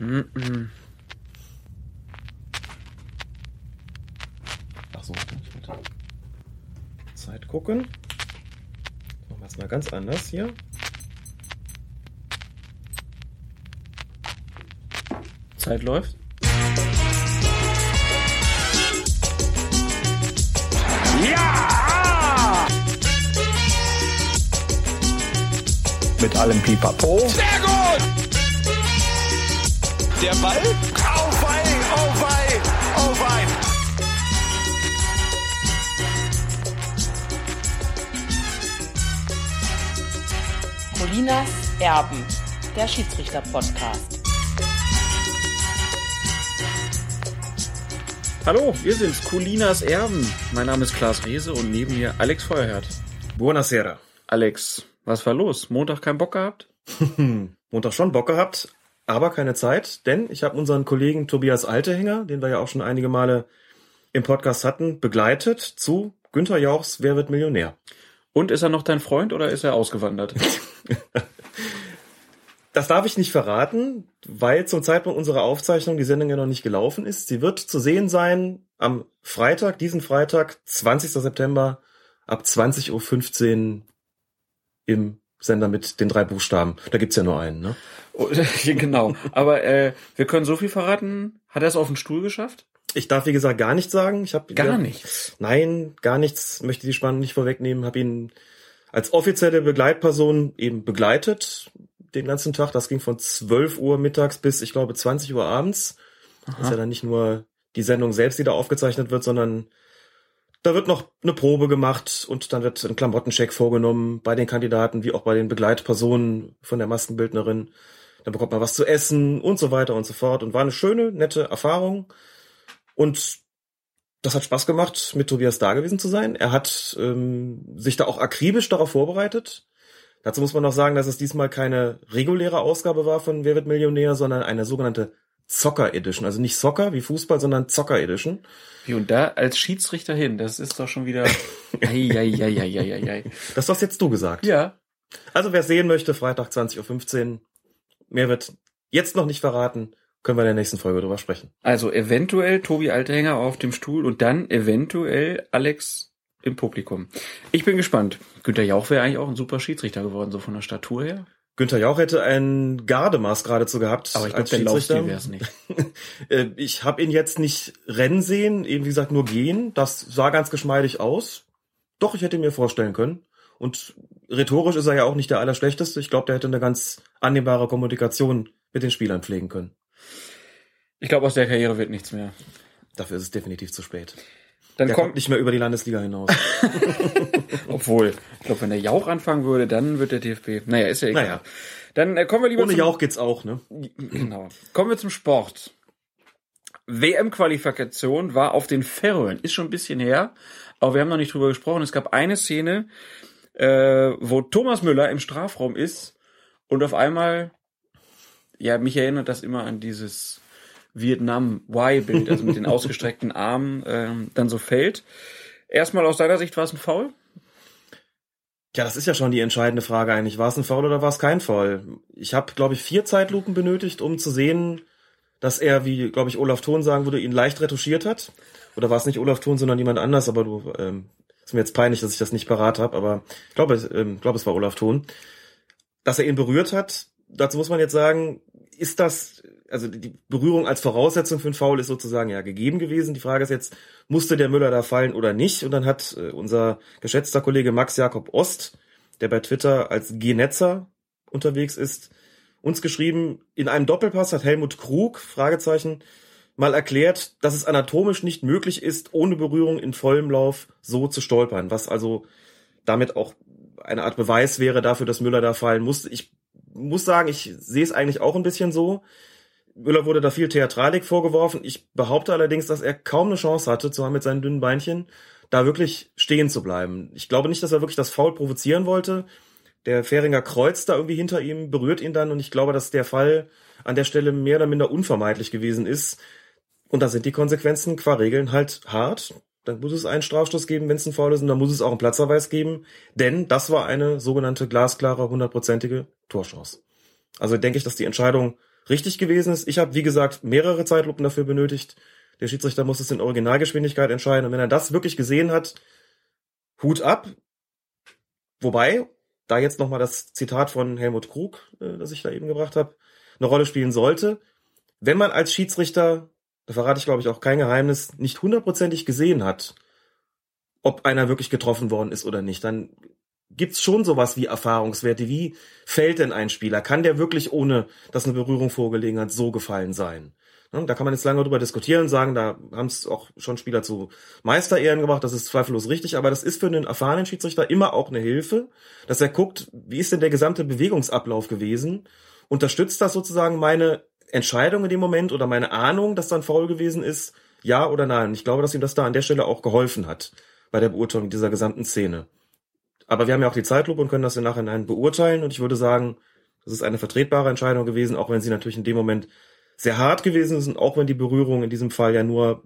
Mm -mm. Ach so, ich wollte Zeit gucken. Machen wir es mal ganz anders hier. Zeit läuft. Ja! Mit allem Pipapo. Sehr gut! Der Ball? Auf ein, auf ein, auf ein. Colinas Erben, der Schiedsrichter-Podcast. Hallo, wir sind's, Colinas Erben. Mein Name ist Klaas Rehse und neben mir Alex Feuerherd. Buonasera. Alex, was war los? Montag keinen Bock gehabt? Montag schon Bock gehabt, aber keine Zeit, denn ich habe unseren Kollegen Tobias Altehänger, den wir ja auch schon einige Male im Podcast hatten, begleitet zu Günther Jauchs Wer wird Millionär? Und ist er noch dein Freund oder ist er ausgewandert? Das darf ich nicht verraten, weil zum Zeitpunkt unserer Aufzeichnung die Sendung ja noch nicht gelaufen ist. Sie wird zu sehen sein am Freitag, diesen Freitag, 20. September ab 20.15 Uhr im Sender mit den drei Buchstaben. Da gibt's ja nur einen, ne? Genau. Aber äh, wir können so viel verraten. Hat er es auf den Stuhl geschafft? Ich darf, wie gesagt, gar nichts sagen. Ich hab, Gar ja, nichts. Nein, gar nichts. Möchte die Spannung nicht vorwegnehmen. Habe ihn als offizielle Begleitperson eben begleitet den ganzen Tag. Das ging von 12 Uhr mittags bis, ich glaube, 20 Uhr abends. Das ist ja dann nicht nur die Sendung selbst, die da aufgezeichnet wird, sondern da wird noch eine Probe gemacht und dann wird ein Klamottencheck vorgenommen bei den Kandidaten wie auch bei den Begleitpersonen von der Maskenbildnerin. Dann bekommt man was zu essen und so weiter und so fort. Und war eine schöne, nette Erfahrung. Und das hat Spaß gemacht, mit Tobias da gewesen zu sein. Er hat ähm, sich da auch akribisch darauf vorbereitet. Dazu muss man noch sagen, dass es diesmal keine reguläre Ausgabe war von Wer wird Millionär, sondern eine sogenannte Zocker Edition. Also nicht Soccer wie Fußball, sondern Zocker Edition. Wie und da als Schiedsrichter hin, das ist doch schon wieder. Eieieiei. Das hast jetzt du gesagt. Ja. Also wer sehen möchte, Freitag 20.15 Uhr. Mehr wird jetzt noch nicht verraten. Können wir in der nächsten Folge drüber sprechen. Also eventuell Tobi Altehänger auf dem Stuhl und dann eventuell Alex im Publikum. Ich bin gespannt. Günter Jauch wäre eigentlich auch ein super Schiedsrichter geworden, so von der Statur her. Günther Jauch hätte ein Gardemaß geradezu gehabt. Aber ich glaube, der. Laufstil wäre es nicht. Äh, ich habe ihn jetzt nicht rennen sehen, eben wie gesagt nur gehen. Das sah ganz geschmeidig aus. Doch, ich hätte mir vorstellen können. Und rhetorisch ist er ja auch nicht der Allerschlechteste. Ich glaube, der hätte eine ganz annehmbare Kommunikation mit den Spielern pflegen können. Ich glaube, aus der Karriere wird nichts mehr. Dafür ist es definitiv zu spät. Dann Der kommt, kommt nicht mehr über die Landesliga hinaus. obwohl, ich glaube, wenn der Jauch anfangen würde, dann wird der DFB. Naja, ist ja egal. Naja. Dann äh, kommen wir lieber Ohne zum, Jauch geht's auch, ne? Genau. Kommen wir zum Sport. WM-Qualifikation war auf den Färöern. Ist schon ein bisschen her, aber wir haben noch nicht drüber gesprochen. Es gab eine Szene, äh, wo Thomas Müller im Strafraum ist und auf einmal, ja, mich erinnert das immer an dieses Vietnam-Y-Bild, also mit den ausgestreckten Armen, ähm, dann so fällt. Erstmal aus deiner Sicht war es ein Foul? Ja, das ist ja schon die entscheidende Frage eigentlich. War es ein Foul oder war es kein Foul? Ich habe, glaube ich, vier Zeitlupen benötigt, um zu sehen, dass er, wie, glaube ich, Olaf Thon sagen würde, ihn leicht retuschiert hat. Oder war es nicht Olaf Thon, sondern jemand anders, aber du, ähm, ist mir jetzt peinlich, dass ich das nicht parat habe, aber ich glaube, es- ähm, glaube, es war Olaf Thon. Dass er ihn berührt hat, dazu muss man jetzt sagen, ist das, also die Berührung als Voraussetzung für einen Foul ist sozusagen ja gegeben gewesen. Die Frage ist jetzt, musste der Müller da fallen oder nicht? Und dann hat äh, unser geschätzter Kollege Max Jakob Ost, der bei Twitter als Genetzer unterwegs ist, uns geschrieben, in einem Doppelpass hat Helmut Krug, Fragezeichen, mal erklärt, dass es anatomisch nicht möglich ist, ohne Berührung in vollem Lauf so zu stolpern, was also damit auch eine Art Beweis wäre dafür, dass Müller da fallen musste. Ich muss sagen, ich sehe es eigentlich auch ein bisschen so. Müller wurde da viel Theatralik vorgeworfen. Ich behaupte allerdings, dass er kaum eine Chance hatte, zusammen mit seinen dünnen Beinchen, da wirklich stehen zu bleiben. Ich glaube nicht, dass er wirklich das Foul provozieren wollte. Der Fähringer kreuzt da irgendwie hinter ihm, berührt ihn dann und ich glaube, dass der Fall an der Stelle mehr oder minder unvermeidlich gewesen ist. Und da sind die Konsequenzen qua Regeln halt hart. Dann muss es einen Strafstoß geben, wenn es ein Foul ist, und dann muss es auch einen Platzverweis geben, denn das war eine sogenannte glasklare, hundertprozentige Torchance. Also denke ich, dass die Entscheidung richtig gewesen ist. Ich habe, wie gesagt, mehrere Zeitlupen dafür benötigt. Der Schiedsrichter muss es in Originalgeschwindigkeit entscheiden. Und wenn er das wirklich gesehen hat, Hut ab. Wobei, da jetzt nochmal das Zitat von Helmut Krug, äh, das ich da eben gebracht habe, eine Rolle spielen sollte. Wenn man als Schiedsrichter, da verrate ich glaube ich auch kein Geheimnis, nicht hundertprozentig gesehen hat, ob einer wirklich getroffen worden ist oder nicht, dann gibt's schon sowas wie Erfahrungswerte. Wie fällt denn ein Spieler? Kann der wirklich, ohne dass eine Berührung vorgelegen hat, so gefallen sein? Ne, Da kann man jetzt lange drüber diskutieren, sagen, da haben es auch schon Spieler zu Meisterehren gemacht, das ist zweifellos richtig, aber das ist für einen erfahrenen Schiedsrichter immer auch eine Hilfe, dass er guckt, wie ist denn der gesamte Bewegungsablauf gewesen? Unterstützt das sozusagen meine Entscheidung in dem Moment oder meine Ahnung, dass dann faul gewesen ist? Ja oder nein? Ich glaube, dass ihm das da an der Stelle auch geholfen hat bei der Beurteilung dieser gesamten Szene. Aber wir haben ja auch die Zeitlupe und können das im Nachhinein beurteilen. Und ich würde sagen, das ist eine vertretbare Entscheidung gewesen, auch wenn sie natürlich in dem Moment sehr hart gewesen ist und auch wenn die Berührung in diesem Fall ja nur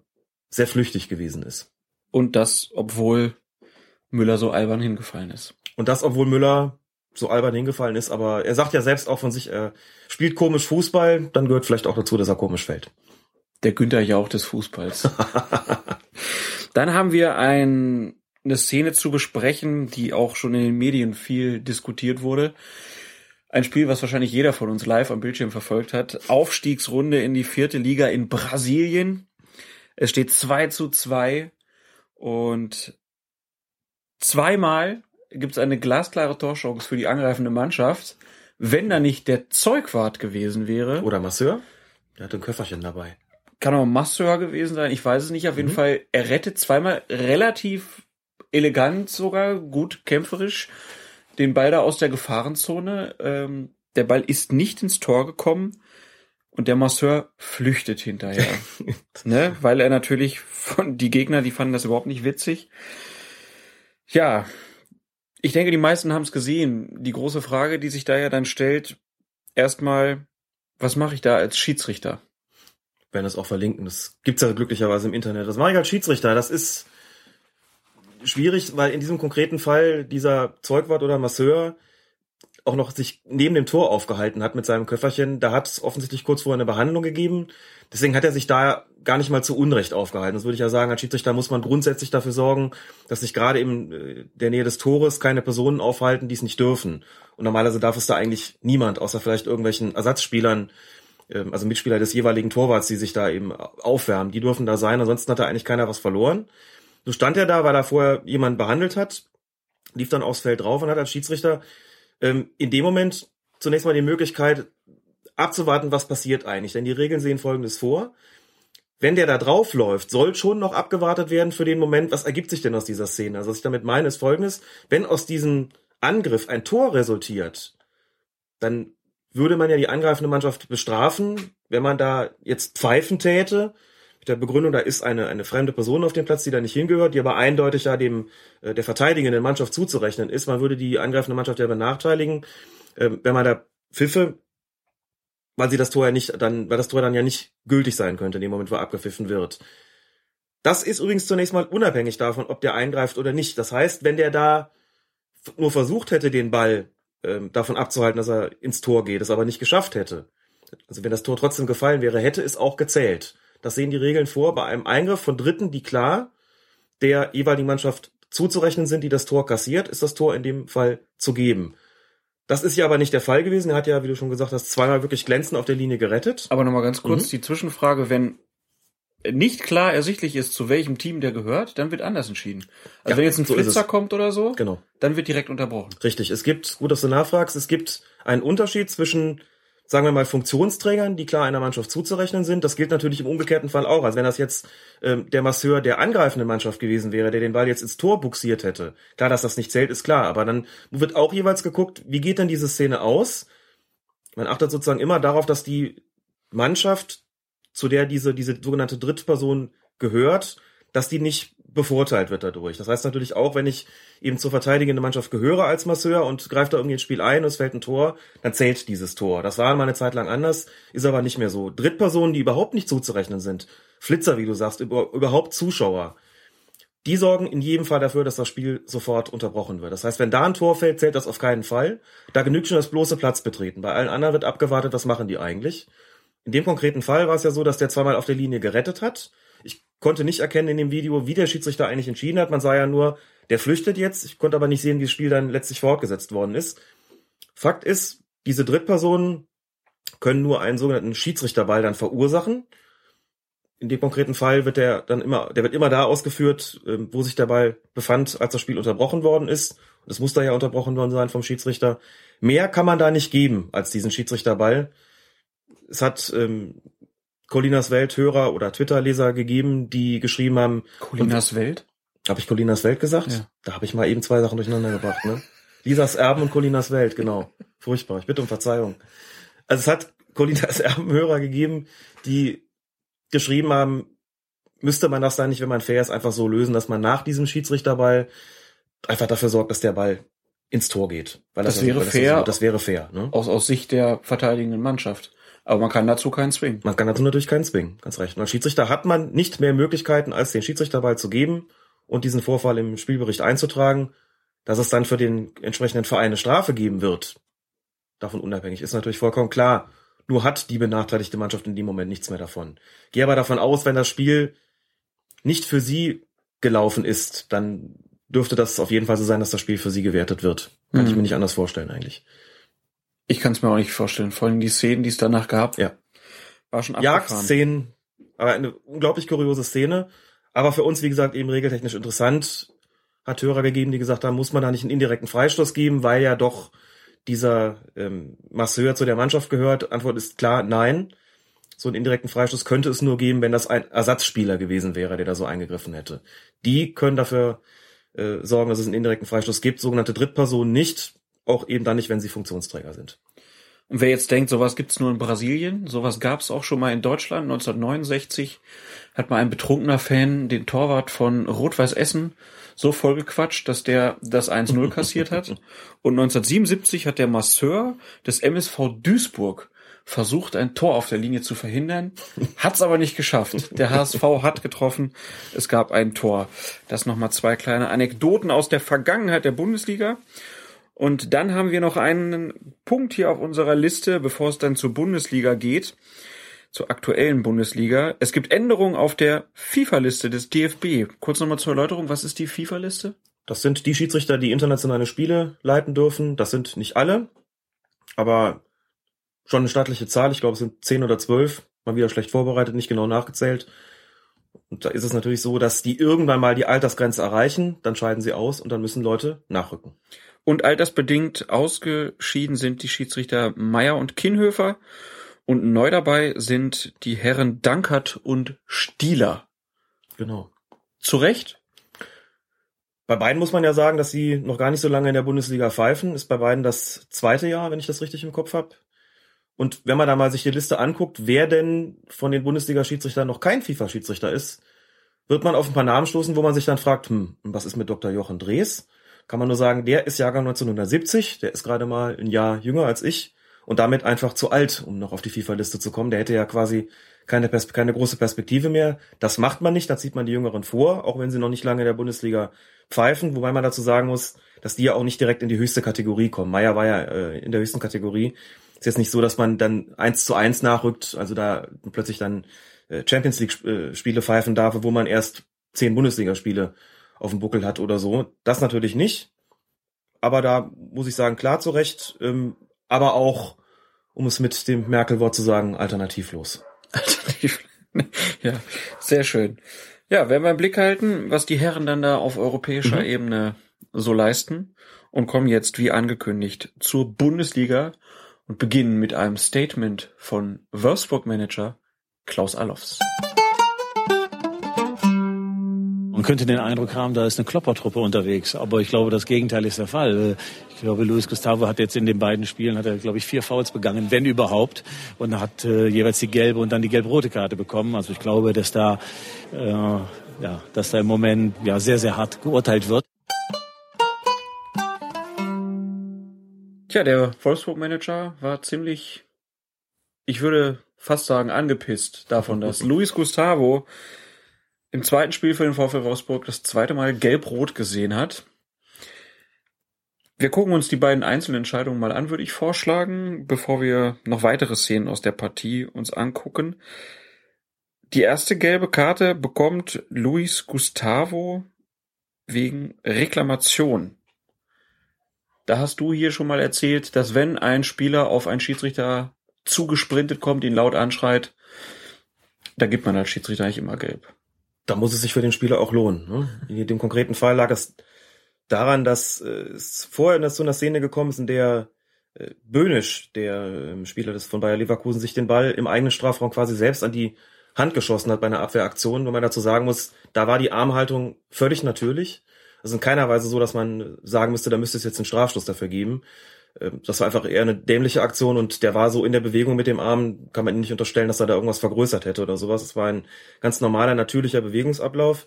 sehr flüchtig gewesen ist. Und das, obwohl Müller so albern hingefallen ist. Und das, obwohl Müller so albern hingefallen ist, aber er sagt ja selbst auch von sich, er spielt komisch Fußball, dann gehört vielleicht auch dazu, dass er komisch fällt. Der Günther Jauch des Fußballs. Dann haben wir ein, eine Szene zu besprechen, die auch schon in den Medien viel diskutiert wurde. Ein Spiel, was wahrscheinlich jeder von uns live am Bildschirm verfolgt hat. Aufstiegsrunde in die vierte Liga in Brasilien. Es steht 2 zu 2 und zweimal gibt es eine glasklare Torchance für die angreifende Mannschaft. Wenn da nicht der Zeugwart gewesen wäre, Oder Masseur? Der hat ein Köfferchen dabei. kann auch Masseur gewesen sein, ich weiß es nicht. Auf jeden Fall, er rettet zweimal relativ elegant sogar, gut kämpferisch den Ball da aus der Gefahrenzone. Ähm, der Ball ist nicht ins Tor gekommen und der Masseur flüchtet hinterher. ne? Weil er natürlich von die Gegner, die fanden das überhaupt nicht witzig. Ja, ich denke, die meisten haben es gesehen. Die große Frage, die sich da ja dann stellt, erstmal, was mache ich da als Schiedsrichter? werden es auch verlinken. Das gibt's ja glücklicherweise im Internet. Das mache ich als Schiedsrichter. Das ist schwierig, weil in diesem konkreten Fall dieser Zeugwart oder Masseur auch noch sich neben dem Tor aufgehalten hat mit seinem Köfferchen. Da hat es offensichtlich kurz vorher eine Behandlung gegeben. Deswegen hat er sich da gar nicht mal zu Unrecht aufgehalten. Das würde ich ja sagen, als Schiedsrichter muss man grundsätzlich dafür sorgen, dass sich gerade in äh, der Nähe des Tores keine Personen aufhalten, die es nicht dürfen. Und normalerweise darf es da eigentlich niemand, außer vielleicht irgendwelchen Ersatzspielern, ähm, also Mitspieler des jeweiligen Torwarts, die sich da eben aufwärmen. Die dürfen da sein, ansonsten hat da eigentlich keiner was verloren. So stand er da, weil da vorher jemand behandelt hat, lief dann aufs Feld drauf und hat als Schiedsrichter ähm, in dem Moment zunächst mal die Möglichkeit abzuwarten, was passiert eigentlich. Denn die Regeln sehen Folgendes vor. Wenn der da drauf läuft, soll schon noch abgewartet werden für den Moment, was ergibt sich denn aus dieser Szene? Also was ich damit meine, ist folgendes. Wenn aus diesem Angriff ein Tor resultiert, dann würde man ja die angreifende Mannschaft bestrafen, wenn man da jetzt pfeifen täte. Mit der Begründung, da ist eine, eine fremde Person auf dem Platz, die da nicht hingehört, die aber eindeutig ja dem äh, der verteidigenden Mannschaft zuzurechnen ist. Man würde die angreifende Mannschaft ja benachteiligen, äh, wenn man da pfiffe, weil sie das Tor ja nicht, dann, weil das Tor dann ja nicht gültig sein könnte in dem Moment, wo abgepfiffen wird. Das ist übrigens zunächst mal unabhängig davon, ob der eingreift oder nicht. Das heißt, wenn der da nur versucht hätte, den Ball ähm, davon abzuhalten, dass er ins Tor geht, es aber nicht geschafft hätte, also wenn das Tor trotzdem gefallen wäre, hätte es auch gezählt. Das sehen die Regeln vor bei einem Eingriff von Dritten, die klar der jeweiligen Mannschaft zuzurechnen sind, die das Tor kassiert, ist das Tor in dem Fall zu geben. Das ist ja aber nicht der Fall gewesen. Er hat ja, wie du schon gesagt hast, zweimal wirklich glänzend auf der Linie gerettet. Aber nochmal ganz kurz Mhm. die Zwischenfrage, wenn nicht klar ersichtlich ist, zu welchem Team der gehört, dann wird anders entschieden. Also Ja, wenn jetzt ein so Flitzer kommt oder so, Genau. dann wird direkt unterbrochen. Richtig. Es gibt, gut, dass du nachfragst, es gibt einen Unterschied zwischen, sagen wir mal, Funktionsträgern, die klar einer Mannschaft zuzurechnen sind. Das gilt natürlich im umgekehrten Fall auch. Also wenn das jetzt ähm, der Masseur der angreifenden Mannschaft gewesen wäre, der den Ball jetzt ins Tor buxiert hätte. Klar, dass das nicht zählt, ist klar. Aber dann wird auch jeweils geguckt, wie geht denn diese Szene aus? Man achtet sozusagen immer darauf, dass die Mannschaft, zu der diese, diese sogenannte Drittperson gehört, dass die nicht bevorteilt wird dadurch. Das heißt natürlich auch, wenn ich eben zur verteidigenden Mannschaft gehöre als Masseur und greife da irgendwie ins Spiel ein und es fällt ein Tor, dann zählt dieses Tor. Das war mal eine Zeit lang anders, ist aber nicht mehr so. Drittpersonen, die überhaupt nicht zuzurechnen sind, Flitzer, wie du sagst, über, überhaupt Zuschauer, die sorgen in jedem Fall dafür, dass das Spiel sofort unterbrochen wird. Das heißt, wenn da ein Tor fällt, zählt das auf keinen Fall. Da genügt schon das bloße Platzbetreten. Bei allen anderen wird abgewartet, was machen die eigentlich. In dem konkreten Fall war es ja so, dass der zweimal auf der Linie gerettet hat. Konnte nicht erkennen in dem Video, wie der Schiedsrichter eigentlich entschieden hat. Man sah ja nur, der flüchtet jetzt. Ich konnte aber nicht sehen, wie das Spiel dann letztlich fortgesetzt worden ist. Fakt ist, diese Drittpersonen können nur einen sogenannten Schiedsrichterball dann verursachen. In dem konkreten Fall wird der dann immer, der wird immer da ausgeführt, ähm, wo sich der Ball befand, als das Spiel unterbrochen worden ist. Es muss da ja unterbrochen worden sein vom Schiedsrichter. Mehr kann man da nicht geben als diesen Schiedsrichterball. Es hat ähm, Colinas Welt Hörer oder Twitter-Leser gegeben, die geschrieben haben, Colinas Welt? habe ich Colinas Welt gesagt? Ja. Da habe ich mal eben zwei Sachen durcheinander gebracht, ne? Lisas Erben und Colinas Welt, genau. Furchtbar. Ich bitte um Verzeihung. Also es hat Colinas Erben Hörer gegeben, die geschrieben haben, müsste man das dann nicht, wenn man fair ist, einfach so lösen, dass man nach diesem Schiedsrichterball einfach dafür sorgt, dass der Ball ins Tor geht. Weil Das ja- wäre fair. Das, das wäre fair, ne? Aus, aus Sicht der verteidigenden Mannschaft. Aber man kann dazu keinen zwingen. Man kann dazu natürlich keinen zwingen, ganz recht. Und als Schiedsrichter hat man nicht mehr Möglichkeiten, als den Schiedsrichterball zu geben und diesen Vorfall im Spielbericht einzutragen. Dass es dann für den entsprechenden Verein eine Strafe geben wird, davon unabhängig, ist natürlich vollkommen klar. Nur hat die benachteiligte Mannschaft in dem Moment nichts mehr davon. Gehe aber davon aus, wenn das Spiel nicht für sie gelaufen ist, dann dürfte das auf jeden Fall so sein, dass das Spiel für sie gewertet wird. Kann ich Mhm. mir nicht anders vorstellen eigentlich. Ich kann es mir auch nicht vorstellen. Vor allem die Szenen, die es danach gab, Ja. war schon abgefahren. Jagdszenen, aber eine unglaublich kuriose Szene. Aber für uns, wie gesagt, eben regeltechnisch interessant. Hat Hörer gegeben, die gesagt haben, muss man da nicht einen indirekten Freistoß geben, weil ja doch dieser ähm, Masseur zu der Mannschaft gehört. Antwort ist klar, nein. So einen indirekten Freistoß könnte es nur geben, wenn das ein Ersatzspieler gewesen wäre, der da so eingegriffen hätte. Die können dafür äh, sorgen, dass es einen indirekten Freistoß gibt, sogenannte Drittpersonen nicht, auch eben dann nicht, wenn sie Funktionsträger sind. Und wer jetzt denkt, sowas gibt's nur in Brasilien, sowas gab's auch schon mal in Deutschland. 1969 hat mal ein betrunkener Fan den Torwart von Rot-Weiß Essen so vollgequatscht, dass der das 1-0 kassiert hat. Und 1977 hat der Masseur des MSV Duisburg versucht, ein Tor auf der Linie zu verhindern, hat's aber nicht geschafft. Der HSV hat getroffen, es gab ein Tor. Das nochmal zwei kleine Anekdoten aus der Vergangenheit der Bundesliga. Und dann haben wir noch einen Punkt hier auf unserer Liste, bevor es dann zur Bundesliga geht, zur aktuellen Bundesliga. Es gibt Änderungen auf der FIFA-Liste des DFB. Kurz nochmal zur Erläuterung, was ist die FIFA-Liste? Das sind die Schiedsrichter, die internationale Spiele leiten dürfen. Das sind nicht alle, aber schon eine staatliche Zahl. Ich glaube, es sind zehn oder zwölf. Mal wieder schlecht vorbereitet, nicht genau nachgezählt. Und da ist es natürlich so, dass die irgendwann mal die Altersgrenze erreichen, dann scheiden sie aus und dann müssen Leute nachrücken. Und altersbedingt ausgeschieden sind die Schiedsrichter Meier und Kinhöfer. Und neu dabei sind die Herren Dankert und Stieler. Genau. Zu Recht? Bei beiden muss man ja sagen, dass sie noch gar nicht so lange in der Bundesliga pfeifen. Ist bei beiden das zweite Jahr, wenn ich das richtig im Kopf habe. Und wenn man da mal sich die Liste anguckt, wer denn von den Bundesliga-Schiedsrichtern noch kein FIFA-Schiedsrichter ist, wird man auf ein paar Namen stoßen, wo man sich dann fragt, hm, was ist mit Dr. Jochen Drees? Kann man nur sagen, der ist Jahrgang 1970, der ist gerade mal ein Jahr jünger als ich und damit einfach zu alt, um noch auf die FIFA-Liste zu kommen. Der hätte ja quasi keine, Pers keine große Perspektive mehr. Das macht man nicht, da zieht man die Jüngeren vor, auch wenn sie noch nicht lange in der Bundesliga pfeifen, wobei man dazu sagen muss, dass die ja auch nicht direkt in die höchste Kategorie kommen. Meier war ja äh, in der höchsten Kategorie. Ist jetzt nicht so, dass man dann eins zu eins nachrückt, also da plötzlich dann äh, Champions League äh, Spiele pfeifen darf, wo man erst zehn Bundesligaspiele auf dem Buckel hat oder so. Das natürlich nicht. Aber da muss ich sagen, klar zurecht, ähm, aber auch, um es mit dem Merkel-Wort zu sagen, alternativlos. Alternativ. ja, sehr schön. Ja, werden wir im Blick halten, was die Herren dann da auf europäischer Mhm. Ebene so leisten und kommen jetzt, wie angekündigt, zur Bundesliga und beginnen mit einem Statement von Wolfsburg-Manager Klaus Allofs. Könnte den Eindruck haben, da ist eine Kloppertruppe unterwegs, aber ich glaube, das Gegenteil ist der Fall. Ich glaube, Luis Gustavo hat jetzt in den beiden Spielen, hat er, glaube ich, vier Fouls begangen, wenn überhaupt, und hat äh, jeweils die gelbe und dann die gelb-rote Karte bekommen. Also ich glaube, dass da, äh, ja, dass da im Moment ja sehr, sehr hart geurteilt wird. Tja, der Wolfsburg-Manager war ziemlich, ich würde fast sagen, angepisst davon, dass Luis Gustavo im zweiten Spiel für den VfL Wolfsburg das zweite Mal gelb-rot gesehen hat. Wir gucken uns die beiden Einzelentscheidungen mal an, würde ich vorschlagen, bevor wir noch weitere Szenen aus der Partie uns angucken. Die erste gelbe Karte bekommt Luis Gustavo wegen Reklamation. Da hast du hier schon mal erzählt, dass wenn ein Spieler auf einen Schiedsrichter zugesprintet kommt, ihn laut anschreit, da gibt man als Schiedsrichter eigentlich immer gelb. Da muss es sich für den Spieler auch lohnen. Ne? In dem konkreten Fall lag es daran, dass äh, es vorher zu einer Szene gekommen ist, in der äh, Böhnisch, der ähm, Spieler des von Bayer Leverkusen, sich den Ball im eigenen Strafraum quasi selbst an die Hand geschossen hat bei einer Abwehraktion, wo man dazu sagen muss, da war die Armhaltung völlig natürlich. Also in keiner Weise so, dass man sagen müsste, da müsste es jetzt einen Strafstoß dafür geben. Ähm, das war einfach eher eine dämliche Aktion und der war so in der Bewegung mit dem Arm, kann man ihm nicht unterstellen, dass er da irgendwas vergrößert hätte oder sowas. Es war ein ganz normaler, natürlicher Bewegungsablauf.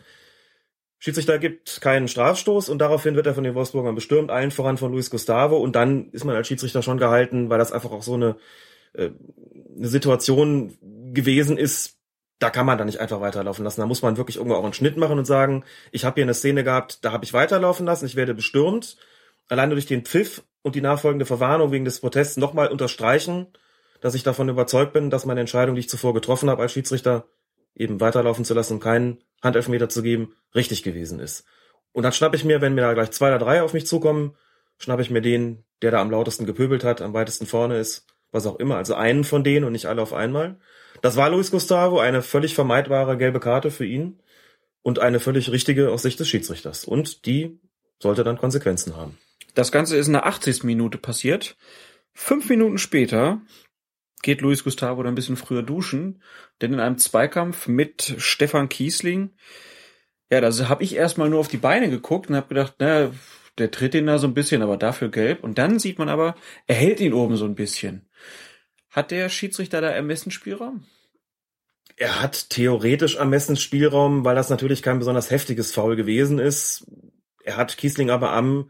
Schiedsrichter gibt keinen Strafstoß und daraufhin wird er von den Wolfsburgern bestürmt, allen voran von Luis Gustavo und dann ist man als Schiedsrichter schon gehalten, weil das einfach auch so eine, äh, eine Situation gewesen ist, da kann man da nicht einfach weiterlaufen lassen. Da muss man wirklich irgendwo auch einen Schnitt machen und sagen, ich habe hier eine Szene gehabt, da habe ich weiterlaufen lassen, ich werde bestürmt. Alleine durch den Pfiff und die nachfolgende Verwarnung wegen des Protests nochmal unterstreichen, dass ich davon überzeugt bin, dass meine Entscheidung, die ich zuvor getroffen habe als Schiedsrichter, eben weiterlaufen zu lassen und keinen Handelfmeter zu geben, richtig gewesen ist. Und dann schnappe ich mir, wenn mir da gleich zwei oder drei auf mich zukommen, schnappe ich mir den, der da am lautesten gepöbelt hat, am weitesten vorne ist, was auch immer, also einen von denen und nicht alle auf einmal. Das war Luis Gustavo, eine völlig vermeidbare gelbe Karte für ihn und eine völlig richtige aus Sicht des Schiedsrichters. Und die sollte dann Konsequenzen haben. Das Ganze ist in der 80. Minute passiert. Fünf Minuten später geht Luis Gustavo dann ein bisschen früher duschen, denn in einem Zweikampf mit Stefan Kiesling, ja, da habe ich erstmal nur auf die Beine geguckt und habe gedacht, na, der tritt ihn da so ein bisschen, aber dafür gelb. Und dann sieht man aber, er hält ihn oben so ein bisschen. Hat der Schiedsrichter da Ermessensspielraum? Er hat theoretisch Ermessensspielraum, weil das natürlich kein besonders heftiges Foul gewesen ist. Er hat Kiesling aber am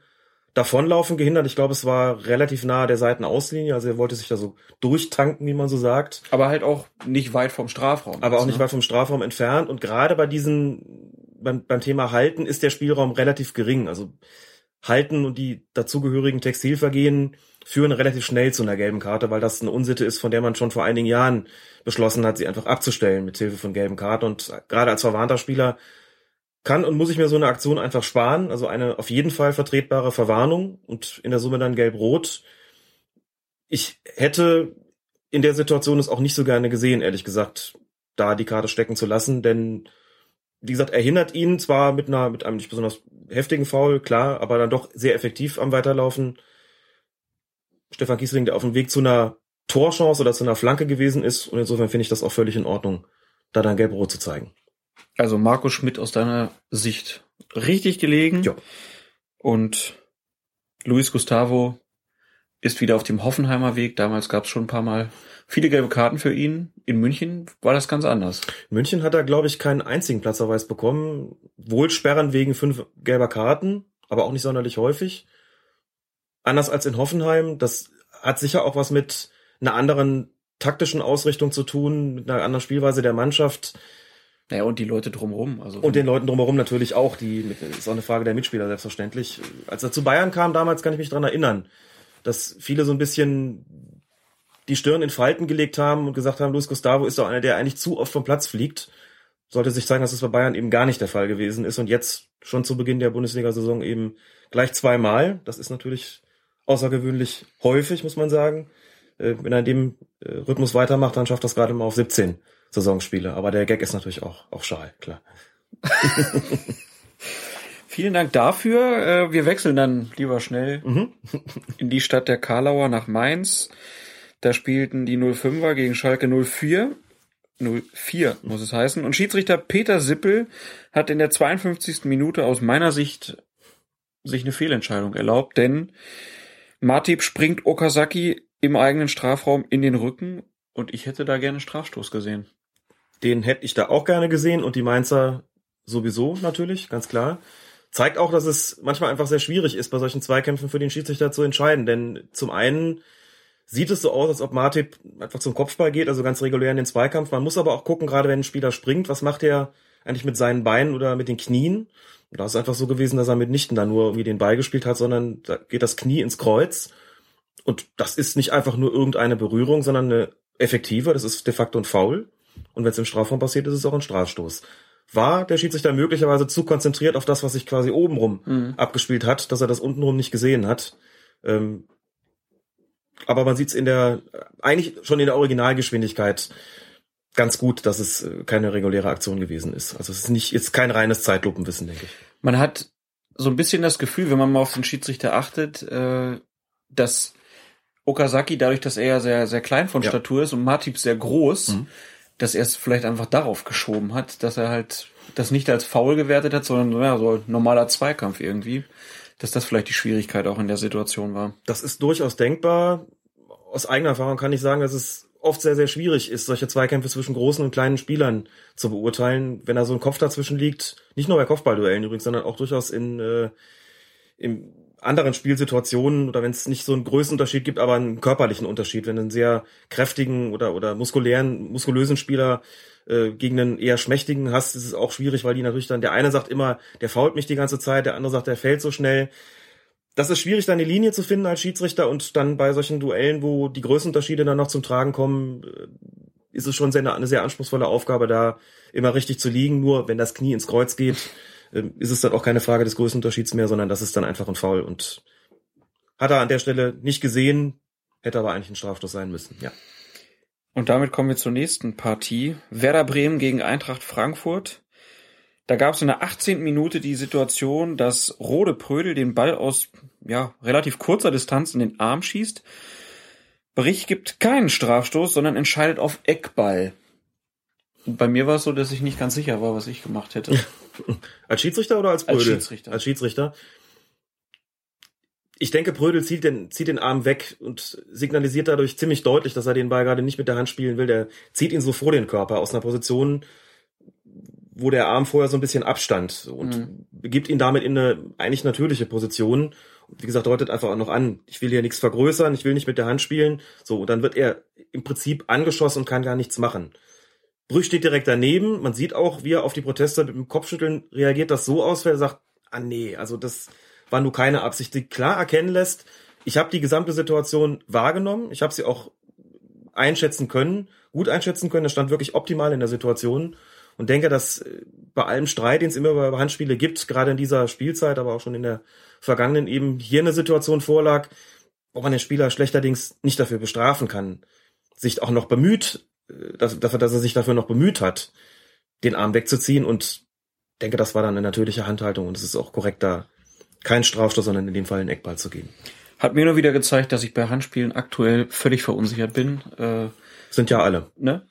Davonlaufen gehindert. Ich glaube, es war relativ nahe der Seitenauslinie, also er wollte sich da so durchtanken, wie man so sagt. Aber halt auch nicht weit vom Strafraum. Aber auch nicht ne? weit vom Strafraum entfernt. Und gerade bei diesen, beim, beim Thema Halten ist der Spielraum relativ gering. Also Halten und die dazugehörigen Textilvergehen führen relativ schnell zu einer gelben Karte, weil das eine Unsitte ist, von der man schon vor einigen Jahren beschlossen hat, sie einfach abzustellen mit Hilfe von gelben Karten. Und gerade als verwarnter Spieler kann und muss ich mir so eine Aktion einfach sparen. Also eine auf jeden Fall vertretbare Verwarnung und in der Summe dann gelb-rot. Ich hätte in der Situation es auch nicht so gerne gesehen, ehrlich gesagt, da die Karte stecken zu lassen, denn wie gesagt, er hindert ihn zwar mit einer, mit einem nicht besonders heftigen Foul, klar, aber dann doch sehr effektiv am Weiterlaufen. Stefan Kiesling, der auf dem Weg zu einer Torchance oder zu einer Flanke gewesen ist. Und insofern finde ich das auch völlig in Ordnung, da dann gelb-rot zu zeigen. Also Marco Schmidt aus deiner Sicht richtig gelegen. Ja. Und Luis Gustavo ist wieder auf dem Hoffenheimer Weg. Damals gab es schon ein paar Mal viele gelbe Karten für ihn. In München war das ganz anders. In München hat er, glaube ich, keinen einzigen Platzverweis bekommen. Wohl sperren wegen fünf gelber Karten, aber auch nicht sonderlich häufig anders als in Hoffenheim. Das hat sicher auch was mit einer anderen taktischen Ausrichtung zu tun, mit einer anderen Spielweise der Mannschaft. Naja, und die Leute drumherum. Also und den Leuten drumherum natürlich auch. Die ist auch eine Frage der Mitspieler, selbstverständlich. Als er zu Bayern kam damals, kann ich mich dran erinnern, dass viele so ein bisschen die Stirn in Falten gelegt haben und gesagt haben, Luis Gustavo ist doch einer, der eigentlich zu oft vom Platz fliegt. Sollte sich zeigen, dass es bei Bayern eben gar nicht der Fall gewesen ist und jetzt schon zu Beginn der Bundesliga-Saison eben gleich zweimal. Das ist natürlich außergewöhnlich häufig, muss man sagen. Äh, wenn er in dem äh, Rhythmus weitermacht, dann schafft das gerade mal auf 17 Saisonspiele. Aber der Gag ist natürlich auch, auch schal, klar. Vielen Dank dafür. Äh, wir wechseln dann lieber schnell mhm. in die Stadt der Karlauer nach Mainz. Da spielten die 05er gegen Schalke 04. 04 muss es heißen. Und Schiedsrichter Peter Sippel hat in der 52. Minute aus meiner Sicht sich eine Fehlentscheidung erlaubt, denn Matip springt Okazaki im eigenen Strafraum in den Rücken und ich hätte da gerne Strafstoß gesehen. Den hätte ich da auch gerne gesehen und die Mainzer sowieso natürlich, ganz klar. Zeigt auch, dass es manchmal einfach sehr schwierig ist, bei solchen Zweikämpfen für den Schiedsrichter zu entscheiden. Denn zum einen sieht es so aus, als ob Matip einfach zum Kopfball geht, also ganz regulär in den Zweikampf. Man muss aber auch gucken, gerade wenn ein Spieler springt, was macht er eigentlich mit seinen Beinen oder mit den Knien. Und da ist es einfach so gewesen, dass er mitnichten da nur irgendwie den Ball gespielt hat, sondern da geht das Knie ins Kreuz. Und das ist nicht einfach nur irgendeine Berührung, sondern eine effektive, das ist de facto ein Foul. Und wenn es im Strafraum passiert, ist es auch ein Strafstoß. War der Schiedsrichter möglicherweise zu konzentriert auf das, was sich quasi obenrum Mhm. abgespielt hat, dass er das untenrum nicht gesehen hat. Ähm, aber man sieht es in der, eigentlich schon in der Originalgeschwindigkeit ganz gut, dass es äh, keine reguläre Aktion gewesen ist. Also es ist nicht, jetzt kein reines Zeitlupenwissen, denke ich. Man hat so ein bisschen das Gefühl, wenn man mal auf den Schiedsrichter achtet, äh, dass Okazaki, dadurch, dass er ja sehr, sehr klein von Ja. Statur ist und Matip sehr groß, Mhm. Dass er es vielleicht einfach darauf geschoben hat, dass er halt das nicht als faul gewertet hat, sondern ja, so normaler Zweikampf irgendwie. Dass das vielleicht die Schwierigkeit auch in der Situation war. Das ist durchaus denkbar. Aus eigener Erfahrung kann ich sagen, dass es oft sehr, sehr schwierig ist, solche Zweikämpfe zwischen großen und kleinen Spielern zu beurteilen, wenn da so ein Kopf dazwischen liegt. Nicht nur bei Kopfballduellen übrigens, sondern auch durchaus in, äh, in anderen Spielsituationen oder wenn es nicht so einen Größenunterschied gibt, aber einen körperlichen Unterschied, wenn du einen sehr kräftigen oder, oder muskulären, muskulösen Spieler äh, gegen einen eher schmächtigen hast, ist es auch schwierig, weil die natürlich dann, der eine sagt immer, der fault mich die ganze Zeit, der andere sagt, der fällt so schnell das ist schwierig, da eine Linie zu finden als Schiedsrichter und dann bei solchen Duellen, wo die Größenunterschiede dann noch zum Tragen kommen, äh, ist es schon sehr, eine sehr anspruchsvolle Aufgabe, da immer richtig zu liegen. Nur wenn das Knie ins Kreuz geht, ist es dann auch keine Frage des Größenunterschieds mehr, sondern das ist dann einfach ein Foul und hat er an der Stelle nicht gesehen, hätte aber eigentlich ein Strafstoß sein müssen, ja. Und damit kommen wir zur nächsten Partie. Werder Bremen gegen Eintracht Frankfurt. Da gab es in der 18. Minute die Situation, dass Rode Prödel den Ball aus ja, relativ kurzer Distanz in den Arm schießt. Bericht gibt keinen Strafstoß, sondern entscheidet auf Eckball. Und bei mir war es so, dass ich nicht ganz sicher war, was ich gemacht hätte. Als Schiedsrichter oder als Als Brödel? Schiedsrichter. Als Schiedsrichter. Ich denke, Brödel zieht den, zieht den Arm weg und signalisiert dadurch ziemlich deutlich, dass er den Ball gerade nicht mit der Hand spielen will. Der zieht ihn so vor den Körper aus einer Position, wo der Arm vorher so ein bisschen abstand und Mhm. begibt ihn damit in eine eigentlich natürliche Position. Und wie gesagt, deutet einfach auch noch an, ich will hier nichts vergrößern, ich will nicht mit der Hand spielen. So, und dann wird er im Prinzip angeschossen und kann gar nichts machen. Brüch steht direkt daneben. Man sieht auch, wie er auf die Proteste mit dem Kopfschütteln reagiert, das so aus, weil er sagt, ah nee, also das war nur keine Absicht, die klar erkennen lässt. Ich habe die gesamte Situation wahrgenommen. Ich habe sie auch einschätzen können, gut einschätzen können. Er stand wirklich optimal in der Situation und denke, dass äh, bei allem Streit, den es immer über Handspiele gibt, gerade in dieser Spielzeit, aber auch schon in der vergangenen eben hier eine Situation vorlag, wo man den Spieler schlechterdings nicht dafür bestrafen kann, sich auch noch bemüht, dass, dafür, dass er sich dafür noch bemüht hat, den Arm wegzuziehen und denke, das war dann eine natürliche Handhaltung und es ist auch korrekt, da kein Strafstoß, sondern in dem Fall einen Eckball zu geben. Hat mir nur wieder gezeigt, dass ich bei Handspielen aktuell völlig verunsichert bin. Äh, Sind ja alle. ne?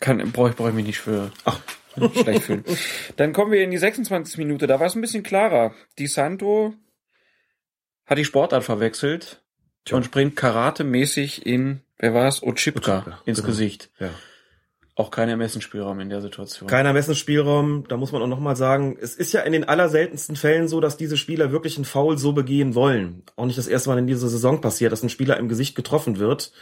Kann, brauche ich, brauch ich mich nicht für Ach. schlecht fühlen. Dann kommen wir in die 26. Minute. Da war es ein bisschen klarer. Di Santo hat die Sportart verwechselt Tja. und springt karatemäßig in, wer war es? Ochipka Ochipka, ins genau. Gesicht. Ja. Auch kein Ermessensspielraum in der Situation. Keiner Messensspielraum, da muss man auch nochmal sagen, es ist ja in den allerseltensten Fällen so, dass diese Spieler wirklich einen Foul so begehen wollen. Auch nicht das erste Mal in dieser Saison passiert, dass ein Spieler im Gesicht getroffen wird.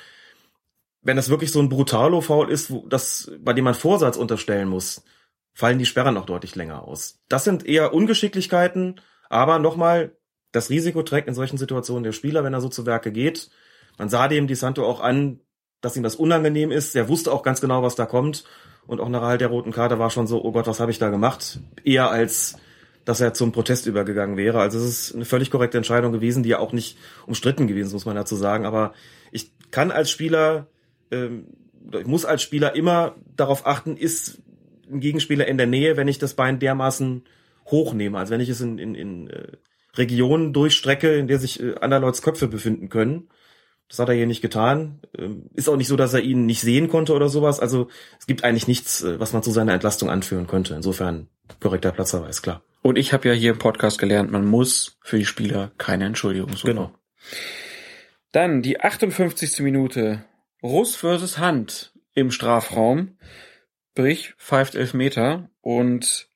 Wenn das wirklich so ein Brutalo-Foul ist, wo, das, bei dem man Vorsatz unterstellen muss, fallen die Sperren auch deutlich länger aus. Das sind eher Ungeschicklichkeiten, aber nochmal, das Risiko trägt in solchen Situationen der Spieler, wenn er so zu Werke geht. Man sah dem Di Santo auch an, dass ihm das unangenehm ist. Er wusste auch ganz genau, was da kommt. Und auch nach Erhalt der roten Karte war schon so, oh Gott, was habe ich da gemacht? Eher als, dass er zum Protest übergegangen wäre. Also es ist eine völlig korrekte Entscheidung gewesen, die ja auch nicht umstritten gewesen, ist, muss man dazu sagen. Aber ich kann als Spieler, ähm, ich muss als Spieler immer darauf achten, ist ein Gegenspieler in der Nähe, wenn ich das Bein dermaßen hochnehme. Also wenn ich es in, in, in äh, Regionen durchstrecke, in der sich äh, anderleuts Köpfe befinden können. Das hat er hier nicht getan. Ähm, Ist auch nicht so, dass er ihn nicht sehen konnte oder sowas. Also es gibt eigentlich nichts, äh, was man zu seiner Entlastung anführen könnte. Insofern korrekter Platzverweis, klar. Und ich habe ja hier im Podcast gelernt, man muss für die Spieler keine Entschuldigung suchen. Genau. Dann die 58. Minute. Russ versus Hand im Strafraum. Brich pfeift Elfmeter und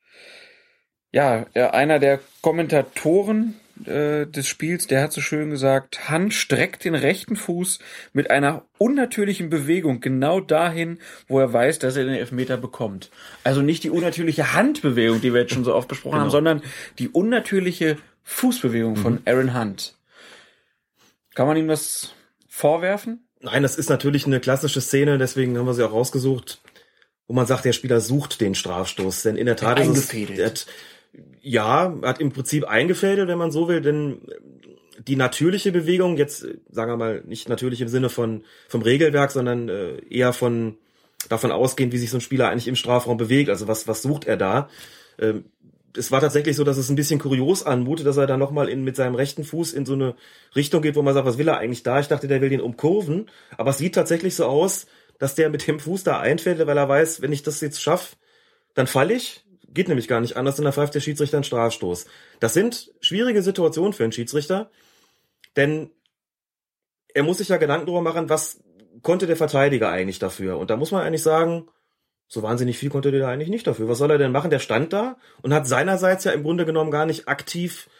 ja, er- einer der Kommentatoren äh, des Spiels, der hat so schön gesagt, Hand streckt den rechten Fuß mit einer unnatürlichen Bewegung genau dahin, wo er weiß, dass er den Elfmeter bekommt. Also nicht die unnatürliche Handbewegung, die wir jetzt schon so oft besprochen haben, sondern die unnatürliche Fußbewegung von Aaron Hunt. Kann man ihm das vorwerfen? Nein, das ist natürlich eine klassische Szene, deswegen haben wir sie auch rausgesucht, wo man sagt, der Spieler sucht den Strafstoß. Denn in der Tat ist es, ja, hat im Prinzip eingefädelt, wenn man so will, denn die natürliche Bewegung, jetzt äh, sagen wir mal nicht natürlich im Sinne von vom Regelwerk, sondern äh, eher von davon ausgehend, wie sich so ein Spieler eigentlich im Strafraum bewegt. Also was was sucht er da? Ähm, es war tatsächlich so, dass es ein bisschen kurios anmutet, dass er dann nochmal in, mit seinem rechten Fuß in so eine Richtung geht, wo man sagt, was will er eigentlich da? Ich dachte, der will den umkurven. Aber es sieht tatsächlich so aus, dass der mit dem Fuß da einfällt, weil er weiß, wenn ich das jetzt schaffe, dann falle ich. Geht nämlich gar nicht anders, und dann pfeift der Schiedsrichter einen Strafstoß. Das sind schwierige Situationen für einen Schiedsrichter, denn er muss sich ja Gedanken darüber machen, was konnte der Verteidiger eigentlich dafür? Und da muss man eigentlich sagen, so wahnsinnig viel konnte der da eigentlich nicht dafür. Was soll er denn machen? Der stand da und hat seinerseits ja im Grunde genommen gar nicht aktiv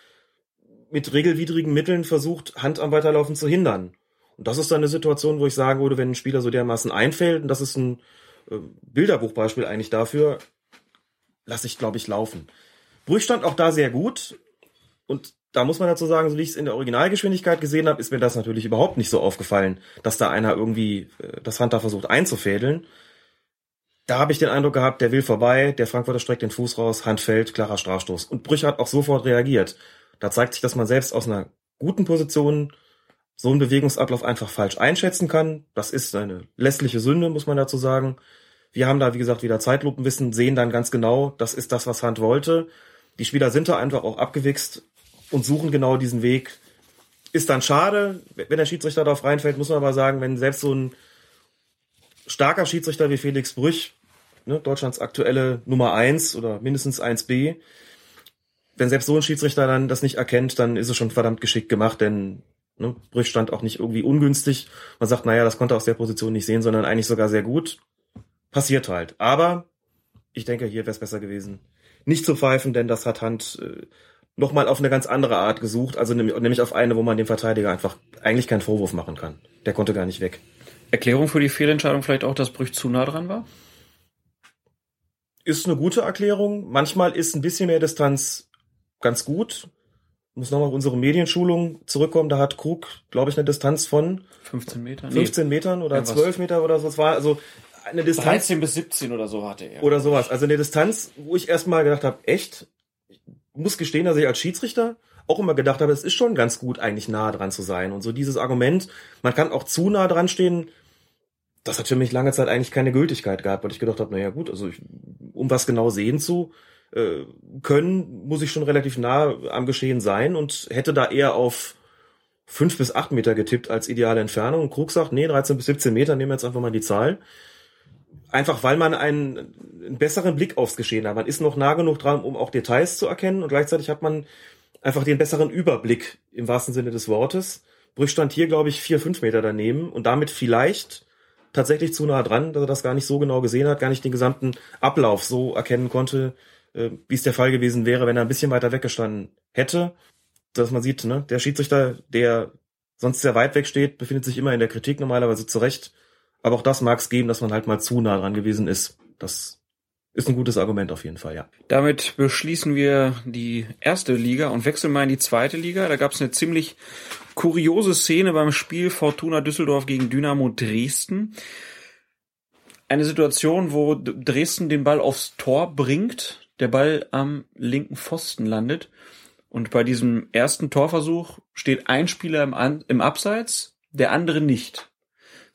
mit regelwidrigen Mitteln versucht, Hand am Weiterlaufen zu hindern. Und das ist dann eine Situation, wo ich sagen würde, wenn ein Spieler so dermaßen einfällt, und das ist ein äh, Bilderbuchbeispiel eigentlich dafür, lasse ich, glaube ich, laufen. Brüch stand auch da sehr gut. Und da muss man dazu sagen, so wie ich es in der Originalgeschwindigkeit gesehen habe, ist mir das natürlich überhaupt nicht so aufgefallen, dass da einer irgendwie äh, das da versucht einzufädeln. Da habe ich den Eindruck gehabt, der will vorbei, der Frankfurter streckt den Fuß raus, Hand fällt, klarer Strafstoß. Und Brüch hat auch sofort reagiert. Da zeigt sich, dass man selbst aus einer guten Position so einen Bewegungsablauf einfach falsch einschätzen kann. Das ist eine lässliche Sünde, muss man dazu sagen. Wir haben da, wie gesagt, wieder Zeitlupenwissen, sehen dann ganz genau, das ist das, was Hand wollte. Die Spieler sind da einfach auch abgewichst und suchen genau diesen Weg. Ist dann schade, wenn der Schiedsrichter darauf reinfällt, muss man aber sagen, wenn selbst so ein starker Schiedsrichter wie Felix Brüch, ne, Deutschlands aktuelle Nummer eins oder mindestens 1b, wenn selbst so ein Schiedsrichter dann das nicht erkennt, dann ist es schon verdammt geschickt gemacht, denn ne, Brüch stand auch nicht irgendwie ungünstig. Man sagt, naja, das konnte er aus der Position nicht sehen, sondern eigentlich sogar sehr gut. Passiert halt. Aber ich denke, hier wäre es besser gewesen, nicht zu pfeifen, denn das hat Hand äh, nochmal auf eine ganz andere Art gesucht, also nämlich, auf eine, wo man dem Verteidiger einfach eigentlich keinen Vorwurf machen kann. Der konnte gar nicht weg. Erklärung für die Fehlentscheidung vielleicht auch, dass Brüch zu nah dran war? Ist eine gute Erklärung. Manchmal ist ein bisschen mehr Distanz ganz gut. Muss nochmal auf unsere Medienschulung zurückkommen. Da hat Krug, glaube ich, eine Distanz von 15 Meter? 15 Metern oder Ja, was? 12 Meter oder so. Es war also eine Distanz 13 bis 17 oder so hatte er. oder sowas. Also eine Distanz, wo ich erstmal gedacht habe, echt, ich muss gestehen, dass ich als Schiedsrichter auch immer gedacht habe, es ist schon ganz gut, eigentlich nah dran zu sein. Und so dieses Argument, man kann auch zu nah dran stehen, das hat für mich lange Zeit eigentlich keine Gültigkeit gehabt, weil ich gedacht habe, naja gut, also ich, um was genau sehen zu äh, können, muss ich schon relativ nah am Geschehen sein und hätte da eher auf fünf bis acht Meter getippt als ideale Entfernung. Und Krug sagt, nee, 13 bis 17 Meter, nehmen wir jetzt einfach mal die Zahl. Einfach weil man einen, einen besseren Blick aufs Geschehen hat. Man ist noch nah genug dran, um auch Details zu erkennen und gleichzeitig hat man einfach den besseren Überblick im wahrsten Sinne des Wortes. Brüch stand hier, glaube ich, vier, fünf Meter daneben und damit vielleicht tatsächlich zu nah dran, dass er das gar nicht so genau gesehen hat, gar nicht den gesamten Ablauf so erkennen konnte, äh, wie es der Fall gewesen wäre, wenn er ein bisschen weiter weggestanden hätte. Dass man sieht, ne, der Schiedsrichter, der sonst sehr weit weg steht, befindet sich immer in der Kritik normalerweise zurecht. Aber auch das mag es geben, dass man halt mal zu nah dran gewesen ist. Das ist ein gutes Argument auf jeden Fall, ja. Damit beschließen wir die erste Liga und wechseln mal in die zweite Liga. Da gab es eine ziemlich kuriose Szene beim Spiel Fortuna Düsseldorf gegen Dynamo Dresden. Eine Situation, wo Dresden den Ball aufs Tor bringt, der Ball am linken Pfosten landet. Und bei diesem ersten Torversuch steht ein Spieler im, An im Abseits, der andere nicht.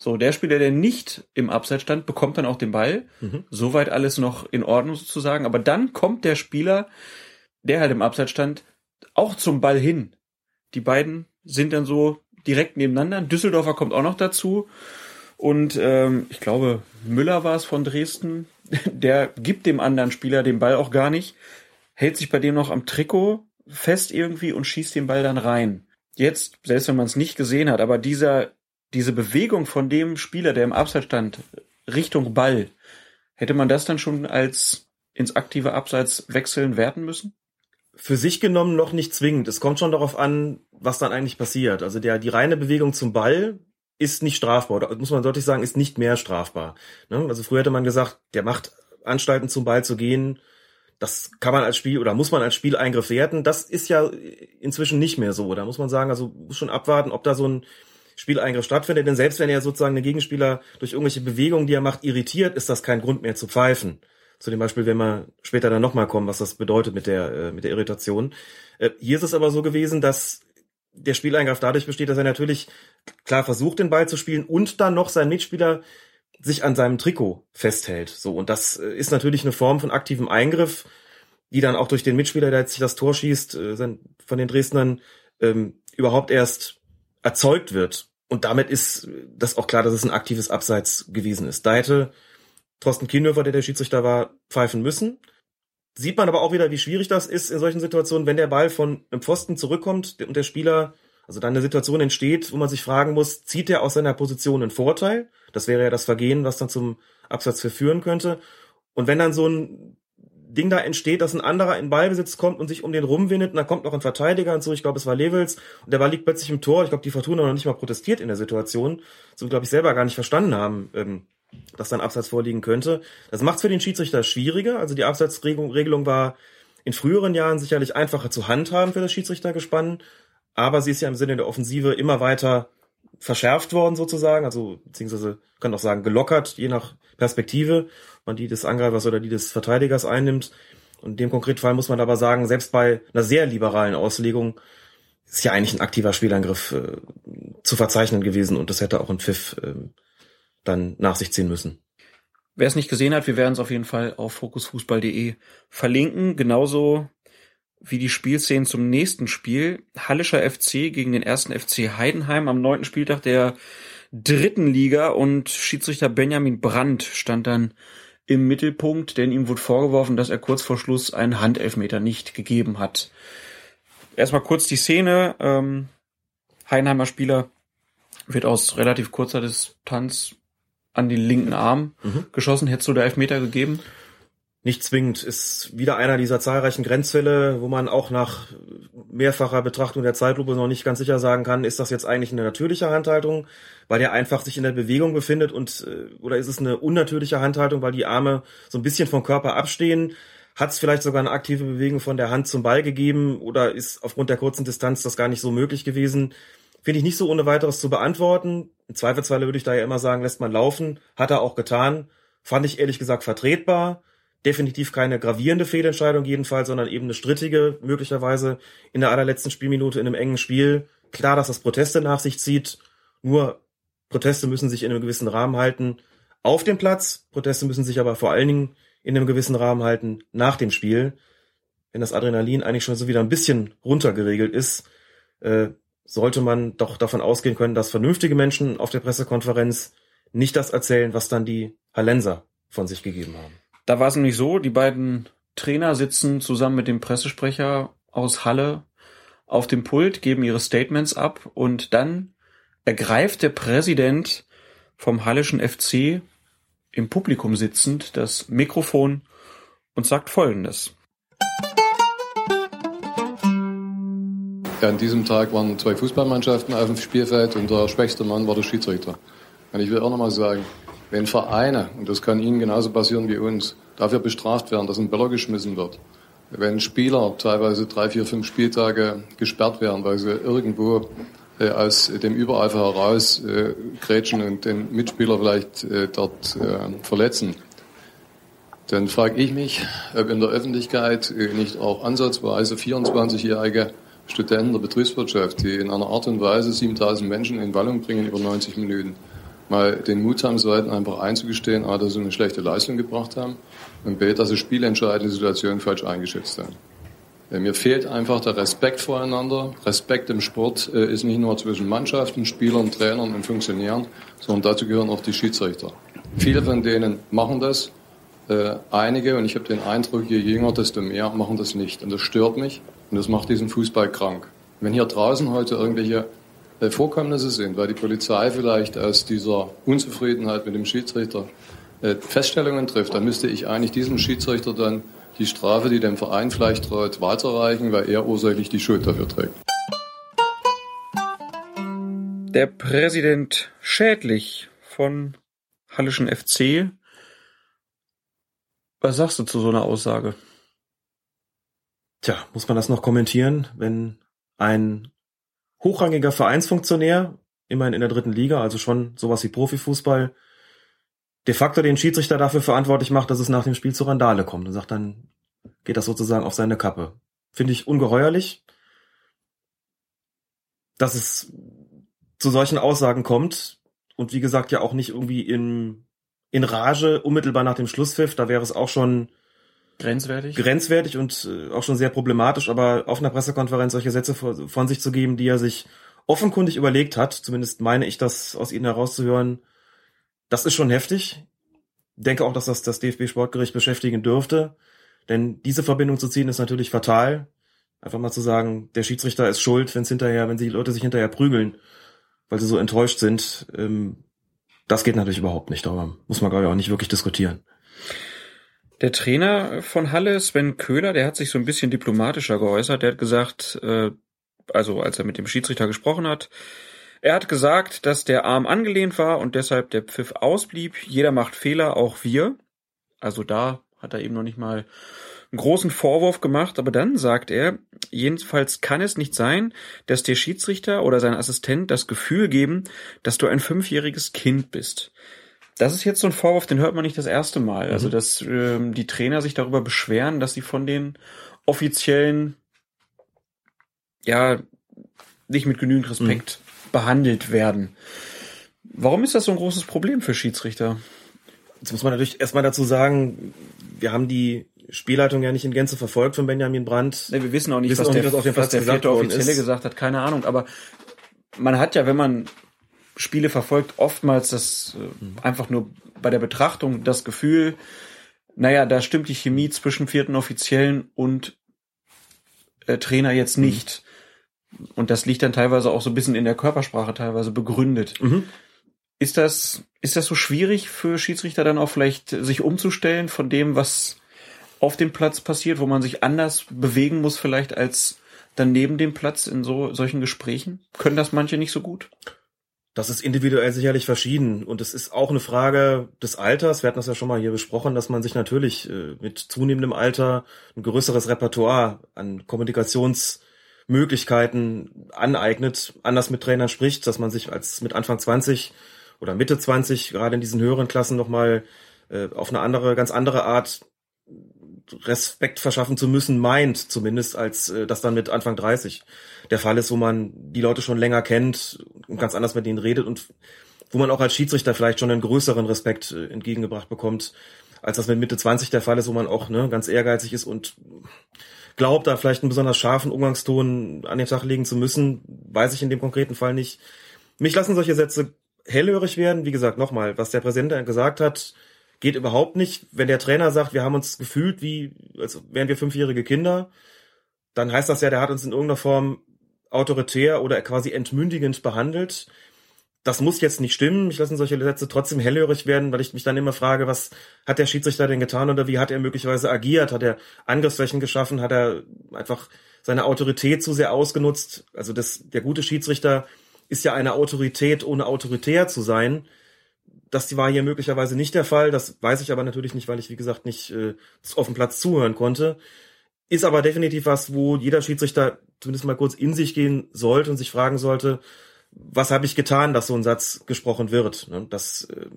So, der Spieler, der nicht im Abseits stand, bekommt dann auch den Ball. Soweit alles noch in Ordnung sozusagen. Aber dann kommt der Spieler, der halt im Abseits stand, auch zum Ball hin. Die beiden sind dann so direkt nebeneinander. Ein Düsseldorfer kommt auch noch dazu. Und ähm, ich glaube, Müller war es von Dresden. Der gibt dem anderen Spieler den Ball auch gar nicht, hält sich bei dem noch am Trikot fest irgendwie und schießt den Ball dann rein. Jetzt, selbst wenn man es nicht gesehen hat, aber dieser, diese Bewegung von dem Spieler, der im Abseits stand, Richtung Ball, hätte man das dann schon als ins aktive Abseits wechseln werten müssen? für sich genommen noch nicht zwingend. Es kommt schon darauf an, was dann eigentlich passiert. Also der, die reine Bewegung zum Ball ist nicht strafbar. Oder muss man deutlich sagen, ist nicht mehr strafbar. Ne? Also früher hätte man gesagt, der macht Anstalten zum Ball zu gehen. Das kann man als Spiel oder muss man als Spieleingriff werten. Das ist ja inzwischen nicht mehr so. Da muss man sagen, also muss schon abwarten, ob da so ein Spieleingriff stattfindet. Denn selbst wenn er sozusagen den Gegenspieler durch irgendwelche Bewegungen, die er macht, irritiert, ist das kein Grund mehr zu pfeifen. Zu dem Beispiel, wenn wir später dann nochmal kommen, was das bedeutet mit der, äh, mit der Irritation. Äh, hier ist es aber so gewesen, dass der Spieleingriff dadurch besteht, dass er natürlich klar versucht, den Ball zu spielen und dann noch sein Mitspieler sich an seinem Trikot festhält. So, und das äh, ist natürlich eine Form von aktivem Eingriff, die dann auch durch den Mitspieler, der jetzt sich das Tor schießt, äh, von den Dresdnern ähm, überhaupt erst erzeugt wird. Und damit ist das auch klar, dass es ein aktives Abseits gewesen ist. Da hätte Thorsten Kienhöfer, der der Schiedsrichter war, pfeifen müssen. Sieht man aber auch wieder, wie schwierig das ist in solchen Situationen, wenn der Ball von einem Pfosten zurückkommt und der Spieler, also dann eine Situation entsteht, wo man sich fragen muss, zieht er aus seiner Position einen Vorteil? Das wäre ja das Vergehen, was dann zum Absatz verführen könnte. Und wenn dann so ein Ding da entsteht, dass ein anderer in Ballbesitz kommt und sich um den rumwindet und dann kommt noch ein Verteidiger und so, ich glaube, es war Levels und der Ball liegt plötzlich im Tor. Ich glaube, die Fortuna noch nicht mal protestiert in der Situation, so glaube ich selber gar nicht verstanden haben, ähm, dass dann Abseits vorliegen könnte. Das macht es für den Schiedsrichter schwieriger. Also die Abseitsregelung war in früheren Jahren sicherlich einfacher zu handhaben für das Schiedsrichtergespann, aber sie ist ja im Sinne der Offensive immer weiter verschärft worden sozusagen, also beziehungsweise kann auch sagen gelockert, je nach Perspektive, man die des Angreifers oder die des Verteidigers einnimmt. Und in dem konkreten Fall muss man aber sagen, selbst bei einer sehr liberalen Auslegung ist ja eigentlich ein aktiver Spielangriff äh, zu verzeichnen gewesen und das hätte auch ein Pfiff äh, dann nach sich ziehen müssen. Wer es nicht gesehen hat, wir werden es auf jeden Fall auf fokusfußball.de verlinken. Genauso wie die Spielszenen zum nächsten Spiel. Hallischer FC gegen den ersten FC Heidenheim am neunten Spieltag der dritten Liga und Schiedsrichter Benjamin Brandt stand dann im Mittelpunkt, denn ihm wurde vorgeworfen, dass er kurz vor Schluss einen Handelfmeter nicht gegeben hat. Erstmal kurz die Szene. Ähm, Heidenheimer Spieler wird aus relativ kurzer Distanz an den linken Arm mhm. geschossen. Hättest du da Elfmeter gegeben? Nicht zwingend. Ist wieder einer dieser zahlreichen Grenzfälle, wo man auch nach mehrfacher Betrachtung der Zeitlupe noch nicht ganz sicher sagen kann, ist das jetzt eigentlich eine natürliche Handhaltung, weil der einfach sich in der Bewegung befindet und äh, oder ist es eine unnatürliche Handhaltung, weil die Arme so ein bisschen vom Körper abstehen? Hat es vielleicht sogar eine aktive Bewegung von der Hand zum Ball gegeben oder ist aufgrund der kurzen Distanz das gar nicht so möglich gewesen? Finde ich nicht so ohne weiteres zu beantworten. Im Zweifelsfalle würde ich da ja immer sagen, lässt man laufen. Hat er auch getan. Fand ich ehrlich gesagt vertretbar definitiv keine gravierende Fehlentscheidung jedenfalls, sondern eben eine strittige, möglicherweise in der allerletzten Spielminute in einem engen Spiel. Klar, dass das Proteste nach sich zieht, nur Proteste müssen sich in einem gewissen Rahmen halten auf dem Platz, Proteste müssen sich aber vor allen Dingen in einem gewissen Rahmen halten nach dem Spiel. Wenn das Adrenalin eigentlich schon so wieder ein bisschen runtergeregelt ist, äh, sollte man doch davon ausgehen können, dass vernünftige Menschen auf der Pressekonferenz nicht das erzählen, was dann die Hallenser von sich gegeben haben. Da war es nämlich so, die beiden Trainer sitzen zusammen mit dem Pressesprecher aus Halle auf dem Pult, geben ihre Statements ab und dann ergreift der Präsident vom Hallischen FC im Publikum sitzend das Mikrofon und sagt Folgendes. An diesem Tag waren zwei Fußballmannschaften auf dem Spielfeld und der schwächste Mann war der Schiedsrichter. Und ich will auch nochmal sagen, wenn Vereine, und das kann Ihnen genauso passieren wie uns, dafür bestraft werden, dass ein Böller geschmissen wird, wenn Spieler teilweise drei, vier, fünf Spieltage gesperrt werden, weil sie irgendwo äh, aus dem Übereifer heraus äh, grätschen und den Mitspieler vielleicht äh, dort äh, verletzen, dann frage ich mich, ob in der Öffentlichkeit äh, nicht auch ansatzweise 24-jährige Studenten der Betriebswirtschaft, die in einer Art und Weise 7000 Menschen in Wallung bringen über 90 Minuten, mal den Mut haben sollten, einfach einzugestehen, A, dass sie eine schlechte Leistung gebracht haben und B, dass sie spielentscheidende Situationen falsch eingeschätzt haben. Mir fehlt einfach der Respekt voreinander. Respekt im Sport äh, ist nicht nur zwischen Mannschaften, Spielern, Trainern und Funktionären, sondern dazu gehören auch die Schiedsrichter. Viele von denen machen das, äh, einige, und ich habe den Eindruck, je jünger, desto mehr, machen das nicht. Und das stört mich und das macht diesen Fußball krank. Wenn hier draußen heute irgendwelche äh, Vorkommnisse sind, weil die Polizei vielleicht aus dieser Unzufriedenheit mit dem Schiedsrichter äh, Feststellungen trifft, dann müsste ich eigentlich diesem Schiedsrichter dann die Strafe, die dem Verein vielleicht droht, weiterreichen, weil er ursächlich die Schuld dafür trägt. Der Präsident Schädlich von Hallischen FC. Was sagst du zu so einer Aussage? Tja, muss man das noch kommentieren, wenn ein hochrangiger Vereinsfunktionär, immerhin in der dritten Liga, also schon sowas wie Profifußball, de facto den Schiedsrichter dafür verantwortlich macht, dass es nach dem Spiel zur Randale kommt und sagt, dann geht das sozusagen auf seine Kappe. Finde ich ungeheuerlich, dass es zu solchen Aussagen kommt und wie gesagt ja auch nicht irgendwie in, in Rage unmittelbar nach dem Schlusspfiff, da wäre es auch schon Grenzwertig? grenzwertig und äh, auch schon sehr problematisch, aber auf einer Pressekonferenz solche Sätze von sich zu geben, die er sich offenkundig überlegt hat, zumindest meine ich das aus ihnen herauszuhören, das ist schon heftig. Denke auch, dass das das DFB-Sportgericht beschäftigen dürfte, denn diese Verbindung zu ziehen ist natürlich fatal. Einfach mal zu sagen, der Schiedsrichter ist schuld, wenn es hinterher, wenn die Leute sich hinterher prügeln, weil sie so enttäuscht sind, ähm, das geht natürlich überhaupt nicht. Darüber muss man glaube ich auch nicht wirklich diskutieren. Der Trainer von Halle, Sven Köhler, der hat sich so ein bisschen diplomatischer geäußert. Der hat gesagt, äh, also als er mit dem Schiedsrichter gesprochen hat, er hat gesagt, dass der Arm angelehnt war und deshalb der Pfiff ausblieb. Jeder macht Fehler, auch wir. Also da hat er eben noch nicht mal einen großen Vorwurf gemacht, aber dann sagt er, jedenfalls kann es nicht sein, dass der Schiedsrichter oder sein Assistent das Gefühl geben, dass du ein fünfjähriges Kind bist. Das ist jetzt so ein Vorwurf, den hört man nicht das erste Mal. Also, dass ähm, die Trainer sich darüber beschweren, dass sie von den offiziellen, ja, nicht mit genügend Respekt behandelt werden. Warum ist das so ein großes Problem für Schiedsrichter? Jetzt muss man natürlich erstmal dazu sagen, wir haben die Spielleitung ja nicht in Gänze verfolgt von Benjamin Brandt. Ne, wir wissen auch nicht, Wissen was, auch der, nicht, was auf dem was Platz der gesagt Offizielle ist. gesagt hat, keine Ahnung. Aber man hat ja, wenn man Spiele verfolgt, oftmals das äh, einfach nur bei der Betrachtung das Gefühl, naja, da stimmt die Chemie zwischen vierten Offiziellen und äh, Trainer jetzt nicht. Und das liegt dann teilweise auch so ein bisschen in der Körpersprache teilweise begründet. Mhm. Ist das, ist das so schwierig für Schiedsrichter dann auch vielleicht sich umzustellen von dem, was auf dem Platz passiert, wo man sich anders bewegen muss vielleicht als dann neben dem Platz in so solchen Gesprächen? Können das manche nicht so gut? Das ist individuell sicherlich verschieden und es ist auch eine Frage des Alters. Wir hatten das ja schon mal hier besprochen, dass man sich natürlich äh, mit zunehmendem Alter ein größeres Repertoire an Kommunikationsmöglichkeiten aneignet, anders mit Trainern spricht, dass man sich als mit Anfang 20 oder Mitte 20 gerade in diesen höheren Klassen nochmal äh, auf eine andere, ganz andere Art Respekt verschaffen zu müssen, meint zumindest, als äh, das dann mit Anfang 30 der Fall ist, wo man die Leute schon länger kennt und ganz anders mit denen redet und wo man auch als Schiedsrichter vielleicht schon einen größeren Respekt äh, entgegengebracht bekommt, als das mit Mitte 20 der Fall ist, wo man auch ne, ganz ehrgeizig ist und glaubt, da vielleicht einen besonders scharfen Umgangston an den Tag legen zu müssen, weiß ich in dem konkreten Fall nicht. Mich lassen solche Sätze hellhörig werden. Wie gesagt, nochmal, was der Präsident gesagt hat, geht überhaupt nicht. Wenn der Trainer sagt, wir haben uns gefühlt wie, als wären wir fünfjährige Kinder, dann heißt das ja, der hat uns in irgendeiner Form autoritär oder quasi entmündigend behandelt. Das muss jetzt nicht stimmen. Ich lasse solche Sätze trotzdem hellhörig werden, weil ich mich dann immer frage, was hat der Schiedsrichter denn getan oder wie hat er möglicherweise agiert? Hat er Angriffsflächen geschaffen? Hat er einfach seine Autorität zu sehr ausgenutzt? Also das, der gute Schiedsrichter ist ja eine Autorität, ohne autoritär zu sein. Das war hier möglicherweise nicht der Fall. Das weiß ich aber natürlich nicht, weil ich, wie gesagt, nicht äh, auf dem Platz zuhören konnte. Ist aber definitiv was, wo jeder Schiedsrichter zumindest mal kurz in sich gehen sollte und sich fragen sollte, was habe ich getan, dass so ein Satz gesprochen wird. Ne? Das äh,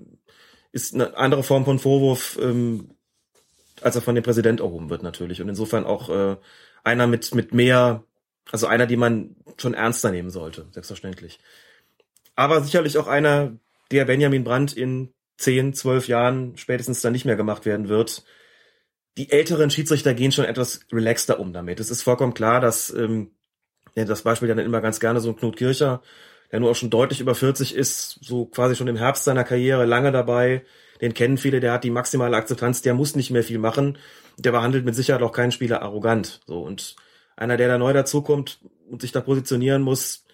ist eine andere Form von Vorwurf, ähm, als er von dem Präsident erhoben wird natürlich. Und insofern auch äh, einer mit, mit mehr, also einer, die man schon ernster nehmen sollte, selbstverständlich. Aber sicherlich auch einer, der Benjamin Brandt in 10, 12 Jahren spätestens dann nicht mehr gemacht werden wird. Die älteren Schiedsrichter gehen schon etwas relaxter um damit. Es ist vollkommen klar, dass ähm, das Beispiel dann immer ganz gerne so ein Knut Kircher, der nur auch schon deutlich über 40 ist, so quasi schon im Herbst seiner Karriere lange dabei. Den kennen viele, der hat die maximale Akzeptanz, der muss nicht mehr viel machen. Der behandelt mit Sicherheit auch keinen Spieler arrogant. So und einer, der da neu dazukommt und sich da positionieren muss,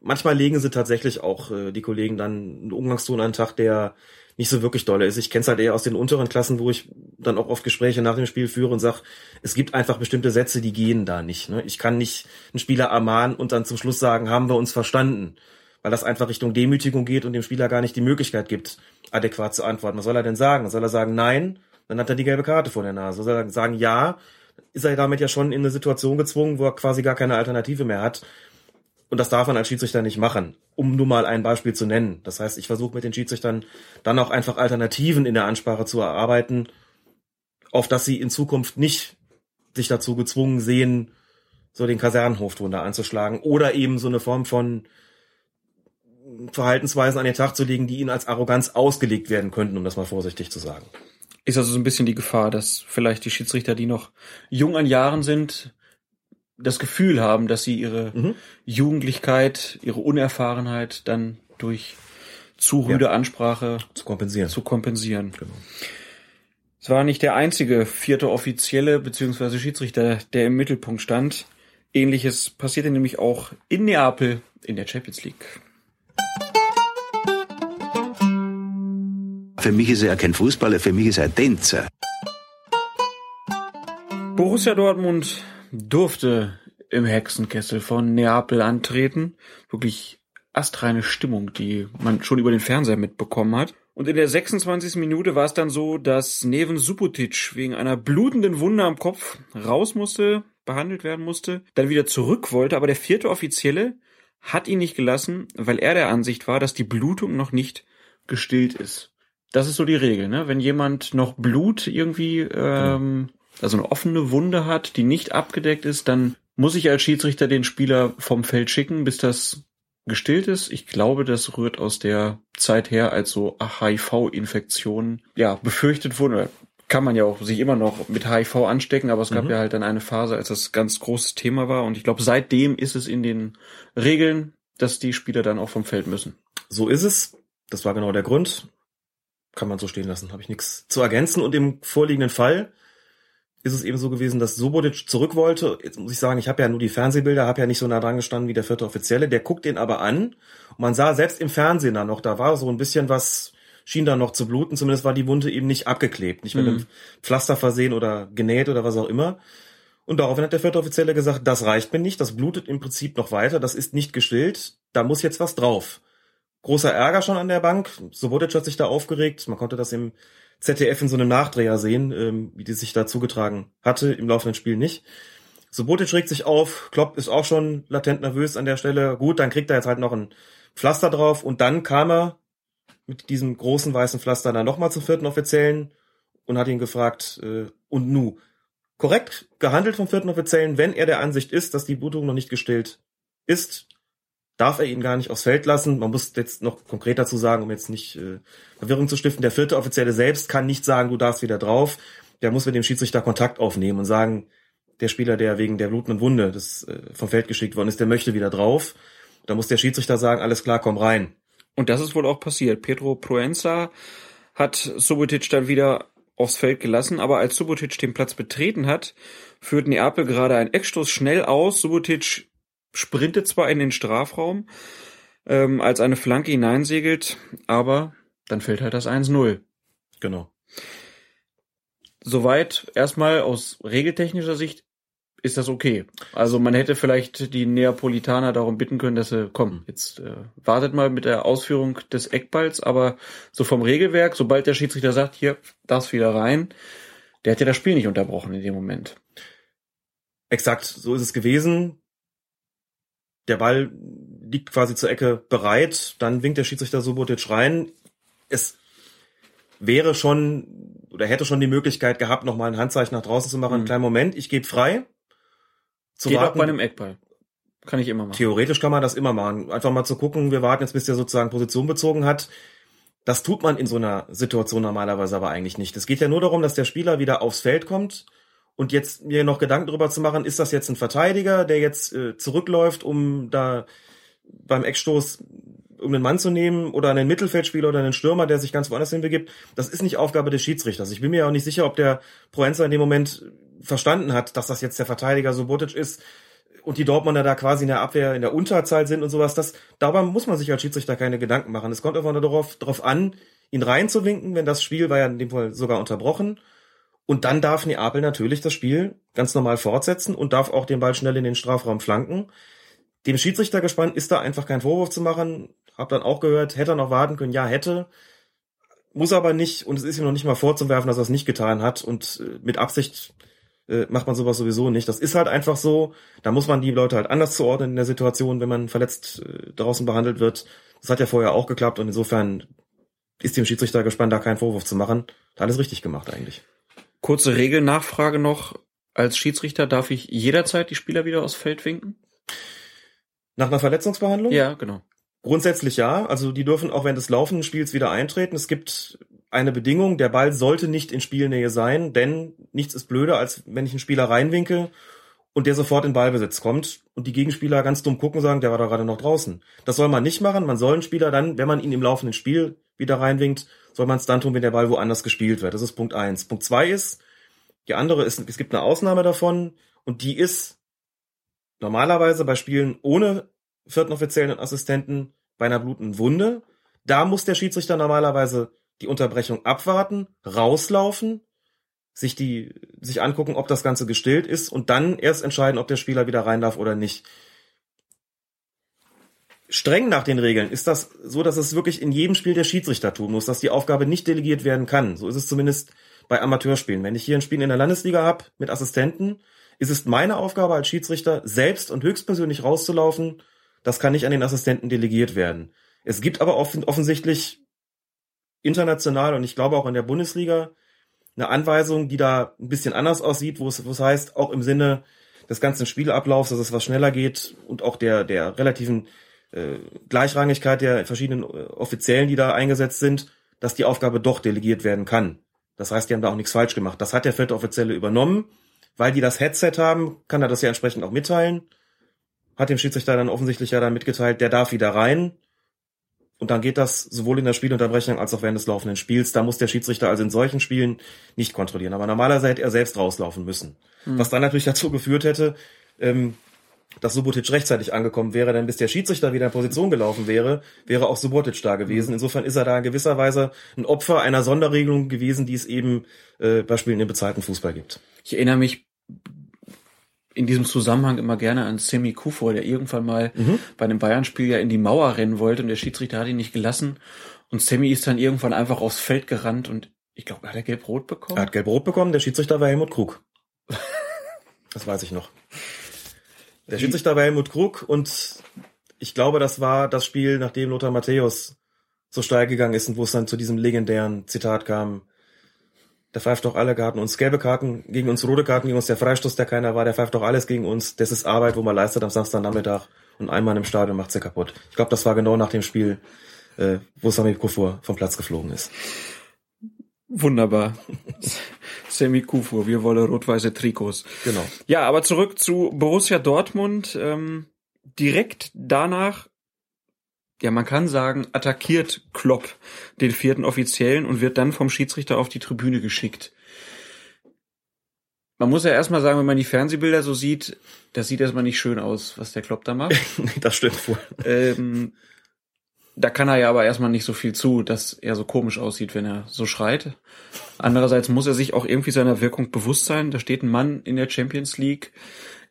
manchmal legen sie tatsächlich auch äh, die Kollegen dann einen Umgangston an den Tag, der nicht so wirklich dolle ist. Ich kenne es halt eher aus den unteren Klassen, wo ich dann auch oft Gespräche nach dem Spiel führe und sag, es gibt einfach bestimmte Sätze, die gehen da nicht. Ne? Ich kann nicht einen Spieler ermahnen und dann zum Schluss sagen, haben wir uns verstanden, weil das einfach Richtung Demütigung geht und dem Spieler gar nicht die Möglichkeit gibt, adäquat zu antworten. Was soll er denn sagen? Soll er sagen nein? Dann hat er die gelbe Karte vor der Nase. Soll er sagen ja? Ist er damit ja schon in eine Situation gezwungen, wo er quasi gar keine Alternative mehr hat. Und das darf man als Schiedsrichter nicht machen, um nur mal ein Beispiel zu nennen. Das heißt, ich versuche mit den Schiedsrichtern dann auch einfach Alternativen in der Ansprache zu erarbeiten, auf dass sie in Zukunft nicht sich dazu gezwungen sehen, so den Kasernenhofton da anzuschlagen oder eben so eine Form von Verhaltensweisen an den Tag zu legen, die ihnen als Arroganz ausgelegt werden könnten, um das mal vorsichtig zu sagen. Ist also so ein bisschen die Gefahr, dass vielleicht die Schiedsrichter, die noch jung an Jahren sind, das Gefühl haben, dass sie ihre Mhm. Jugendlichkeit, ihre Unerfahrenheit dann durch zu rüde Ansprache Zu kompensieren. zu kompensieren. Genau. Es war nicht der einzige vierte Offizielle bzw. Schiedsrichter, der im Mittelpunkt stand. Ähnliches passierte nämlich auch in Neapel in der Champions League. Für mich ist er kein Fußballer, für mich ist er ein Tänzer. Borussia Dortmund durfte im Hexenkessel von Neapel antreten. Wirklich astreine Stimmung, die man schon über den Fernseher mitbekommen hat. Und in der 26. Minute war es dann so, dass Neven Subotic wegen einer blutenden Wunde am Kopf raus musste, behandelt werden musste, dann wieder zurück wollte, aber der vierte Offizielle hat ihn nicht gelassen, weil er der Ansicht war, dass die Blutung noch nicht gestillt ist. Das ist so die Regel, ne? Wenn jemand noch Blut irgendwie, ähm, also eine offene Wunde hat, die nicht abgedeckt ist, dann muss ich als Schiedsrichter den Spieler vom Feld schicken, bis das gestillt ist. Ich glaube, das rührt aus der Zeit her, als so HIV-Infektionen ja befürchtet wurden. Kann man ja auch sich immer noch mit HIV anstecken, aber es gab ja halt dann eine Phase, als das ganz großes Thema war. Und ich glaube, seitdem ist es in den Regeln, dass die Spieler dann auch vom Feld müssen. So ist es. Das war genau der Grund. Kann man so stehen lassen. Habe ich nichts zu ergänzen. Und im vorliegenden Fall ist es eben so gewesen, dass Sobodic zurück wollte. Jetzt muss ich sagen, ich habe ja nur die Fernsehbilder, habe ja nicht so nah dran gestanden wie der vierte Offizielle. Der guckt ihn aber an. Und man sah selbst im Fernsehen da noch, da war so ein bisschen was, schien da noch zu bluten. Zumindest war die Wunde eben nicht abgeklebt, nicht mit Mhm. einem Pflaster versehen oder genäht oder was auch immer. Und daraufhin hat der vierte Offizielle gesagt, das reicht mir nicht, das blutet im Prinzip noch weiter, das ist nicht gestillt, da muss jetzt was drauf. Großer Ärger schon an der Bank. Sobotic hat sich da aufgeregt. Man konnte das im ZDF in so einem Nachdreher sehen, ähm, wie die sich da zugetragen hatte, im laufenden Spiel nicht. Sobotic regt sich auf, Klopp ist auch schon latent nervös an der Stelle. Gut, dann kriegt er jetzt halt noch ein Pflaster drauf und dann kam er mit diesem großen weißen Pflaster dann nochmal zum vierten Offiziellen und hat ihn gefragt, äh, und nu? Korrekt gehandelt vom vierten Offiziellen, wenn er der Ansicht ist, dass die Blutung noch nicht gestillt ist, darf er ihn gar nicht aufs Feld lassen. Man muss jetzt noch konkret dazu sagen, um jetzt nicht äh, Verwirrung zu stiften, der vierte Offizielle selbst kann nicht sagen, du darfst wieder drauf. Der muss mit dem Schiedsrichter Kontakt aufnehmen und sagen, der Spieler, der wegen der blutenden Wunde des, äh, vom Feld geschickt worden ist, der möchte wieder drauf. Da muss der Schiedsrichter sagen, alles klar, komm rein. Und das ist wohl auch passiert. Pedro Proenza hat Subotic dann wieder aufs Feld gelassen, aber als Subotic den Platz betreten hat, führt Neapel gerade einen Eckstoß schnell aus. Subotic sprintet zwar in den Strafraum, ähm, als eine Flanke hineinsegelt, aber dann fällt halt das 1-0. Genau. Soweit erstmal aus regeltechnischer Sicht ist das okay. Also man hätte vielleicht die Neapolitaner darum bitten können, dass sie, komm, jetzt äh, wartet mal mit der Ausführung des Eckballs, aber so vom Regelwerk, sobald der Schiedsrichter sagt, hier, das wieder rein, der hat ja das Spiel nicht unterbrochen in dem Moment. Exakt, so ist es gewesen. Der Ball liegt quasi zur Ecke bereit, dann winkt der Schiedsrichter Subotic rein. Es wäre schon oder hätte schon die Möglichkeit gehabt, nochmal ein Handzeichen nach draußen zu machen. Mhm. Einen kleinen Moment, ich gebe frei. Zu Geht auch warten. bei einem Eckball. Kann ich immer machen. Theoretisch kann man das immer machen. Einfach mal zu gucken, wir warten jetzt, bis der sozusagen Position bezogen hat. Das tut man in so einer Situation normalerweise aber eigentlich nicht. Es geht ja nur darum, dass der Spieler wieder aufs Feld kommt und jetzt mir noch Gedanken darüber zu machen, ist das jetzt ein Verteidiger, der jetzt äh, zurückläuft, um da beim Eckstoß um den Mann zu nehmen oder einen Mittelfeldspieler oder einen Stürmer, der sich ganz woanders hin begibt. Das ist nicht Aufgabe des Schiedsrichters. Ich bin mir ja auch nicht sicher, ob der Proenza in dem Moment verstanden hat, dass das jetzt der Verteidiger Subotic ist und die Dortmunder da quasi in der Abwehr in der Unterzahl sind und sowas. Das, darüber muss man sich als Schiedsrichter keine Gedanken machen. Es kommt einfach nur darauf, darauf an, ihn reinzuwinken, wenn das Spiel war ja in dem Fall sogar unterbrochen. Und dann darf Neapel natürlich das Spiel ganz normal fortsetzen und darf auch den Ball schnell in den Strafraum flanken. Dem Schiedsrichter gespannt ist da einfach kein Vorwurf zu machen. Hab dann auch gehört, hätte er noch warten können, ja, hätte. Muss aber nicht, und es ist ihm noch nicht mal vorzuwerfen, dass er es nicht getan hat. Und äh, mit Absicht äh, macht man sowas sowieso nicht. Das ist halt einfach so. Da muss man die Leute halt anders zuordnen in der Situation, wenn man verletzt äh, draußen behandelt wird. Das hat ja vorher auch geklappt und insofern ist dem Schiedsrichter gespannt, da keinen Vorwurf zu machen. Hat alles richtig gemacht eigentlich. Kurze Regelnachfrage noch. Als Schiedsrichter darf ich jederzeit die Spieler wieder aufs Feld winken? Nach einer Verletzungsbehandlung? Ja, genau. Grundsätzlich ja. Also die dürfen auch während des laufenden Spiels wieder eintreten. Es gibt eine Bedingung, der Ball sollte nicht in Spielnähe sein, denn nichts ist blöder, als wenn ich einen Spieler reinwinke und der sofort in Ballbesitz kommt und die Gegenspieler ganz dumm gucken und sagen, der war da gerade noch draußen. Das soll man nicht machen. Man soll einen Spieler dann, wenn man ihn im laufenden Spiel wieder reinwinkt, soll man es dann tun, wenn der Ball woanders gespielt wird. Das ist Punkt eins. Punkt zwei ist, die andere ist, es gibt eine Ausnahme davon und die ist normalerweise bei Spielen ohne vierten Offiziellen und Assistenten bei einer blutenden Wunde. Da muss der Schiedsrichter normalerweise die Unterbrechung abwarten, rauslaufen, sich die, sich angucken, ob das Ganze gestillt ist und dann erst entscheiden, ob der Spieler wieder rein darf oder nicht. Streng nach den Regeln ist das so, dass es wirklich in jedem Spiel der Schiedsrichter tun muss, dass die Aufgabe nicht delegiert werden kann. So ist es zumindest bei Amateurspielen. Wenn ich hier ein Spiel in der Landesliga habe mit Assistenten, ist es meine Aufgabe als Schiedsrichter, selbst und höchstpersönlich rauszulaufen. Das kann nicht an den Assistenten delegiert werden. Es gibt aber offen, offensichtlich international und ich glaube auch in der Bundesliga eine Anweisung, die da ein bisschen anders aussieht, wo es, wo es heißt, auch im Sinne des ganzen Spielablaufs, dass es was schneller geht und auch der, der relativen äh, Gleichrangigkeit der verschiedenen äh, Offiziellen, die da eingesetzt sind, dass die Aufgabe doch delegiert werden kann. Das heißt, die haben da auch nichts falsch gemacht. Das hat der vierte Offizielle übernommen. Weil die das Headset haben, kann er das ja entsprechend auch mitteilen. Hat dem Schiedsrichter dann offensichtlich ja dann mitgeteilt, der darf wieder rein. Und dann geht das sowohl in der Spielunterbrechung als auch während des laufenden Spiels. Da muss der Schiedsrichter also in solchen Spielen nicht kontrollieren. Aber normalerweise hätte er selbst rauslaufen müssen. Mhm. Was dann natürlich dazu geführt hätte, ähm, dass Subotic rechtzeitig angekommen wäre, denn bis der Schiedsrichter wieder in Position gelaufen wäre, wäre auch Subotic da gewesen. Insofern ist er da in gewisser Weise ein Opfer einer Sonderregelung gewesen, die es eben äh, bei Spielen im bezahlten Fußball gibt. Ich erinnere mich in diesem Zusammenhang immer gerne an Semi Kufor, der irgendwann mal mhm. bei einem Bayern-Spiel ja in die Mauer rennen wollte und der Schiedsrichter hat ihn nicht gelassen. Und Semi ist dann irgendwann einfach aufs Feld gerannt und ich glaube, hat er gelb-rot bekommen? Er hat gelb-rot bekommen, der Schiedsrichter war Helmut Krug. das weiß ich noch. Der Schiedsrichter war Helmut Krug und ich glaube, das war das Spiel, nachdem Lothar Matthäus so steil gegangen ist und wo es dann zu diesem legendären Zitat kam, der pfeift doch alle Karten uns gelbe Karten gegen uns, rote Karten gegen uns, der Freistoß, der keiner war, der pfeift doch alles gegen uns. Das ist Arbeit, wo man leistet am Samstagnachmittag und einmal im Stadion macht sie kaputt. Ich glaube, das war genau nach dem Spiel, äh, wo Sami Kufur vom Platz geflogen ist. Wunderbar. Semi Kufur, wir wollen rot-weiße Trikots. Genau. Ja, aber zurück zu Borussia Dortmund. Ähm, direkt danach ja, man kann sagen, attackiert Klopp den vierten Offiziellen und wird dann vom Schiedsrichter auf die Tribüne geschickt. Man muss ja erstmal sagen, wenn man die Fernsehbilder so sieht, das sieht erstmal nicht schön aus, was der Klopp da macht. das stimmt wohl. Ähm, da kann er ja aber erstmal nicht so viel zu, dass er so komisch aussieht, wenn er so schreit. Andererseits muss er sich auch irgendwie seiner Wirkung bewusst sein. Da steht ein Mann in der Champions League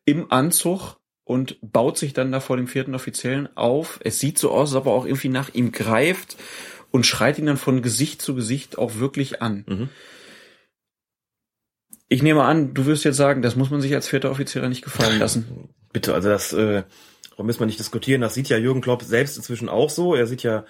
im Anzug und baut sich dann da vor dem vierten Offiziellen auf. Es sieht so aus, als ob er auch irgendwie nach ihm greift und schreit ihn dann von Gesicht zu Gesicht auch wirklich an. Mhm. Ich nehme an, du wirst jetzt sagen, das muss man sich als vierter Offizieller nicht gefallen lassen. Bitte, also das, äh, darum müssen wir nicht diskutieren. Das sieht ja Jürgen Klopp selbst inzwischen auch so. Er sieht ja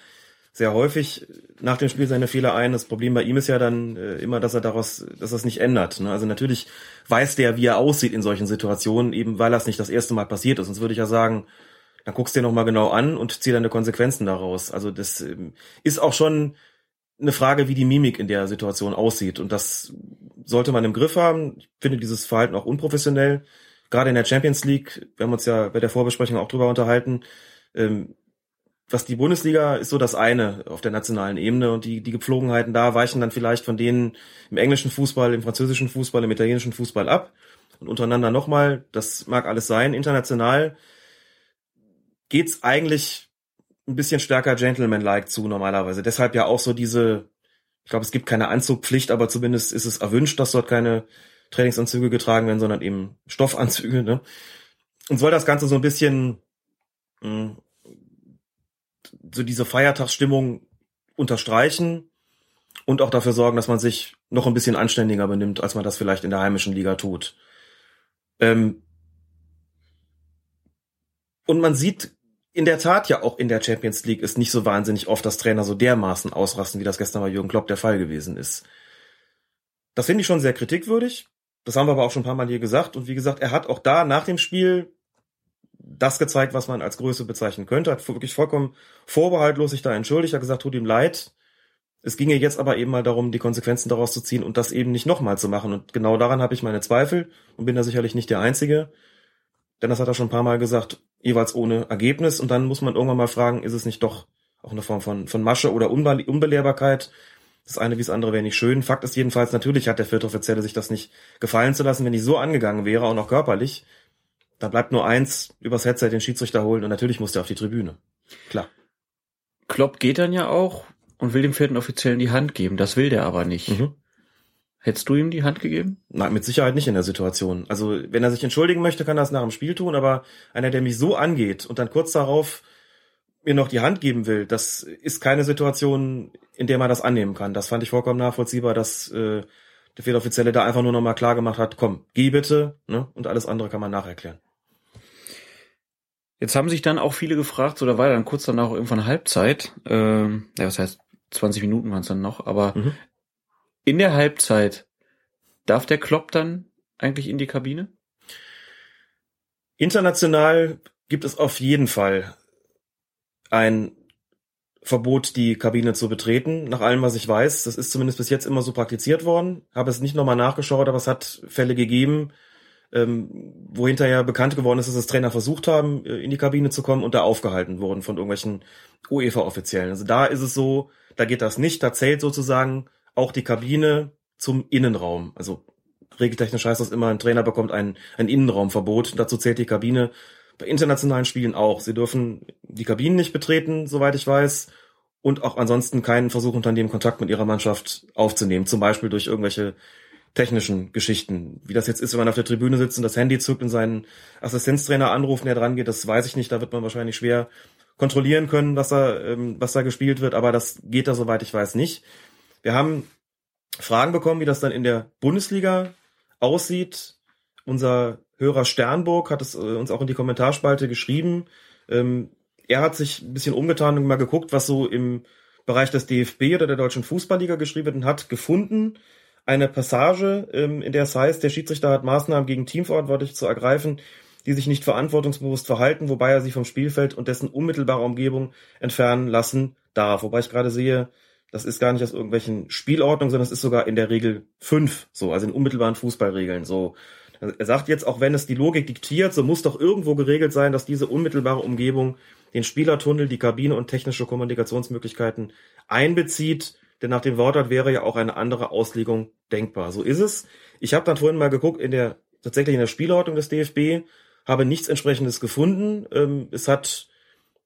sehr häufig nach dem Spiel seine Fehler ein. Das Problem bei ihm ist ja dann äh, immer, dass er daraus, dass es nicht ändert. Ne? Also natürlich weiß der, wie er aussieht in solchen Situationen, eben weil das nicht das erste Mal passiert ist. Sonst würde ich ja sagen, dann guckst du dir nochmal genau an und zieh deine Konsequenzen daraus. Also das ähm, ist auch schon eine Frage, wie die Mimik in der Situation aussieht. Und das sollte man im Griff haben. Ich finde dieses Verhalten auch unprofessionell. Gerade in der Champions League, wir haben uns ja bei der Vorbesprechung auch drüber unterhalten, ähm, was die Bundesliga ist so das eine auf der nationalen Ebene und die, die Gepflogenheiten da weichen dann vielleicht von denen im englischen Fußball, im französischen Fußball, im italienischen Fußball ab und untereinander nochmal, das mag alles sein. International geht's eigentlich ein bisschen stärker Gentleman-like zu normalerweise. Deshalb ja auch so diese Ich glaube, es gibt keine Anzugpflicht, aber zumindest ist es erwünscht, dass dort keine Trainingsanzüge getragen werden, sondern eben Stoffanzüge. Ne? Und soll das Ganze so ein bisschen mh, so diese Feiertagsstimmung unterstreichen und auch dafür sorgen, dass man sich noch ein bisschen anständiger benimmt, als man das vielleicht in der heimischen Liga tut. Ähm und man sieht in der Tat ja auch in der Champions League ist nicht so wahnsinnig oft, dass Trainer so dermaßen ausrasten, wie das gestern bei Jürgen Klopp der Fall gewesen ist. Das finde ich schon sehr kritikwürdig. Das haben wir aber auch schon ein paar Mal hier gesagt. Und wie gesagt, er hat auch da nach dem Spiel das gezeigt, was man als Größe bezeichnen könnte. Hat wirklich vollkommen vorbehaltlos sich da entschuldigt, hat gesagt, tut ihm leid. Es ginge jetzt aber eben mal darum, die Konsequenzen daraus zu ziehen und das eben nicht nochmal zu machen. Und genau daran habe ich meine Zweifel und bin da sicherlich nicht der Einzige. Denn das hat er schon ein paar Mal gesagt, jeweils ohne Ergebnis. Und dann muss man irgendwann mal fragen, ist es nicht doch auch eine Form von, von Masche oder Unbe Unbelehrbarkeit? Das eine wie das andere wäre nicht schön. Fakt ist jedenfalls, natürlich hat der vierte Offizielle sich das nicht gefallen zu lassen, wenn ich so angegangen wäre, auch noch körperlich. Da bleibt nur eins, übers Headset den Schiedsrichter holen und natürlich muss der auf die Tribüne. Klar. Klopp geht dann ja auch und will dem vierten Offiziellen die Hand geben. Das will der aber nicht. Mhm. Hättest du ihm die Hand gegeben? Nein, mit Sicherheit nicht in der Situation. Also, wenn er sich entschuldigen möchte, kann er das nach dem Spiel tun, aber einer, der mich so angeht und dann kurz darauf mir noch die Hand geben will, das ist keine Situation, in der man das annehmen kann. Das fand ich vollkommen nachvollziehbar, dass äh, der Fehloffizielle da einfach nur nochmal klar gemacht hat, komm, geh bitte, ne? Und alles andere kann man nacherklären. Jetzt haben sich dann auch viele gefragt, so da war dann kurz danach irgendwann Halbzeit, ähm, ja, was heißt, 20 Minuten waren es dann noch, aber Mhm. in der Halbzeit darf der Klopp dann eigentlich in die Kabine? International gibt es auf jeden Fall ein Verbot, die Kabine zu betreten. Nach allem, was ich weiß, das ist zumindest bis jetzt immer so praktiziert worden. Habe es nicht nochmal nachgeschaut, aber es hat Fälle gegeben, ähm, wo hinterher bekannt geworden ist, dass es Trainer versucht haben, äh, in die Kabine zu kommen und da aufgehalten wurden von irgendwelchen UEFA-Offiziellen. Also da ist es so, da geht das nicht. Da zählt sozusagen auch die Kabine zum Innenraum. Also regeltechnisch heißt das immer, ein Trainer bekommt ein, ein Innenraumverbot. Dazu zählt die Kabine bei internationalen Spielen auch. Sie dürfen die Kabinen nicht betreten, soweit ich weiß, und auch ansonsten keinen Versuch unternehmen, Kontakt mit ihrer Mannschaft aufzunehmen, zum Beispiel durch irgendwelche technischen Geschichten. Wie das jetzt ist, wenn man auf der Tribüne sitzt und das Handy zückt und seinen Assistenztrainer anruft, der dran geht, das weiß ich nicht. Da wird man wahrscheinlich schwer kontrollieren können, was da, ähm, was da gespielt wird, aber das geht da, soweit ich weiß, nicht. Wir haben Fragen bekommen, wie das dann in der Bundesliga aussieht. Unser Hörer Sternburg hat es äh, uns auch in die Kommentarspalte geschrieben. Ähm, er hat sich ein bisschen umgetan und mal geguckt, was so im Bereich des DFB oder der Deutschen Fußballliga geschrieben wird und hat gefunden eine Passage, ähm, in der es heißt, der Schiedsrichter hat Maßnahmen gegen Teamverantwortliche zu ergreifen, die sich nicht verantwortungsbewusst verhalten, wobei er sie vom Spielfeld und dessen unmittelbare Umgebung entfernen lassen darf. Wobei ich gerade sehe, das ist gar nicht aus irgendwelchen Spielordnungen, sondern es ist sogar in der Regel fünf, so, also in unmittelbaren Fußballregeln, so. Er sagt jetzt, auch wenn es die Logik diktiert, so muss doch irgendwo geregelt sein, dass diese unmittelbare Umgebung den Spielertunnel, die Kabine und technische Kommunikationsmöglichkeiten einbezieht. Denn nach dem Wortlaut wäre ja auch eine andere Auslegung denkbar. So ist es. Ich habe dann vorhin mal geguckt, in der tatsächlich in der Spielordnung des DFB, habe nichts entsprechendes gefunden. Ähm, es hat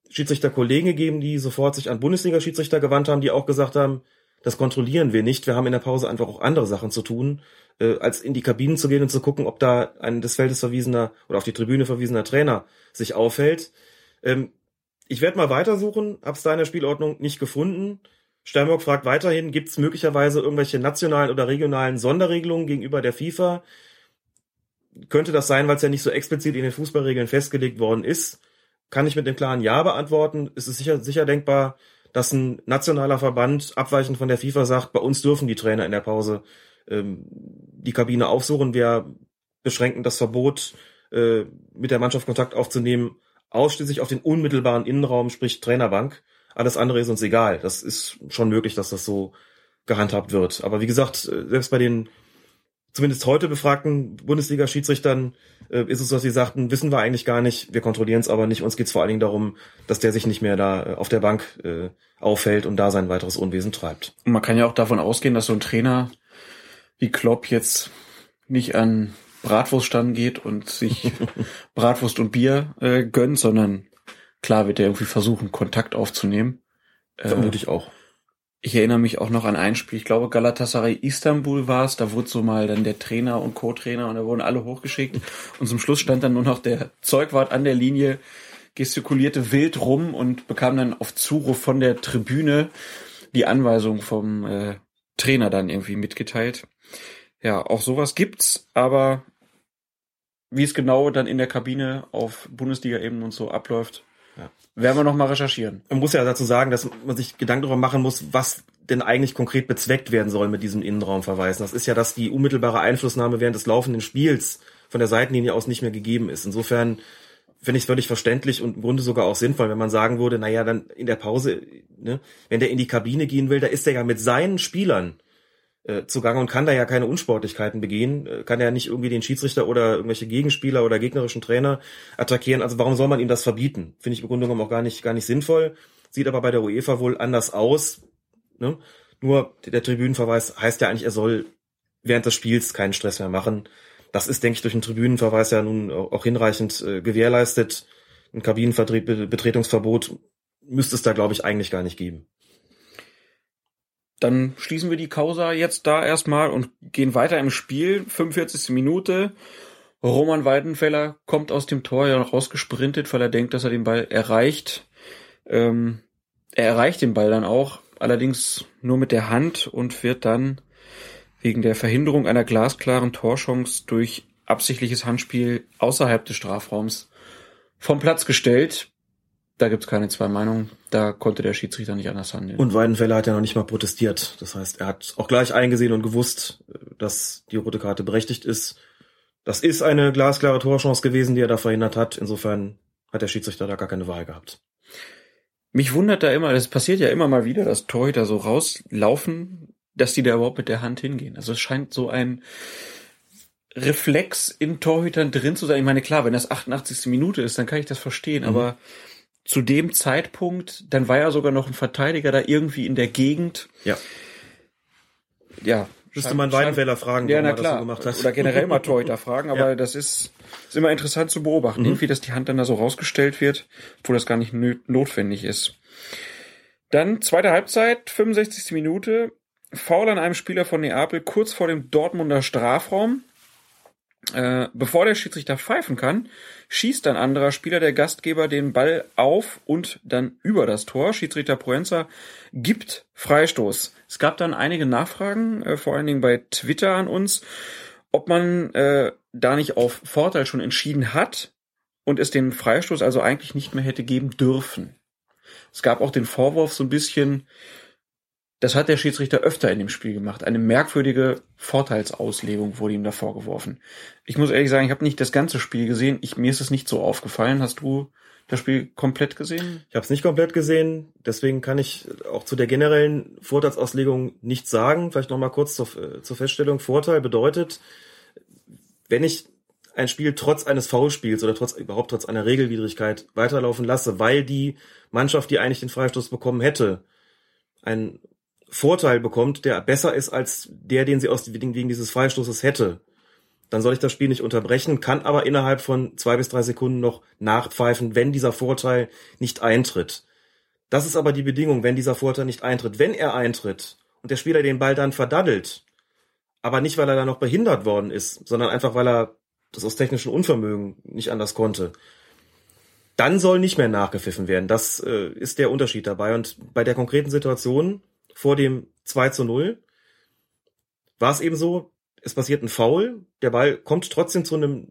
Schiedsrichterkollegen gegeben, die sofort sich an Bundesliga-Schiedsrichter gewandt haben, die auch gesagt haben, das kontrollieren wir nicht. Wir haben in der Pause einfach auch andere Sachen zu tun, äh, als in die Kabinen zu gehen und zu gucken, ob da ein des Feldes verwiesener oder auf die Tribüne verwiesener Trainer sich aufhält. Ähm, ich werde mal weitersuchen, hab's da in der Spielordnung nicht gefunden. Sternburg fragt weiterhin, gibt es möglicherweise irgendwelche nationalen oder regionalen Sonderregelungen gegenüber der FIFA? Könnte das sein, weil es ja nicht so explizit in den Fußballregeln festgelegt worden ist? Kann ich mit dem klaren Ja beantworten? Ist es sicher, sicher denkbar, dass ein nationaler Verband abweichend von der FIFA sagt, bei uns dürfen die Trainer in der Pause ähm, die Kabine aufsuchen. Wir beschränken das Verbot, äh, mit der Mannschaft Kontakt aufzunehmen, ausschließlich auf den unmittelbaren Innenraum, sprich Trainerbank. Alles andere ist uns egal. Das ist schon möglich, dass das so gehandhabt wird. Aber wie gesagt, selbst bei den zumindest heute befragten Bundesliga-Schiedsrichtern äh, ist es so, dass sie sagten, wissen wir eigentlich gar nicht, wir kontrollieren es aber nicht. Uns geht es vor allen Dingen darum, dass der sich nicht mehr da äh, auf der Bank äh, auffällt und da sein weiteres Unwesen treibt. Und man kann ja auch davon ausgehen, dass so ein Trainer wie Klopp jetzt nicht an Bratwurststand geht und sich Bratwurst und Bier äh, gönnt, sondern klar wird er irgendwie versuchen, Kontakt aufzunehmen. Vermute ich auch. Ich erinnere mich auch noch an ein Spiel, ich glaube Galatasaray Istanbul war es, da wurde so mal dann der Trainer und Co-Trainer und da wurden alle hochgeschickt. Und zum Schluss stand dann nur noch der Zeugwart an der Linie, gestikulierte wild rum und bekam dann auf Zuruf von der Tribüne die Anweisung vom äh, Trainer dann irgendwie mitgeteilt. Ja, auch sowas gibt's, aber wie es genau dann in der Kabine auf Bundesliga-Ebene und so abläuft, Ja. werden wir noch mal recherchieren. Man muss ja dazu sagen, dass man sich Gedanken darüber machen muss, was denn eigentlich konkret bezweckt werden soll mit diesem Innenraumverweisen. Das ist ja, dass die unmittelbare Einflussnahme während des laufenden Spiels von der Seitenlinie aus nicht mehr gegeben ist. Insofern finde ich es völlig verständlich und im Grunde sogar auch sinnvoll, wenn man sagen würde, naja, dann in der Pause, ne, wenn der in die Kabine gehen will, da ist er ja mit seinen Spielern äh, zugange und kann da ja keine Unsportlichkeiten begehen, äh, kann ja nicht irgendwie den Schiedsrichter oder irgendwelche Gegenspieler oder gegnerischen Trainer attackieren. Also warum soll man ihm das verbieten? Finde ich im Grunde genommen auch gar nicht, gar nicht sinnvoll. Sieht aber bei der UEFA wohl anders aus. Ne? Nur der Tribünenverweis heißt ja eigentlich, er soll während des Spiels keinen Stress mehr machen. Das ist, denke ich, durch den Tribünenverweis ja nun auch hinreichend äh, gewährleistet. Ein Kabinenbetretungsverbot müsste es da, glaube ich, eigentlich gar nicht geben. Dann schließen wir die Causa jetzt da erstmal und gehen weiter im Spiel. 45. Minute. Roman Weidenfeller kommt aus dem Tor ja noch rausgesprintet, weil er denkt, dass er den Ball erreicht. Ähm, er erreicht den Ball dann auch, allerdings nur mit der Hand und wird dann wegen der Verhinderung einer glasklaren Torchance durch absichtliches Handspiel außerhalb des Strafraums vom Platz gestellt. Da gibt's keine zwei Meinungen. Da konnte der Schiedsrichter nicht anders handeln. Und Weidenfeller hat ja noch nicht mal protestiert. Das heißt, er hat auch gleich eingesehen und gewusst, dass die rote Karte berechtigt ist. Das ist eine glasklare Torchance gewesen, die er da verhindert hat. Insofern hat der Schiedsrichter da gar keine Wahl gehabt. Mich wundert da immer, das passiert ja immer mal wieder, dass Torhüter so rauslaufen, dass die da überhaupt mit der Hand hingehen. Also es scheint so ein Reflex in Torhütern drin zu sein. Ich meine, klar, wenn das 88. Minute ist, dann kann ich das verstehen, Mhm. aber zu dem Zeitpunkt, dann war ja sogar noch ein Verteidiger da irgendwie in der Gegend. Ja. Ja. Müsste man Weidenfeller fragen, Ja, warum na er das klar. so gemacht hat. Oder generell mal Torhüter fragen, aber Ja. das ist, ist immer interessant zu beobachten, Mhm. irgendwie, dass die Hand dann da so rausgestellt wird, obwohl das gar nicht notwendig ist. Dann zweite Halbzeit, 65. Minute, Foul an einem Spieler von Neapel kurz vor dem Dortmunder Strafraum. Äh, bevor der Schiedsrichter pfeifen kann, schießt ein anderer Spieler der Gastgeber den Ball auf und dann über das Tor. Schiedsrichter Proenza gibt Freistoß. Es gab dann einige Nachfragen, äh, vor allen Dingen bei Twitter an uns, ob man äh, da nicht auf Vorteil schon entschieden hat und es den Freistoß also eigentlich nicht mehr hätte geben dürfen. Es gab auch den Vorwurf so ein bisschen, das hat der Schiedsrichter öfter in dem Spiel gemacht. Eine merkwürdige Vorteilsauslegung wurde ihm da vorgeworfen. Ich muss ehrlich sagen, ich habe nicht das ganze Spiel gesehen. Ich, mir ist es nicht so aufgefallen. Hast du das Spiel komplett gesehen? Ich habe es nicht komplett gesehen, deswegen kann ich auch zu der generellen Vorteilsauslegung nichts sagen. Vielleicht noch mal kurz zur, äh, zur Feststellung. Vorteil bedeutet, wenn ich ein Spiel trotz eines Foulspiels oder trotz überhaupt trotz einer Regelwidrigkeit weiterlaufen lasse, weil die Mannschaft, die eigentlich den Freistoß bekommen hätte, einen Vorteil bekommt, der besser ist als der, den sie aus wegen dieses Freistoßes hätte, dann soll ich das Spiel nicht unterbrechen, kann aber innerhalb von zwei bis drei Sekunden noch nachpfeifen, wenn dieser Vorteil nicht eintritt. Das ist aber die Bedingung, wenn dieser Vorteil nicht eintritt. Wenn er eintritt und der Spieler den Ball dann verdaddelt, aber nicht, weil er da noch behindert worden ist, sondern einfach, weil er das aus technischem Unvermögen nicht anders konnte, dann soll nicht mehr nachgepfiffen werden. Das äh, ist der Unterschied dabei. Und bei der konkreten Situation vor dem 2 zu 0 war es eben so, es passiert ein Foul, der Ball kommt trotzdem zu einem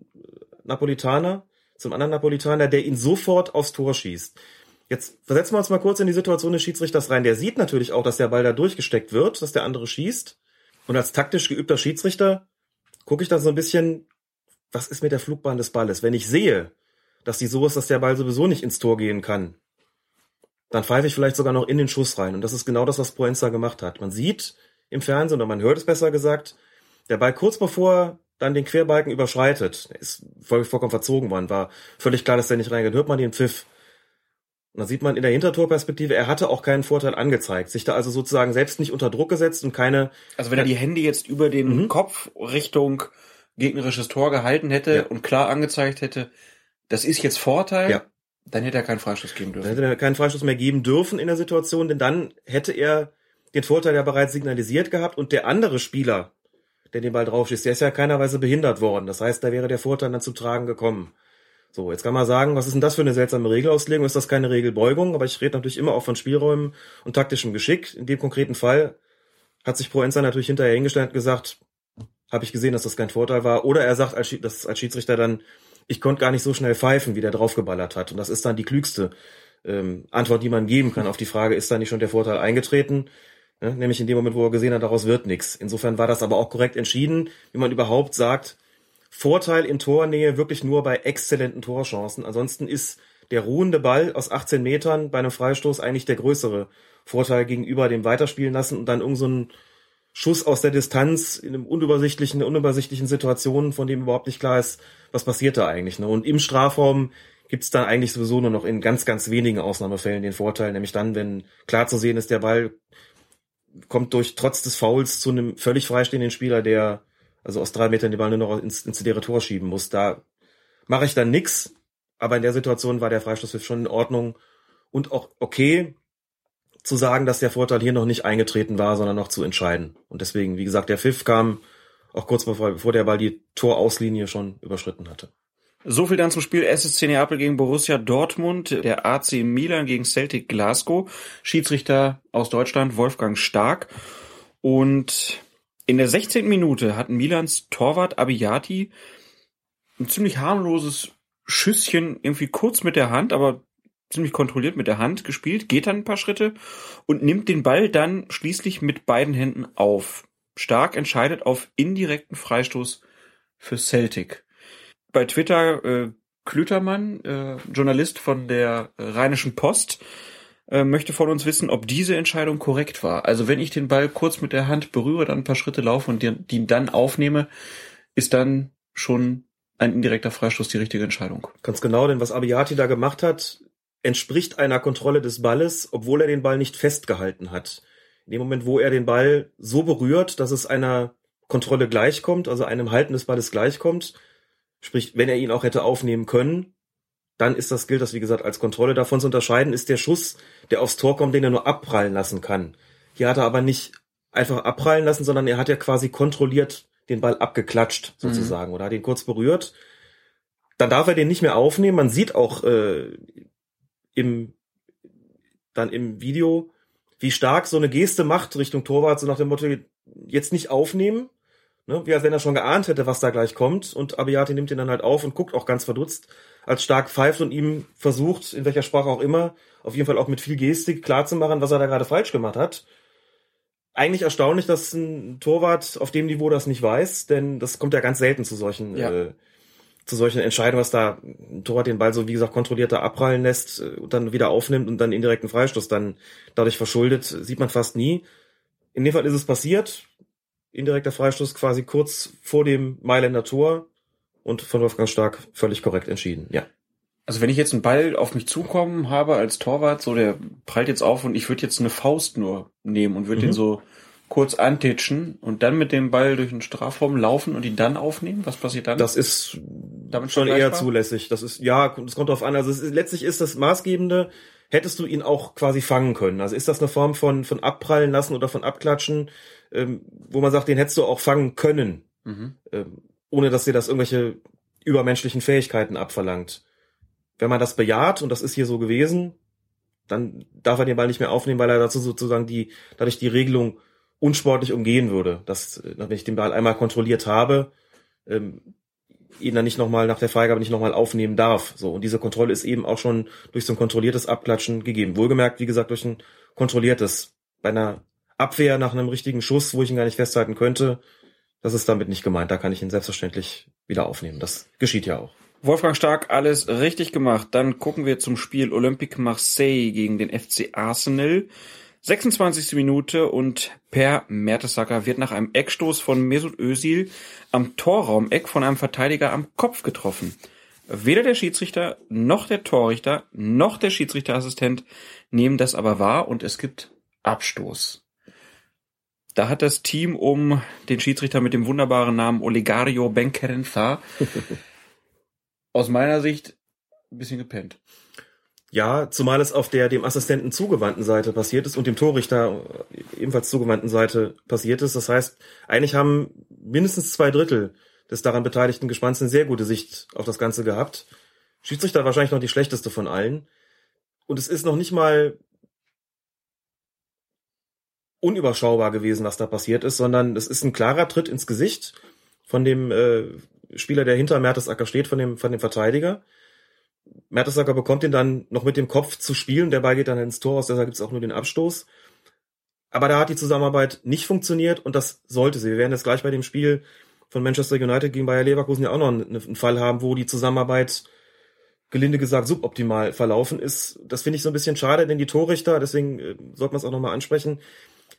Napolitaner, zum anderen Napolitaner, der ihn sofort aufs Tor schießt. Jetzt versetzen wir uns mal kurz in die Situation des Schiedsrichters rein. Der sieht natürlich auch, dass der Ball da durchgesteckt wird, dass der andere schießt. Und als taktisch geübter Schiedsrichter gucke ich da so ein bisschen, was ist mit der Flugbahn des Balles? Wenn ich sehe, dass die so ist, dass der Ball sowieso nicht ins Tor gehen kann, dann pfeife ich vielleicht sogar noch in den Schuss rein. Und das ist genau das, was Proenza gemacht hat. Man sieht im Fernsehen, oder man hört es besser gesagt, der Ball kurz bevor dann den Querbalken überschreitet, ist voll, vollkommen verzogen worden, war völlig klar, dass der nicht reingeht, hört man den Pfiff. Und dann sieht man in der Hintertorperspektive, er hatte auch keinen Vorteil angezeigt, sich da also sozusagen selbst nicht unter Druck gesetzt und keine, Also wenn er die Hände jetzt über den Mhm. Kopf Richtung gegnerisches Tor gehalten hätte Ja. und klar angezeigt hätte, das ist jetzt Vorteil, Ja. Dann hätte er keinen Freistoß geben dann dürfen. hätte er keinen Freistoß mehr geben dürfen in der Situation, denn dann hätte er den Vorteil ja bereits signalisiert gehabt und der andere Spieler, der den Ball draufschießt, der ist ja keinerweise behindert worden. Das heißt, da wäre der Vorteil dann zum Tragen gekommen. So, jetzt kann man sagen, was ist denn das für eine seltsame Regelauslegung? Ist das keine Regelbeugung? Aber ich rede natürlich immer auch von Spielräumen und taktischem Geschick. In dem konkreten Fall hat sich Proenza natürlich hinterher hingestellt und gesagt, habe ich gesehen, dass das kein Vorteil war. Oder er sagt als, das als Schiedsrichter dann, ich konnte gar nicht so schnell pfeifen, wie der draufgeballert hat. Und das ist dann die klügste ähm, Antwort, die man geben kann auf die Frage, ist da nicht schon der Vorteil eingetreten? Ja, nämlich in dem Moment, wo er gesehen hat, daraus wird nichts. Insofern war das aber auch korrekt entschieden, wie man überhaupt sagt, Vorteil in Tornähe wirklich nur bei exzellenten Torchancen. Ansonsten ist der ruhende Ball aus 18 Metern bei einem Freistoß eigentlich der größere Vorteil gegenüber dem Weiterspielen lassen und dann irgend so ein Schuss aus der Distanz in einem unübersichtlichen, unübersichtlichen Situationen, von dem überhaupt nicht klar ist, was passiert da eigentlich. Ne? Und im Strafraum gibt's dann eigentlich sowieso nur noch in ganz, ganz wenigen Ausnahmefällen den Vorteil, nämlich dann, wenn klar zu sehen ist, der Ball kommt durch trotz des Fouls zu einem völlig freistehenden Spieler, der also aus drei Metern den Ball nur noch ins, ins leere Tor schieben muss. Da mache ich dann nix, aber in der Situation war der Freistoß schon in Ordnung und auch okay zu sagen, dass der Vorteil hier noch nicht eingetreten war, sondern noch zu entscheiden. Und deswegen, wie gesagt, der Pfiff kam auch kurz bevor, bevor der Ball die Torauslinie schon überschritten hatte. So viel dann zum Spiel SSC Neapel gegen Borussia Dortmund, der AC Milan gegen Celtic Glasgow, Schiedsrichter aus Deutschland Wolfgang Stark. Und in der 16. Minute hat Milans Torwart Abiyati ein ziemlich harmloses Schüsschen irgendwie kurz mit der Hand, aber ziemlich kontrolliert mit der Hand gespielt, geht dann ein paar Schritte und nimmt den Ball dann schließlich mit beiden Händen auf. Stark entscheidet auf indirekten Freistoß für Celtic. Bei Twitter äh, Klütermann, äh, Journalist von der äh, Rheinischen Post, äh, möchte von uns wissen, ob diese Entscheidung korrekt war. Also wenn ich den Ball kurz mit der Hand berühre, dann ein paar Schritte laufe und den, den dann aufnehme, ist dann schon ein indirekter Freistoß die richtige Entscheidung. Ganz genau, denn was Abiyati da gemacht hat, entspricht einer Kontrolle des Balles, obwohl er den Ball nicht festgehalten hat. In dem Moment, wo er den Ball so berührt, dass es einer Kontrolle gleichkommt, also einem Halten des Balles gleichkommt, sprich, wenn er ihn auch hätte aufnehmen können, dann ist das, gilt das, wie gesagt, als Kontrolle. Davon zu unterscheiden ist der Schuss, der aufs Tor kommt, den er nur abprallen lassen kann. Hier hat er aber nicht einfach abprallen lassen, sondern er hat ja quasi kontrolliert den Ball abgeklatscht, sozusagen, mhm. oder hat ihn kurz berührt. Dann darf er den nicht mehr aufnehmen. Man sieht auch äh, im dann im Video, wie stark so eine Geste macht Richtung Torwart, so nach dem Motto, jetzt nicht aufnehmen, ne? wie als wenn er schon geahnt hätte, was da gleich kommt. Und Abiyati nimmt ihn dann halt auf und guckt auch ganz verdutzt, als stark pfeift und ihm versucht, in welcher Sprache auch immer, auf jeden Fall auch mit viel Gestik klarzumachen, was er da gerade falsch gemacht hat. Eigentlich erstaunlich, dass ein Torwart auf dem Niveau das nicht weiß, denn das kommt ja ganz selten zu solchen ja. äh, zu solchen Entscheidungen, was da ein Torwart den Ball so, wie gesagt, kontrollierter abprallen lässt äh, und dann wieder aufnimmt und dann indirekten Freistoß dann dadurch verschuldet, sieht man fast nie. In dem Fall ist es passiert. Indirekter Freistoß quasi kurz vor dem Mailänder Tor und von Wolfgang Stark völlig korrekt entschieden, ja. Also wenn ich jetzt einen Ball auf mich zukommen habe als Torwart, so der prallt jetzt auf und ich würde jetzt eine Faust nur nehmen und würde mhm. den so kurz antitschen und dann mit dem Ball durch den Strafraum laufen und ihn dann aufnehmen? Was passiert dann? Das ist damit schon eher zulässig. Das ist, ja, das kommt drauf an. Also ist, letztlich ist das Maßgebende, hättest du ihn auch quasi fangen können. Also ist das eine Form von, von abprallen lassen oder von abklatschen, ähm, wo man sagt, den hättest du auch fangen können, mhm. ähm, ohne dass dir das irgendwelche übermenschlichen Fähigkeiten abverlangt. Wenn man das bejaht, und das ist hier so gewesen, dann darf er den Ball nicht mehr aufnehmen, weil er dazu sozusagen die, dadurch die Regelung unsportlich umgehen würde, dass, wenn ich den Ball einmal kontrolliert habe, ähm, ihn dann nicht nochmal nach der Freigabe nicht nochmal aufnehmen darf. So, und diese Kontrolle ist eben auch schon durch so ein kontrolliertes Abklatschen gegeben. Wohlgemerkt, wie gesagt, durch ein kontrolliertes. Bei einer Abwehr nach einem richtigen Schuss, wo ich ihn gar nicht festhalten könnte, das ist damit nicht gemeint. Da kann ich ihn selbstverständlich wieder aufnehmen. Das geschieht ja auch. Wolfgang Stark, alles richtig gemacht. Dann gucken wir zum Spiel Olympique Marseille gegen den FC Arsenal. 26. Minute und Per Mertesacker wird nach einem Eckstoß von Mesut Özil am Torraumeck von einem Verteidiger am Kopf getroffen. Weder der Schiedsrichter noch der Torrichter noch der Schiedsrichterassistent nehmen das aber wahr und es gibt Abstoß. Da hat das Team um den Schiedsrichter mit dem wunderbaren Namen Olegario Benkerenza aus meiner Sicht ein bisschen gepennt. Ja, zumal es auf der dem Assistenten zugewandten Seite passiert ist und dem Torrichter ebenfalls zugewandten Seite passiert ist. Das heißt, eigentlich haben mindestens zwei Drittel des daran beteiligten Gespanns eine sehr gute Sicht auf das Ganze gehabt. Schiedsrichter wahrscheinlich noch die schlechteste von allen. Und es ist noch nicht mal unüberschaubar gewesen, was da passiert ist, sondern es ist ein klarer Tritt ins Gesicht von dem äh, Spieler, der hinter Mertesacker steht, von dem, von dem Verteidiger. Mertesacker bekommt ihn dann noch mit dem Kopf zu spielen, der Ball geht dann ins Tor aus, deshalb gibt es auch nur den Abstoß. Aber da hat die Zusammenarbeit nicht funktioniert und das sollte sie. Wir werden jetzt gleich bei dem Spiel von Manchester United gegen Bayer Leverkusen ja auch noch einen, Fall haben, wo die Zusammenarbeit gelinde gesagt suboptimal verlaufen ist. Das finde ich so ein bisschen schade, denn die Torrichter, deswegen äh, sollte man es auch nochmal ansprechen,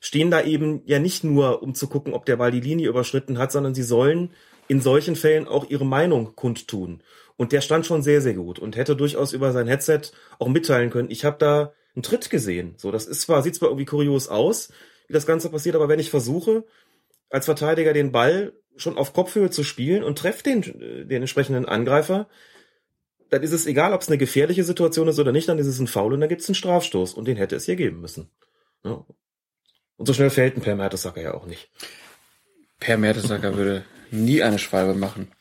stehen da eben ja nicht nur, um zu gucken, ob der Ball die Linie überschritten hat, sondern sie sollen in solchen Fällen auch ihre Meinung kundtun. Und der stand schon sehr, sehr gut und hätte durchaus über sein Headset auch mitteilen können, ich habe da einen Tritt gesehen. So, das ist zwar, sieht zwar irgendwie kurios aus, wie das Ganze passiert, aber wenn ich versuche, als Verteidiger den Ball schon auf Kopfhöhe zu spielen und treffe den, äh, den entsprechenden Angreifer, dann ist es egal, ob es eine gefährliche Situation ist oder nicht, dann ist es ein Foul und dann gibt es einen Strafstoß und den hätte es hier geben müssen. Ja. Und so schnell fällt ein Per Mertesacker ja auch nicht. Per Mertesacker würde nie eine Schwalbe machen.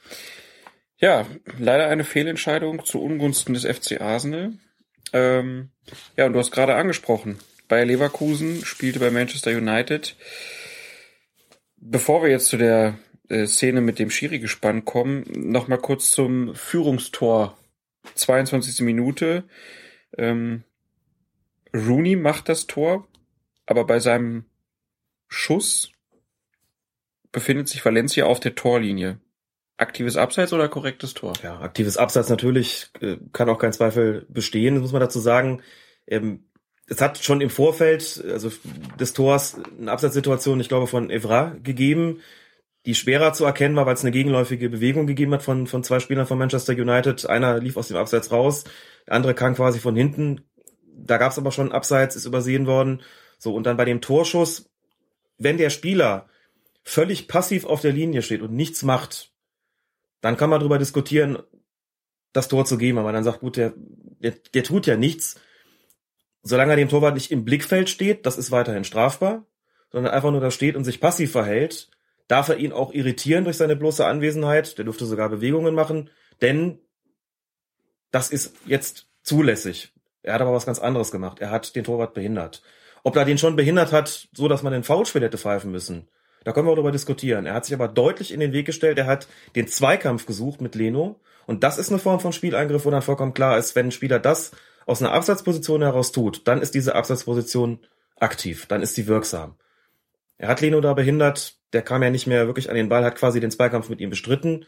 Ja, leider eine Fehlentscheidung zu Ungunsten des FC Arsenal. Ähm, ja, und du hast gerade angesprochen, Bayer Leverkusen spielte bei Manchester United. Bevor wir jetzt zu der äh, Szene mit dem Schiri-Gespann kommen, noch mal kurz zum Führungstor. 22. Minute. Ähm, Rooney macht das Tor, aber bei seinem Schuss befindet sich Valencia auf der Torlinie. Aktives Abseits oder korrektes Tor? Ja, aktives Abseits natürlich äh, kann auch kein Zweifel bestehen, das muss man dazu sagen. Ähm, es hat schon im Vorfeld, also des Tors, eine Abseitssituation, ich glaube, von Evra gegeben, die schwerer zu erkennen war, weil es eine gegenläufige Bewegung gegeben hat von, von zwei Spielern von Manchester United. Einer lief aus dem Abseits raus, der andere kam quasi von hinten. Da gab es aber schon Abseits, ist übersehen worden. So, und dann bei dem Torschuss wenn der Spieler völlig passiv auf der Linie steht und nichts macht, dann kann man darüber diskutieren, das Tor zu geben. Aber dann sagt, gut, der, der, der tut ja nichts. Solange er dem Torwart nicht im Blickfeld steht, das ist weiterhin strafbar, sondern einfach nur da steht und sich passiv verhält, darf er ihn auch irritieren durch seine bloße Anwesenheit. Der dürfte sogar Bewegungen machen, denn das ist jetzt zulässig. Er hat aber was ganz anderes gemacht. Er hat den Torwart behindert. Ob er den schon behindert hat, so dass man den Foulspiel hätte pfeifen müssen, da können wir darüber diskutieren. Er hat sich aber deutlich in den Weg gestellt. Er hat den Zweikampf gesucht mit Leno. Und das ist eine Form von Spieleingriff, wo dann vollkommen klar ist, wenn ein Spieler das aus einer Absatzposition heraus tut, dann ist diese Absatzposition aktiv, dann ist sie wirksam. Er hat Leno da behindert, der kam ja nicht mehr wirklich an den Ball, hat quasi den Zweikampf mit ihm bestritten.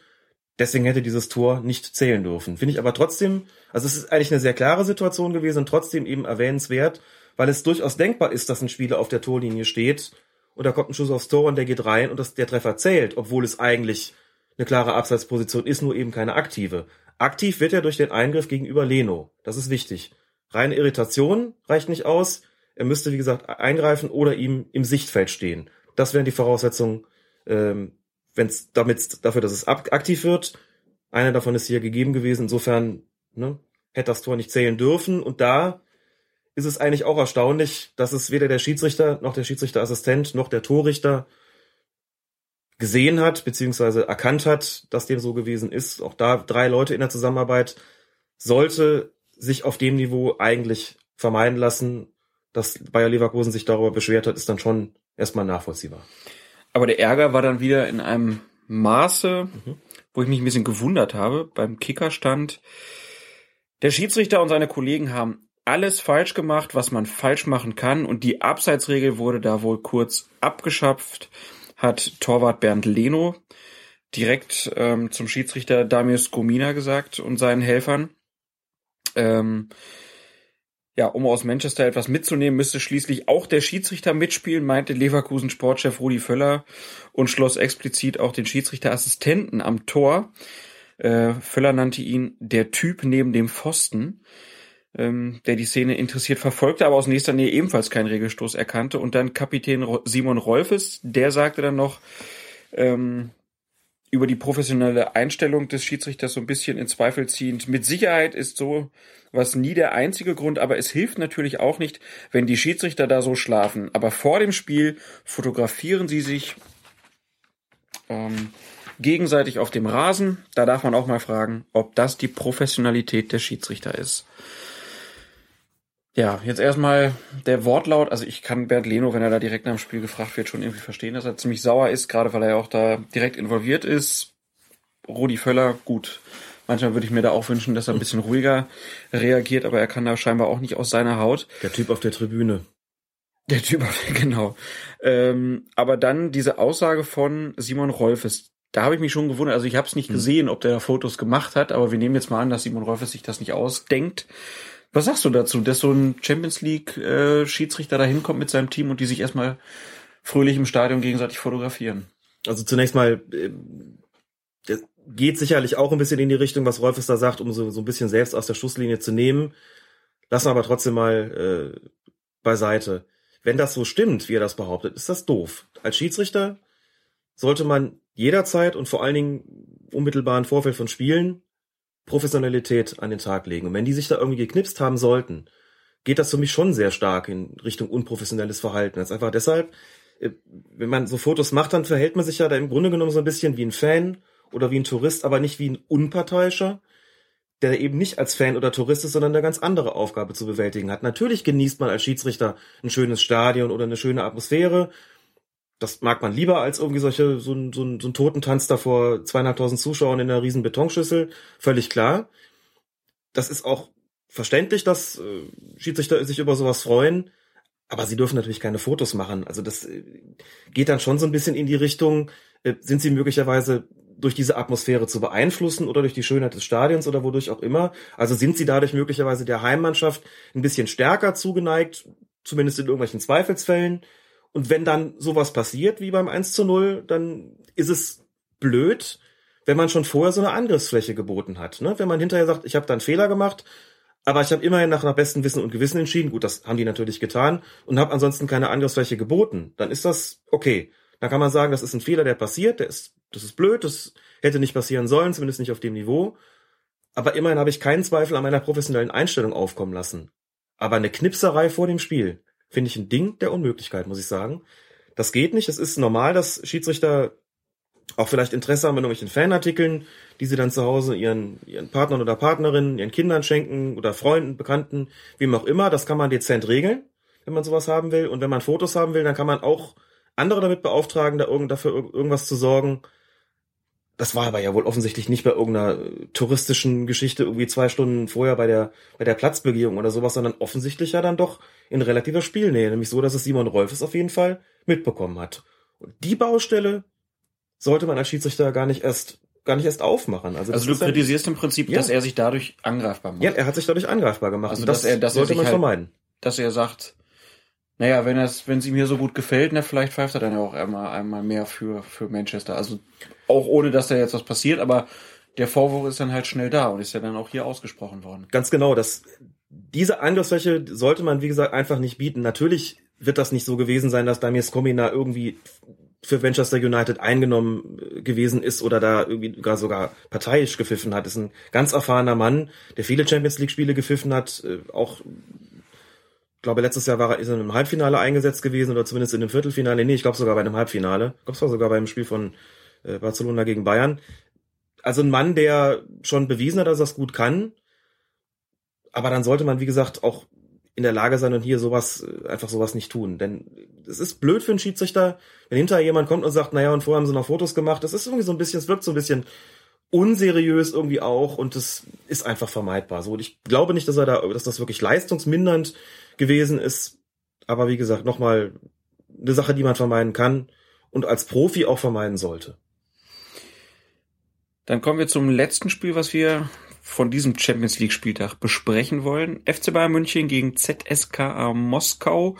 Deswegen hätte dieses Tor nicht zählen dürfen. Finde ich aber trotzdem, also es ist eigentlich eine sehr klare Situation gewesen und trotzdem eben erwähnenswert, weil es durchaus denkbar ist, dass ein Spieler auf der Torlinie steht und da kommt ein Schuss aufs Tor und der geht rein und das, der Treffer zählt, obwohl es eigentlich eine klare Abseitsposition ist, nur eben keine aktive. Aktiv wird er durch den Eingriff gegenüber Leno. Das ist wichtig. Reine Irritation reicht nicht aus. Er müsste, wie gesagt, eingreifen oder ihm im Sichtfeld stehen. Das wären die Voraussetzungen, ähm, wenn es damit dafür, dass es aktiv wird. Eine davon ist hier gegeben gewesen. Insofern ne, hätte das Tor nicht zählen dürfen. Und da ist es eigentlich auch erstaunlich, dass es weder der Schiedsrichter noch der Schiedsrichterassistent noch der Torrichter gesehen hat, beziehungsweise erkannt hat, dass dem so gewesen ist. Auch da drei Leute in der Zusammenarbeit sollte sich auf dem Niveau eigentlich vermeiden lassen. Dass Bayer Leverkusen sich darüber beschwert hat, ist dann schon erstmal nachvollziehbar. Aber der Ärger war dann wieder in einem Maße, mhm. wo ich mich ein bisschen gewundert habe. Beim Kickerstand. Der Schiedsrichter und seine Kollegen haben alles falsch gemacht, was man falsch machen kann und die Abseitsregel wurde da wohl kurz abgeschafft, hat Torwart Bernd Leno direkt ähm, zum Schiedsrichter Damir Skomina gesagt und seinen Helfern. Ähm, ja, um aus Manchester etwas mitzunehmen, müsste schließlich auch der Schiedsrichter mitspielen, meinte Leverkusen Sportchef Rudi Völler und schloss explizit auch den Schiedsrichterassistenten am Tor. Äh, Völler nannte ihn der Typ neben dem Pfosten ähm, der die Szene interessiert verfolgte, aber aus nächster Nähe ebenfalls keinen Regelstoß erkannte. Und dann Kapitän Simon Rolfes, der sagte dann noch, ähm, über die professionelle Einstellung des Schiedsrichters so ein bisschen in Zweifel ziehend. Mit Sicherheit ist so was nie der einzige Grund, aber es hilft natürlich auch nicht, wenn die Schiedsrichter da so schlafen. Aber vor dem Spiel fotografieren sie sich ähm, gegenseitig auf dem Rasen. Da darf man auch mal fragen, ob das die Professionalität der Schiedsrichter ist. Ja, jetzt erstmal der Wortlaut. Also ich kann Bernd Leno, wenn er da direkt nach dem Spiel gefragt wird, schon irgendwie verstehen, dass er ziemlich sauer ist, gerade weil er ja auch da direkt involviert ist. Rudi Völler, gut. Manchmal würde ich mir da auch wünschen, dass er ein bisschen ruhiger reagiert, aber er kann da scheinbar auch nicht aus seiner Haut. Der Typ auf der Tribüne. Der Typ, genau. Ähm, aber dann diese Aussage von Simon Rolfes, da habe ich mich schon gewundert. Also ich habe es nicht gesehen, ob der Fotos gemacht hat, aber wir nehmen jetzt mal an, dass Simon Rolfes sich das nicht ausdenkt. Was sagst du dazu, dass so ein Champions League äh, Schiedsrichter da hinkommt mit seinem Team und die sich erstmal fröhlich im Stadion gegenseitig fotografieren? Also zunächst mal, äh, das geht sicherlich auch ein bisschen in die Richtung, was Rolfes da sagt, um so, so ein bisschen selbst aus der Schusslinie zu nehmen. Lassen wir aber trotzdem mal äh, beiseite. Wenn das so stimmt, wie er das behauptet, ist das doof. Als Schiedsrichter sollte man jederzeit und vor allen Dingen unmittelbaren Vorfeld von Spielen Professionalität an den Tag legen. Und wenn die sich da irgendwie geknipst haben sollten, geht das für mich schon sehr stark in Richtung unprofessionelles Verhalten. Das ist einfach deshalb, äh, wenn man so Fotos macht, dann verhält man sich ja da im Grunde genommen so ein bisschen wie ein Fan oder wie ein Tourist, aber nicht wie ein Unparteiischer, der eben nicht als Fan oder Tourist ist, sondern eine ganz andere Aufgabe zu bewältigen hat. Natürlich genießt man als Schiedsrichter ein schönes Stadion oder eine schöne Atmosphäre. Das mag man lieber als irgendwie solche, so ein, so ein, so ein Totentanz da vor zweieinhalbtausend Zuschauern in einer riesen Betonschüssel. Völlig klar. Das ist auch verständlich, dass äh, Schiedsrichter sich über sowas freuen. Aber sie dürfen natürlich keine Fotos machen. Also das äh, geht dann schon so ein bisschen in die Richtung, äh, sind sie möglicherweise durch diese Atmosphäre zu beeinflussen oder durch die Schönheit des Stadions oder wodurch auch immer. Also sind sie dadurch möglicherweise der Heimmannschaft ein bisschen stärker zugeneigt, zumindest in irgendwelchen Zweifelsfällen. Und wenn dann sowas passiert wie beim 1 zu 0, dann ist es blöd, wenn man schon vorher so eine Angriffsfläche geboten hat. Ne? Wenn man hinterher sagt, ich habe da einen Fehler gemacht, aber ich habe immerhin nach, nach bestem Wissen und Gewissen entschieden, gut, das haben die natürlich getan, und habe ansonsten keine Angriffsfläche geboten, dann ist das okay. Dann kann man sagen, das ist ein Fehler, der passiert, der ist, das ist blöd, das hätte nicht passieren sollen, zumindest nicht auf dem Niveau. Aber immerhin habe ich keinen Zweifel an meiner professionellen Einstellung aufkommen lassen. Aber eine Knipserei vor dem Spiel finde ich ein Ding der Unmöglichkeit, muss ich sagen. Das geht nicht. Es ist normal, dass Schiedsrichter auch vielleicht Interesse haben an irgendwelchen Fanartikeln, die sie dann zu Hause ihren, ihren Partnern oder Partnerinnen, ihren Kindern schenken oder Freunden, Bekannten, wem auch immer. Das kann man dezent regeln, wenn man sowas haben will. Und wenn man Fotos haben will, dann kann man auch andere damit beauftragen, da irgend, dafür irgendwas zu sorgen. Das war aber ja wohl offensichtlich nicht bei irgendeiner touristischen Geschichte irgendwie zwei Stunden vorher bei der, bei der Platzbegehung oder sowas, sondern offensichtlich ja dann doch in relativer Spielnähe. Nämlich so, dass es Simon Rolfes auf jeden Fall mitbekommen hat. Und die Baustelle sollte man als Schiedsrichter gar nicht erst gar nicht erst aufmachen. Also, also du kritisierst im Prinzip, ja. dass er sich dadurch angreifbar macht. Ja, er hat sich dadurch angreifbar gemacht. Also das, dass er, dass sollte er man halt, vermeiden. Dass er sagt, naja, wenn es, wenn es ihm hier so gut gefällt, na, vielleicht pfeift er dann ja auch einmal, einmal mehr für, für Manchester. Also auch ohne, dass da jetzt was passiert, aber der Vorwurf ist dann halt schnell da und ist ja dann auch hier ausgesprochen worden. Ganz genau, das, diese Angriffsfläche sollte man, wie gesagt, einfach nicht bieten. Natürlich wird das nicht so gewesen sein, dass Damir Skomina irgendwie für Manchester United eingenommen gewesen ist oder da irgendwie sogar, sogar parteiisch gepfiffen hat. Ist ein ganz erfahrener Mann, der viele Champions League Spiele gepfiffen hat, äh, auch glaube, letztes Jahr war er, ist er im Halbfinale eingesetzt gewesen oder zumindest in dem Viertelfinale. Nee, ich glaube sogar bei einem Halbfinale. Ich glaube, es war sogar beim Spiel von äh, Barcelona gegen Bayern. Also ein Mann, der schon bewiesen hat, dass er es gut kann. Aber dann sollte man, wie gesagt, auch in der Lage sein und hier sowas, äh, einfach sowas nicht tun. Denn es ist blöd für einen Schiedsrichter, wenn hinterher jemand kommt und sagt, naja, und vorher haben sie noch Fotos gemacht. Das ist irgendwie so ein bisschen, es wirkt so ein bisschen unseriös irgendwie auch und das ist einfach vermeidbar. So, und ich glaube nicht, dass er da, dass das wirklich leistungsmindernd gewesen ist. Aber wie gesagt, nochmal eine Sache, die man vermeiden kann und als Profi auch vermeiden sollte. Dann kommen wir zum letzten Spiel, was wir von diesem Champions League Spieltag besprechen wollen. FC Bayern München gegen ZSKA Moskau.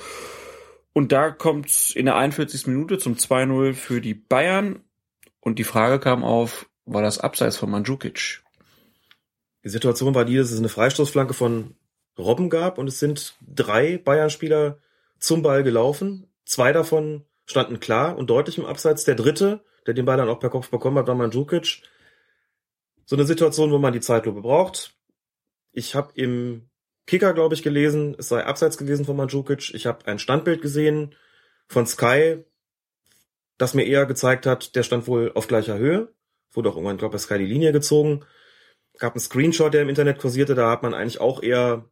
Und da kommt in der 41. Minute zum 2-0 für die Bayern. Und die Frage kam auf, war das abseits von Mandzukic? Die Situation war die, dass es eine Freistoßflanke von Robben gab und es sind drei Bayern-Spieler zum Ball gelaufen. Zwei davon standen klar und deutlich im Abseits. Der dritte, der den Ball dann auch per Kopf bekommen hat, war Mandzukic. So eine Situation, wo man die Zeitlupe braucht. Ich habe im Kicker, glaube ich, gelesen, es sei abseits gewesen von Mandzukic. Ich habe ein Standbild gesehen von Sky, das mir eher gezeigt hat, der stand wohl auf gleicher Höhe. Wurde auch irgendwann, glaube ich, bei Sky die Linie gezogen. Gab einen Screenshot, der im Internet kursierte, da hat man eigentlich auch eher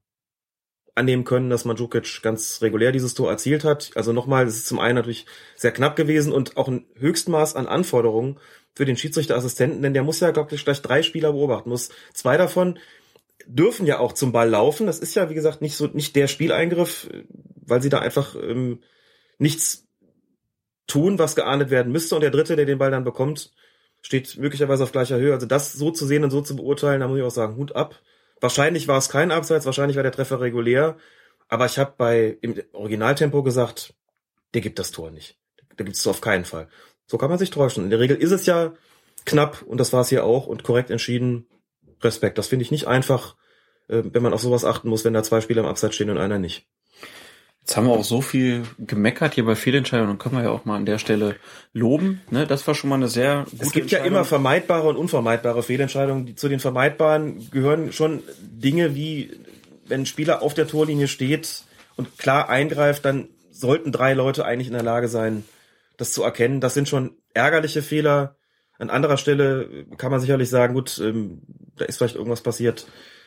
annehmen können, dass Mandzukic ganz regulär dieses Tor erzielt hat. Also nochmal, es ist zum einen natürlich sehr knapp gewesen und auch ein Höchstmaß an Anforderungen für den Schiedsrichterassistenten, denn der muss ja, glaube ich, gleich drei Spieler beobachten muss. Zwei davon dürfen ja auch zum Ball laufen. Das ist ja, wie gesagt, nicht so nicht der Spieleingriff, weil sie da einfach ähm, nichts tun, was geahndet werden müsste. Und der dritte, der den Ball dann bekommt, steht möglicherweise auf gleicher Höhe. Also das so zu sehen und so zu beurteilen, da muss ich auch sagen, Hut ab. Wahrscheinlich war es kein Abseits, wahrscheinlich war der Treffer regulär. Aber ich habe bei im Originaltempo gesagt, der gibt das Tor nicht. Da gibt es auf keinen Fall. So kann man sich täuschen. In der Regel ist es ja knapp und das war es hier auch und korrekt entschieden. Respekt. Das finde ich nicht einfach, äh, wenn man auf sowas achten muss, wenn da zwei Spieler im Abseits stehen und einer nicht. Jetzt haben wir auch so viel gemeckert hier bei Fehlentscheidungen und können wir ja auch mal an der Stelle loben. Ne? Das war schon mal eine sehr gute Es gibt ja immer vermeidbare und unvermeidbare Fehlentscheidungen. Die, zu den vermeidbaren gehören schon Dinge wie, wenn ein Spieler auf der Torlinie steht und klar eingreift, dann sollten drei Leute eigentlich in der Lage sein, das zu erkennen. Das sind schon ärgerliche Fehler. An anderer Stelle kann man sicherlich sagen, gut, ähm, da ist vielleicht irgendwas passiert.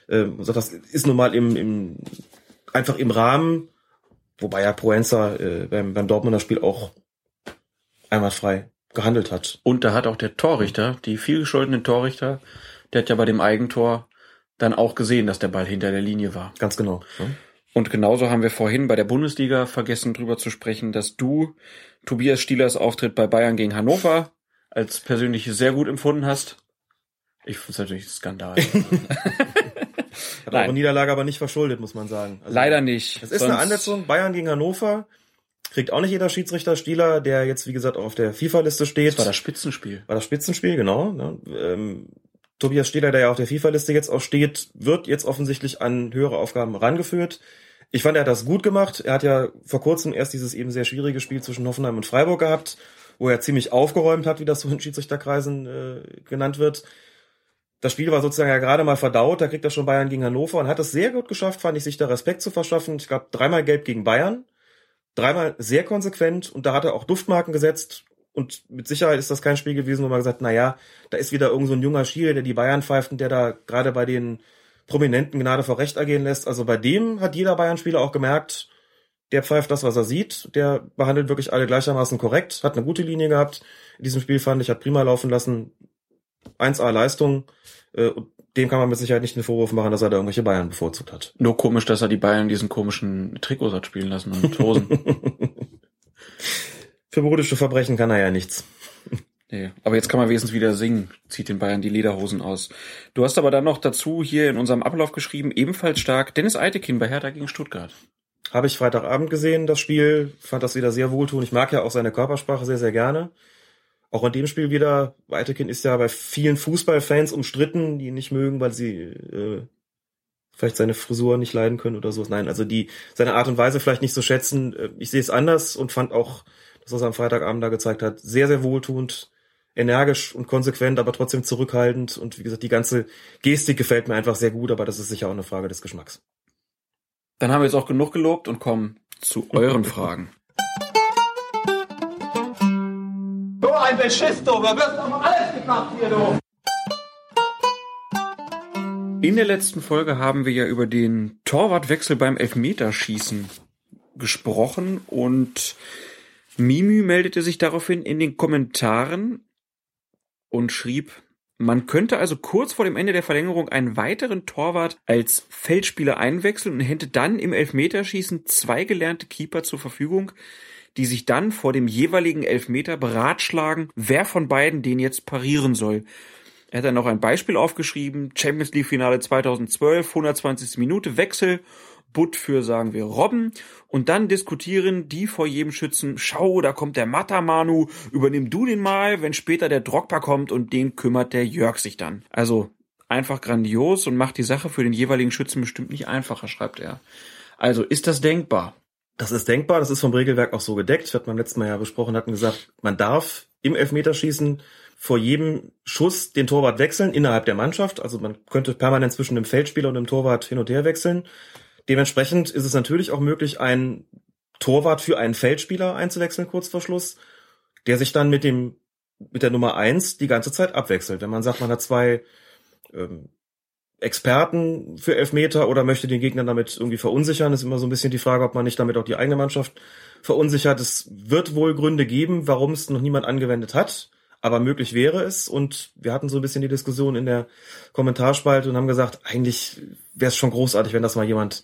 Ähm, das ist nun mal im, im, einfach im Rahmen Wobei ja Proenza äh, beim, beim Dortmunder Spiel auch einmal frei gehandelt hat. Und da hat auch der Torrichter, die vielgescholtenen Torrichter, der hat ja bei dem Eigentor dann auch gesehen, dass der Ball hinter der Linie war. Ganz genau. Ja. Und genauso haben wir vorhin bei der Bundesliga vergessen drüber zu sprechen, dass du Tobias Stielers Auftritt bei Bayern gegen Hannover als persönlich sehr gut empfunden hast. Ich finde es natürlich ein Skandal. Hat eure Niederlage aber nicht verschuldet, muss man sagen. Also, Leider nicht. Es ist eine Ansetzung. Bayern gegen Hannover. Kriegt auch nicht jeder Schiedsrichter Stieler, der jetzt, wie gesagt, auch auf der FIFA-Liste steht. Das war das Spitzenspiel. War das Spitzenspiel, genau. Ne? Ähm, Tobias Stieler, der ja auf der FIFA-Liste jetzt auch steht, wird jetzt offensichtlich an höhere Aufgaben rangeführt. Ich fand, er hat das gut gemacht. Er hat ja vor kurzem erst dieses eben sehr schwierige Spiel zwischen Hoffenheim und Freiburg gehabt, wo er ziemlich aufgeräumt hat, wie das so in Schiedsrichterkreisen äh, genannt wird. Das Spiel war sozusagen ja gerade mal verdaut, da kriegt er schon Bayern gegen Hannover und hat es sehr gut geschafft, fand ich, sich da Respekt zu verschaffen. Ich glaube, dreimal gelb gegen Bayern, dreimal sehr konsequent und da hat er auch Duftmarken gesetzt und mit Sicherheit ist das kein Spiel gewesen, wo man gesagt, na ja, da ist wieder irgend so ein junger Schiele, der die Bayern pfeift und der da gerade bei den Prominenten Gnade vor Recht ergehen lässt. Also bei dem hat jeder Bayern-Spieler auch gemerkt, der pfeift das, was er sieht, der behandelt wirklich alle gleichermaßen korrekt, hat eine gute Linie gehabt. In diesem Spiel fand ich, hat prima laufen lassen, 1A Leistung. Äh, dem kann man mit Sicherheit nicht den Vorwurf machen, dass er da irgendwelche Bayern bevorzugt hat. Nur komisch, dass er die Bayern diesen komischen Trikots hat spielen lassen und Hosen. Für modische Verbrechen kann er ja nichts. Nee, aber jetzt kann man wenigstens wieder singen, zieht den Bayern die Lederhosen aus. Du hast aber dann noch dazu hier in unserem Ablauf geschrieben, ebenfalls stark, Dennis Eitekin bei Hertha gegen Stuttgart. Habe ich Freitagabend gesehen, das Spiel, fand das wieder sehr wohltuend. Ich mag ja auch seine Körpersprache sehr, sehr gerne. Auch in dem Spiel wieder, Weitekind ist ja bei vielen Fußballfans umstritten, die ihn nicht mögen, weil sie äh, vielleicht seine Frisur nicht leiden können oder so. Nein, also die seine Art und Weise vielleicht nicht so schätzen. Äh, ich sehe es anders und fand auch, dass er es am Freitagabend da gezeigt hat, sehr, sehr wohltuend, energisch und konsequent, aber trotzdem zurückhaltend. Und wie gesagt, die ganze Gestik gefällt mir einfach sehr gut, aber das ist sicher auch eine Frage des Geschmacks. Dann haben wir jetzt auch genug gelobt und kommen zu euren Fragen. ein Beschiss, du. Wir wirst doch alles gemacht hier, du. In der letzten Folge haben wir ja über den Torwartwechsel beim Elfmeterschießen gesprochen und Mimü meldete sich daraufhin in den Kommentaren und schrieb, man könnte also kurz vor dem Ende der Verlängerung einen weiteren Torwart als Feldspieler einwechseln und hätte dann im Elfmeterschießen zwei gelernte Keeper zur Verfügung, die sich dann vor dem jeweiligen Elfmeter beratschlagen, wer von beiden den jetzt parieren soll. Er hat dann noch ein Beispiel aufgeschrieben, Champions League Finale 2012, 120. Minute, Wechsel, Butt für, sagen wir, Robben. Und dann diskutieren die vor jedem Schützen, schau, da kommt der Matamanu, übernimm du den mal, wenn später der Drogba kommt und den kümmert der Jörg sich dann. Also einfach grandios und macht die Sache für den jeweiligen Schützen bestimmt nicht einfacher, schreibt er. Also ist das denkbar? Das ist denkbar, das ist vom Regelwerk auch so gedeckt. Wir hatten beim letzten Mal ja besprochen, hatten gesagt, man darf im Elfmeterschießen vor jedem Schuss den Torwart wechseln innerhalb der Mannschaft. Also man könnte permanent zwischen dem Feldspieler und dem Torwart hin und her wechseln. Dementsprechend ist es natürlich auch möglich, einen Torwart für einen Feldspieler einzuwechseln kurz vor Schluss, der sich dann mit dem mit der Nummer eins die ganze Zeit abwechselt. Wenn man sagt, man hat zwei ähm, Experten für Elfmeter oder möchte den Gegner damit irgendwie verunsichern, ist immer so ein bisschen die Frage, ob man nicht damit auch die eigene Mannschaft verunsichert. Es wird wohl Gründe geben, warum es noch niemand angewendet hat, aber möglich wäre es. Und wir hatten so ein bisschen die Diskussion in der Kommentarspalte und haben gesagt, eigentlich wäre es schon großartig, wenn das mal jemand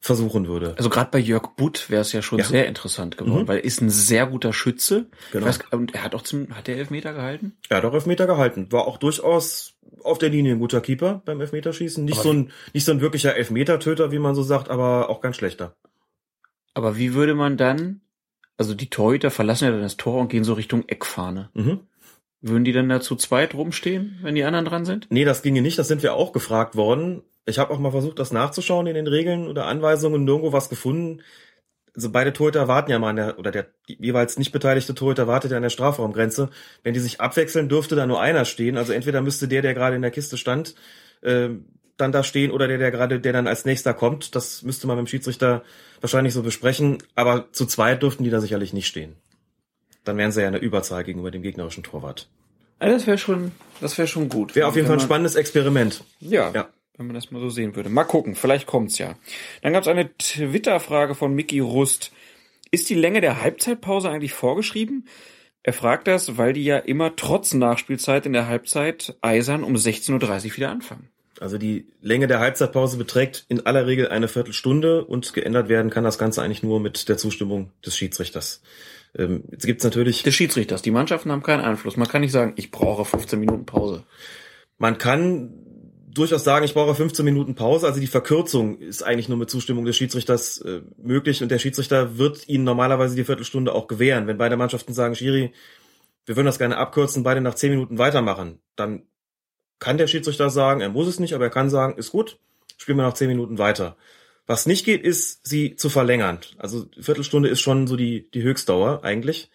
versuchen würde. Also gerade bei Jörg Butt wäre es ja schon Ja. sehr interessant geworden, Mhm. weil er ist ein sehr guter Schütze. Genau. Weiß, und er hat auch zum, hat der Elfmeter gehalten? Er hat auch Elfmeter gehalten. War auch durchaus auf der Linie ein guter Keeper beim Elfmeterschießen. Nicht Aber- so ein, nicht so ein wirklicher Elfmetertöter, wie man so sagt, aber auch kein schlechter. Aber wie würde man dann, also die Torhüter verlassen ja dann das Tor und gehen so Richtung Eckfahne. Mhm. Würden die dann da zu zweit rumstehen, wenn die anderen dran sind? Nee, das ginge nicht. Das sind wir auch gefragt worden. Ich habe auch mal versucht, das nachzuschauen in den Regeln oder Anweisungen, nirgendwo was gefunden. Also beide Torhüter warten ja mal an der, oder der jeweils nicht beteiligte Torhüter wartet ja an der Strafraumgrenze. Wenn die sich abwechseln, dürfte da nur einer stehen. Also entweder müsste der, der gerade in der Kiste stand, äh, dann da stehen oder der, der gerade, der dann als nächster kommt. Das müsste man mit dem Schiedsrichter wahrscheinlich so besprechen. Aber zu zweit dürften die da sicherlich nicht stehen. Dann wären sie ja eine Überzahl gegenüber dem gegnerischen Torwart. Also das wäre schon, das wäre schon gut. Wäre auf jeden Fall ein man- spannendes Experiment. Ja, Ja. wenn man das mal so sehen würde. Mal gucken, vielleicht kommt's ja. Dann gab's eine Twitter-Frage von Mickey Rust. Ist die Länge der Halbzeitpause eigentlich vorgeschrieben? Er fragt das, weil die ja immer trotz Nachspielzeit in der Halbzeit eisern um 16.30 Uhr wieder anfangen. Also die Länge der Halbzeitpause beträgt in aller Regel eine Viertelstunde und geändert werden kann das Ganze eigentlich nur mit der Zustimmung des Schiedsrichters. Ähm, jetzt gibt's natürlich, Des Schiedsrichters. Die Mannschaften haben keinen Einfluss. Man kann nicht sagen, ich brauche 15 Minuten Pause. man kann durchaus sagen, ich brauche 15 Minuten Pause. Also die Verkürzung ist eigentlich nur mit Zustimmung des Schiedsrichters äh, möglich und der Schiedsrichter wird ihnen normalerweise die Viertelstunde auch gewähren. Wenn beide Mannschaften sagen, Schiri, wir würden das gerne abkürzen, beide nach 10 Minuten weitermachen, dann kann der Schiedsrichter sagen, er muss es nicht, aber er kann sagen, ist gut, spielen wir nach 10 Minuten weiter. Was nicht geht, ist, sie zu verlängern. Also Viertelstunde ist schon so die, die Höchstdauer eigentlich.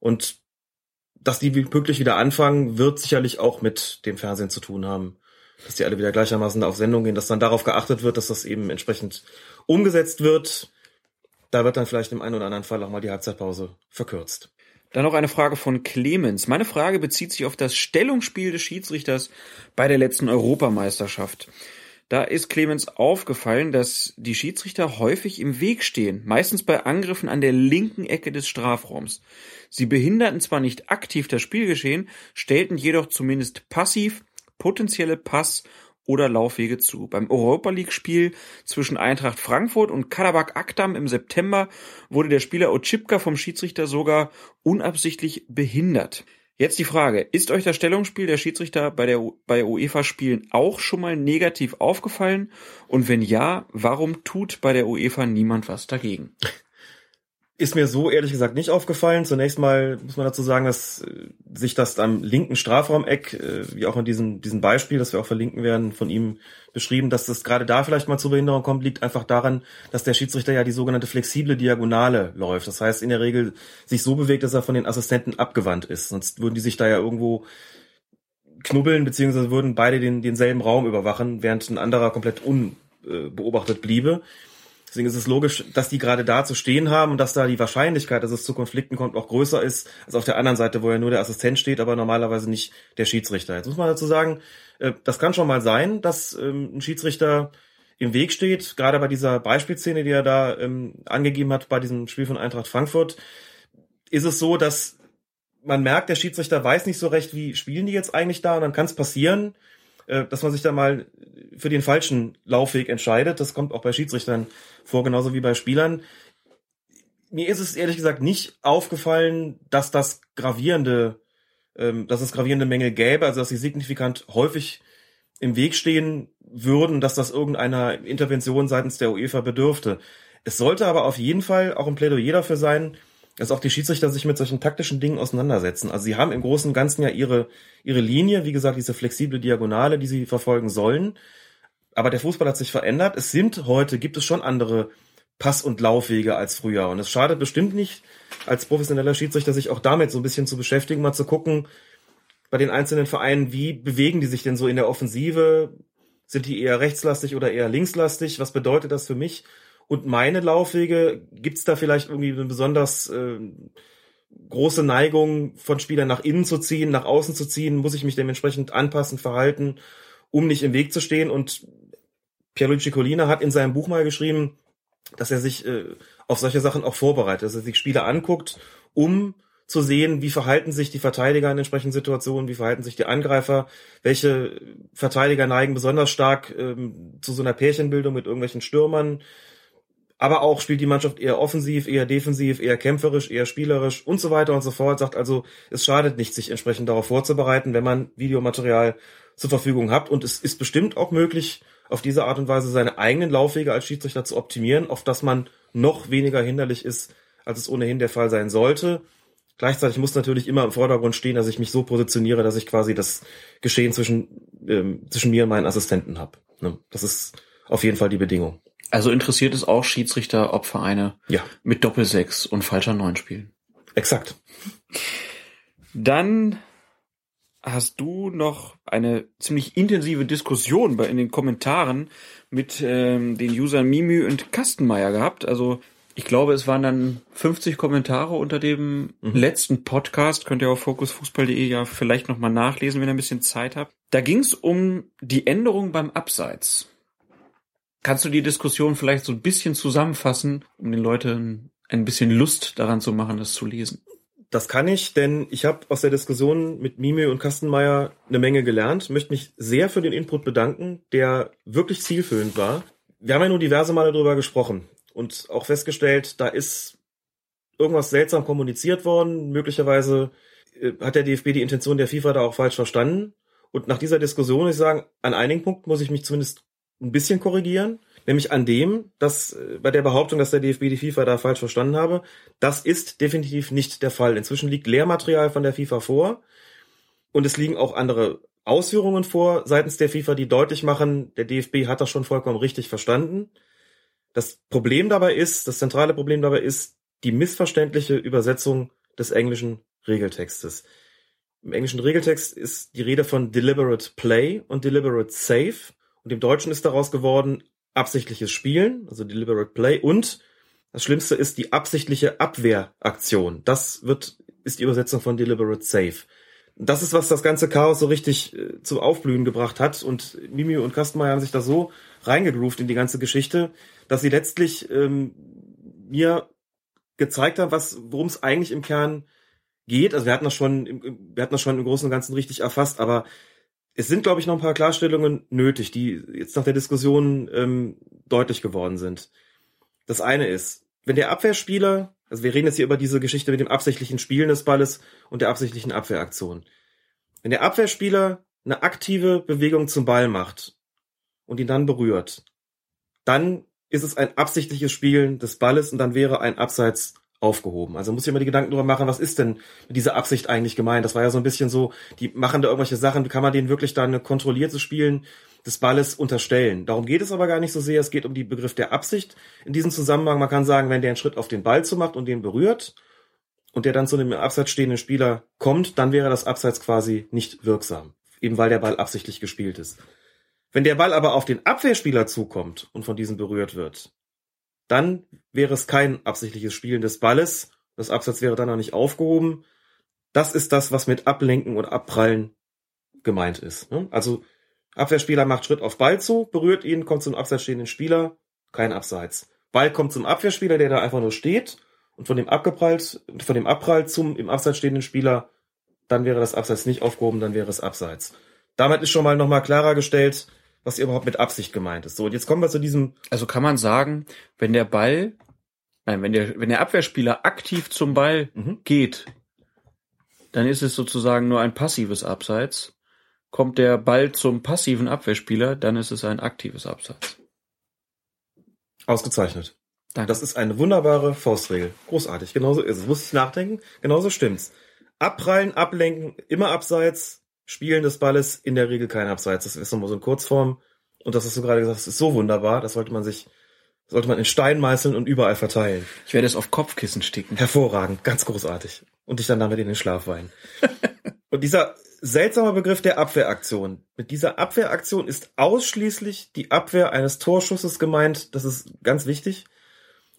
Und dass die pünktlich wieder anfangen, wird sicherlich auch mit dem Fernsehen zu tun haben. Dass die alle wieder gleichermaßen auf Sendung gehen, dass dann darauf geachtet wird, dass das eben entsprechend umgesetzt wird. Da wird dann vielleicht im einen oder anderen Fall auch mal die Halbzeitpause verkürzt. Dann noch eine Frage von Clemens. Meine Frage bezieht sich auf das Stellungsspiel des Schiedsrichters bei der letzten Europameisterschaft. Da ist Clemens aufgefallen, dass die Schiedsrichter häufig im Weg stehen, meistens bei Angriffen an der linken Ecke des Strafraums. Sie behinderten zwar nicht aktiv das Spielgeschehen, stellten jedoch zumindest passiv potenzielle Pass- oder Laufwege zu. Beim Europa League Spiel zwischen Eintracht Frankfurt und Karabakh Akdam im September wurde der Spieler Otschipka vom Schiedsrichter sogar unabsichtlich behindert. Jetzt die Frage, ist euch das Stellungsspiel der Schiedsrichter bei der bei UEFA Spielen auch schon mal negativ aufgefallen und wenn ja, warum tut bei der UEFA niemand was dagegen? Ist mir so ehrlich gesagt nicht aufgefallen. Zunächst mal muss man dazu sagen, dass äh, sich das am linken Strafraumeck, äh, wie auch in diesem, diesem Beispiel, das wir auch verlinken werden, von ihm beschrieben, dass das gerade da vielleicht mal zur Behinderung kommt, liegt einfach daran, dass der Schiedsrichter ja die sogenannte flexible Diagonale läuft. Das heißt, in der Regel sich so bewegt, dass er von den Assistenten abgewandt ist. Sonst würden die sich da ja irgendwo knubbeln, beziehungsweise würden beide den, denselben Raum überwachen, während ein anderer komplett unbeobachtet bliebe. Deswegen ist es logisch, dass die gerade da zu stehen haben und dass da die Wahrscheinlichkeit, dass es zu Konflikten kommt, auch größer ist als auf der anderen Seite, wo ja nur der Assistent steht, aber normalerweise nicht der Schiedsrichter. Jetzt muss man dazu sagen, äh, das kann schon mal sein, dass ähm, ein Schiedsrichter im Weg steht, gerade bei dieser Beispielszene, die er da ähm, angegeben hat, bei diesem Spiel von Eintracht Frankfurt, ist es so, dass man merkt, der Schiedsrichter weiß nicht so recht, wie spielen die jetzt eigentlich da und dann kann es passieren, äh, dass man sich da mal für den falschen Laufweg entscheidet. Das kommt auch bei Schiedsrichtern vor, genauso wie bei Spielern. Mir ist es ehrlich gesagt nicht aufgefallen, dass das gravierende, ähm, dass es gravierende Mängel gäbe, also dass sie signifikant häufig im Weg stehen würden, dass das irgendeiner Intervention seitens der UEFA bedürfte. Es sollte aber auf jeden Fall auch ein Plädoyer dafür sein, dass auch die Schiedsrichter sich mit solchen taktischen Dingen auseinandersetzen. Also sie haben im Großen und Ganzen ja ihre, ihre Linie, wie gesagt, diese flexible Diagonale, die sie verfolgen sollen. Aber der Fußball hat sich verändert. Es sind heute, gibt es schon andere Pass- und Laufwege als früher. Und es schadet bestimmt nicht, als professioneller Schiedsrichter sich auch damit so ein bisschen zu beschäftigen, mal zu gucken, bei den einzelnen Vereinen, wie bewegen die sich denn so in der Offensive? Sind die eher rechtslastig oder eher linkslastig? Was bedeutet das für mich? Und meine Laufwege, gibt's da vielleicht irgendwie eine besonders äh, große Neigung von Spielern nach innen zu ziehen, nach außen zu ziehen? Muss ich mich dementsprechend anpassen, verhalten, um nicht im Weg zu stehen? Und Pierluigi Collina hat in seinem Buch mal geschrieben, dass er sich äh, auf solche Sachen auch vorbereitet, dass er sich Spieler anguckt, um zu sehen, wie verhalten sich die Verteidiger in entsprechenden Situationen, wie verhalten sich die Angreifer, welche Verteidiger neigen besonders stark ähm, zu so einer Pärchenbildung mit irgendwelchen Stürmern, aber auch spielt die Mannschaft eher offensiv, eher defensiv, eher kämpferisch, eher spielerisch und so weiter und so fort. Sagt also, es schadet nicht, sich entsprechend darauf vorzubereiten, wenn man Videomaterial zur Verfügung hat. Und es ist bestimmt auch möglich, auf diese Art und Weise seine eigenen Laufwege als Schiedsrichter zu optimieren, auf dass man noch weniger hinderlich ist, als es ohnehin der Fall sein sollte. Gleichzeitig muss natürlich immer im Vordergrund stehen, dass ich mich so positioniere, dass ich quasi das Geschehen zwischen, ähm, zwischen mir und meinen Assistenten habe. Ne? Das ist auf jeden Fall die Bedingung. Also interessiert es auch Schiedsrichter, ob Vereine Ja, mit Doppelsechs und falscher Neun spielen. exakt. Dann hast du noch eine ziemlich intensive Diskussion bei, in den Kommentaren mit ähm, den Usern Mimü und Kastenmeier gehabt. Also ich glaube, es waren dann 50 Kommentare unter dem letzten Podcast. Könnt ihr auf fokusfußball.de ja vielleicht nochmal nachlesen, wenn ihr ein bisschen Zeit habt. Da ging es um die Änderung beim Abseits. Kannst du die Diskussion vielleicht so ein bisschen zusammenfassen, um den Leuten ein bisschen Lust daran zu machen, das zu lesen? Das kann ich, denn ich habe aus der Diskussion mit Mime und Kastenmeier eine Menge gelernt, möchte mich sehr für den Input bedanken, der wirklich zielführend war. Wir haben ja nur diverse Male darüber gesprochen und auch festgestellt, da ist irgendwas seltsam kommuniziert worden. Möglicherweise äh, hat der DFB die Intention der FIFA da auch falsch verstanden. Und nach dieser Diskussion muss ich sagen, an einigen Punkten muss ich mich zumindest ein bisschen korrigieren. Nämlich an dem, dass äh, bei der Behauptung, dass der DFB die FIFA da falsch verstanden habe, das ist definitiv nicht der Fall. Inzwischen liegt Lehrmaterial von der FIFA vor und es liegen auch andere Ausführungen vor seitens der FIFA, die deutlich machen, der DFB hat das schon vollkommen richtig verstanden. Das Problem dabei ist, das zentrale Problem dabei ist die missverständliche Übersetzung des englischen Regeltextes. Im englischen Regeltext ist die Rede von deliberate play und deliberate save und im Deutschen ist daraus geworden absichtliches Spielen, also deliberate play und das Schlimmste ist die absichtliche Abwehraktion. Das wird, ist die Übersetzung von deliberate save. Das ist, was das ganze Chaos so richtig äh, zum Aufblühen gebracht hat. Und Mimi und Kastenmeier haben sich da so reingegroovt in die ganze Geschichte, dass sie letztlich ähm, mir gezeigt haben, was, worum es eigentlich im Kern geht. Also wir hatten das schon, im, wir hatten das schon im Großen und Ganzen richtig erfasst, aber es sind, glaube ich, noch ein paar Klarstellungen nötig, die jetzt nach der Diskussion ähm, deutlich geworden sind. Das eine ist, wenn der Abwehrspieler, also wir reden jetzt hier über diese Geschichte mit dem absichtlichen Spielen des Balles und der absichtlichen Abwehraktion. Wenn der Abwehrspieler eine aktive Bewegung zum Ball macht und ihn dann berührt, dann ist es ein absichtliches Spielen des Balles und dann wäre ein Abseits aufgehoben. Also muss ich immer die Gedanken darüber machen, was ist denn mit dieser Absicht eigentlich gemeint? Das war ja so ein bisschen so, die machen da irgendwelche Sachen, kann man denen wirklich dann eine kontrollierte Spielen des Balles unterstellen? Darum geht es aber gar nicht so sehr. Es geht um den Begriff der Absicht. In diesem Zusammenhang, man kann sagen, wenn der einen Schritt auf den Ball zu macht und den berührt und der dann zu einem im Abseits stehenden Spieler kommt, dann wäre das Abseits quasi nicht wirksam. Eben weil der Ball absichtlich gespielt ist. Wenn der Ball aber auf den Abwehrspieler zukommt und von diesem berührt wird, dann wäre es kein absichtliches Spielen des Balles. Das Abseits wäre dann auch nicht aufgehoben. Das ist das, was mit Ablenken und Abprallen gemeint ist. ne? Also Abwehrspieler macht Schritt auf Ball zu, berührt ihn, kommt zum abseits stehenden Spieler, kein Abseits. Ball kommt zum Abwehrspieler, der da einfach nur steht und von dem abgeprallt, von dem Abprall zum im Abseits stehenden Spieler, dann wäre das Abseits nicht aufgehoben, dann wäre es Abseits. Damit ist schon mal nochmal klarer gestellt, was überhaupt mit Absicht gemeint ist. So, und jetzt kommen wir zu diesem Also kann man sagen, wenn der Ball, nein, wenn der, wenn der Abwehrspieler aktiv zum Ball Mhm. geht, dann ist es sozusagen nur ein passives Abseits. Kommt der Ball zum passiven Abwehrspieler, dann ist es ein aktives Abseits. ausgezeichnet. Danke. Das ist eine wunderbare Faustregel. Großartig. Genauso ist es. Muss ich nachdenken. Genauso stimmt's. Abprallen, ablenken, immer abseits. Spielen des Balles, in der Regel kein Abseits. Das ist nochmal so in Kurzform. Und das hast du gerade gesagt, das ist so wunderbar. Das sollte man sich sollte man in Stein meißeln und überall verteilen. Ich werde es auf Kopfkissen sticken. Hervorragend, ganz großartig. Und dich dann damit in den Schlaf weinen. und dieser seltsame Begriff der Abwehraktion. Mit dieser Abwehraktion ist ausschließlich die Abwehr eines Torschusses gemeint. Das ist ganz wichtig.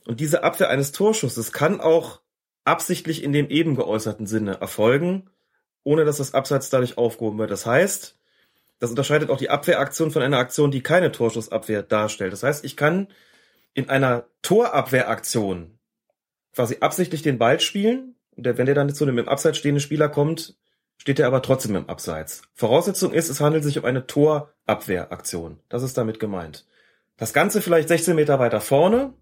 Und diese Abwehr eines Torschusses kann auch absichtlich in dem eben geäußerten Sinne erfolgen, ohne dass das Abseits dadurch aufgehoben wird. Das heißt, das unterscheidet auch die Abwehraktion von einer Aktion, die keine Torschussabwehr darstellt. Das heißt, ich kann in einer Torabwehraktion quasi absichtlich den Ball spielen. Und wenn der dann zu einem im Abseits stehenden Spieler kommt, steht er aber trotzdem im Abseits. Voraussetzung ist, es handelt sich um eine Torabwehraktion. Das ist damit gemeint. Das Ganze vielleicht 16 Meter weiter vorne,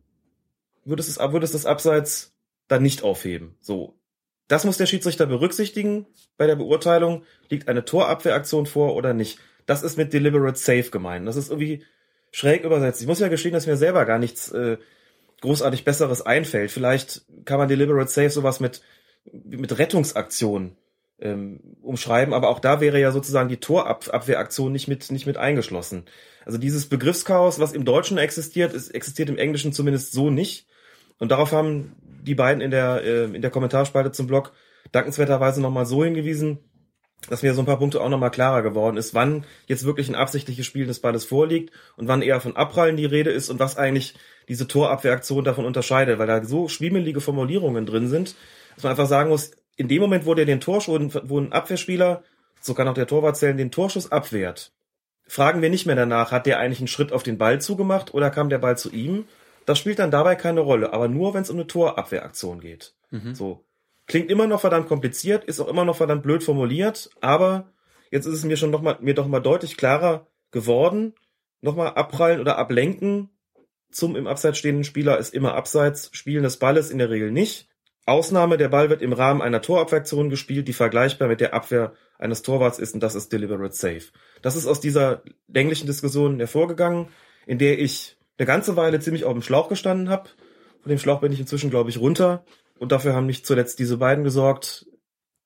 würde es, würde es das Abseits dann nicht aufheben. So. Das muss der Schiedsrichter berücksichtigen bei der Beurteilung. Liegt eine Torabwehraktion vor oder nicht? Das ist mit deliberate safe gemeint. Das ist irgendwie schräg übersetzt. Ich muss ja gestehen, dass mir selber gar nichts äh, großartig Besseres einfällt. Vielleicht kann man deliberate safe sowas mit, mit Rettungsaktion ähm, umschreiben, aber auch da wäre ja sozusagen die Torabwehraktion nicht mit, nicht mit eingeschlossen. Also dieses Begriffschaos, was im Deutschen existiert, ist, existiert im Englischen zumindest so nicht. Und darauf haben die beiden in der, äh, in der Kommentarspalte zum Blog dankenswerterweise nochmal so hingewiesen, dass mir so ein paar Punkte auch nochmal klarer geworden ist, wann jetzt wirklich ein absichtliches Spiel des Balles vorliegt und wann eher von Abprallen die Rede ist und was eigentlich diese Torabwehraktion davon unterscheidet, weil da so schwiemelige Formulierungen drin sind, dass man einfach sagen muss, in dem Moment, wo der den Torschuss, wo ein Abwehrspieler, so kann auch der Torwart zählen, den Torschuss abwehrt, fragen wir nicht mehr danach, hat der eigentlich einen Schritt auf den Ball zugemacht oder kam der Ball zu ihm? Das spielt dann dabei keine Rolle, aber nur, wenn es um eine Torabwehraktion geht. Mhm. So. Klingt immer noch verdammt kompliziert, ist auch immer noch verdammt blöd formuliert, aber jetzt ist es mir schon noch mal, mir doch mal deutlich klarer geworden. Nochmal abprallen oder ablenken zum im Abseits stehenden Spieler ist immer Abseits, Spielen des Balles in der Regel nicht. Ausnahme, der Ball wird im Rahmen einer Torabwehraktion gespielt, die vergleichbar mit der Abwehr eines Torwarts ist und das ist deliberate safe. Das ist aus dieser länglichen Diskussion hervorgegangen, in der ich eine ganze Weile ziemlich auf dem Schlauch gestanden habe. Von dem Schlauch bin ich inzwischen, glaube ich, runter. Und dafür haben nicht zuletzt diese beiden gesorgt,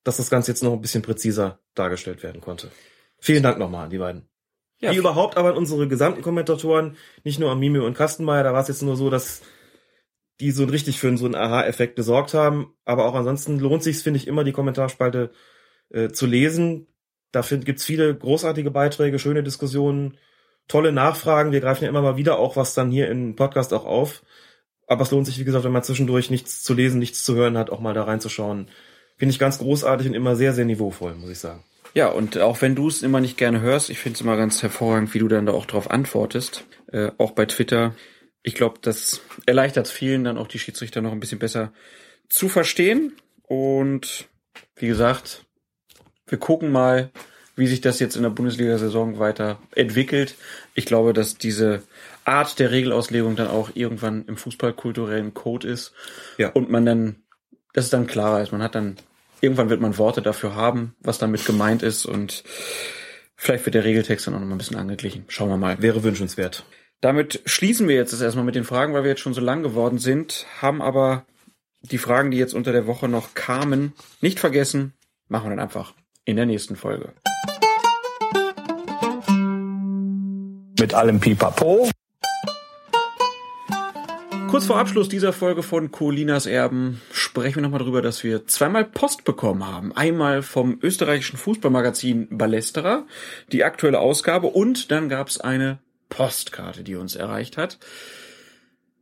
dass das Ganze jetzt noch ein bisschen präziser dargestellt werden konnte. Vielen Dank nochmal an die beiden. Ja, Wie überhaupt aber an unsere gesamten Kommentatoren, nicht nur an Mimi und Kastenmeier, da war es jetzt nur so, dass die so richtig für so einen Aha-Effekt gesorgt haben. Aber auch ansonsten lohnt sich finde ich, immer die Kommentarspalte äh, zu lesen. Da gibt's viele großartige Beiträge, schöne Diskussionen, tolle Nachfragen. Wir greifen ja immer mal wieder auch was dann hier im Podcast auch auf. Aber es lohnt sich, wie gesagt, wenn man zwischendurch nichts zu lesen, nichts zu hören hat, auch mal da reinzuschauen. Finde ich ganz großartig und immer sehr, sehr niveauvoll, muss ich sagen. Ja, und auch wenn du es immer nicht gerne hörst, ich finde es immer ganz hervorragend, wie du dann da auch drauf antwortest. Äh, auch bei Twitter. Ich glaube, das erleichtert vielen dann auch die Schiedsrichter noch ein bisschen besser zu verstehen. Und wie gesagt, wir gucken mal, wie sich das jetzt in der Bundesliga-Saison weiter entwickelt. Ich glaube, dass diese Art der Regelauslegung dann auch irgendwann im fußballkulturellen Code ist. Ja. Und man dann, das ist dann klarer ist. Man hat dann, irgendwann wird man Worte dafür haben, was damit gemeint ist und vielleicht wird der Regeltext dann auch noch mal ein bisschen angeglichen. Schauen wir mal. Wäre wünschenswert. Damit schließen wir jetzt das erstmal mit den Fragen, weil wir jetzt schon so lang geworden sind, haben aber die Fragen, die jetzt unter der Woche noch kamen, nicht vergessen. Machen wir dann einfach in der nächsten Folge. Mit allem Pipapo. Kurz vor Abschluss dieser Folge von Colinas Erben sprechen wir nochmal darüber, dass wir zweimal Post bekommen haben. Einmal vom österreichischen Fußballmagazin Ballesterer, die aktuelle Ausgabe, und dann gab es eine Postkarte, die uns erreicht hat.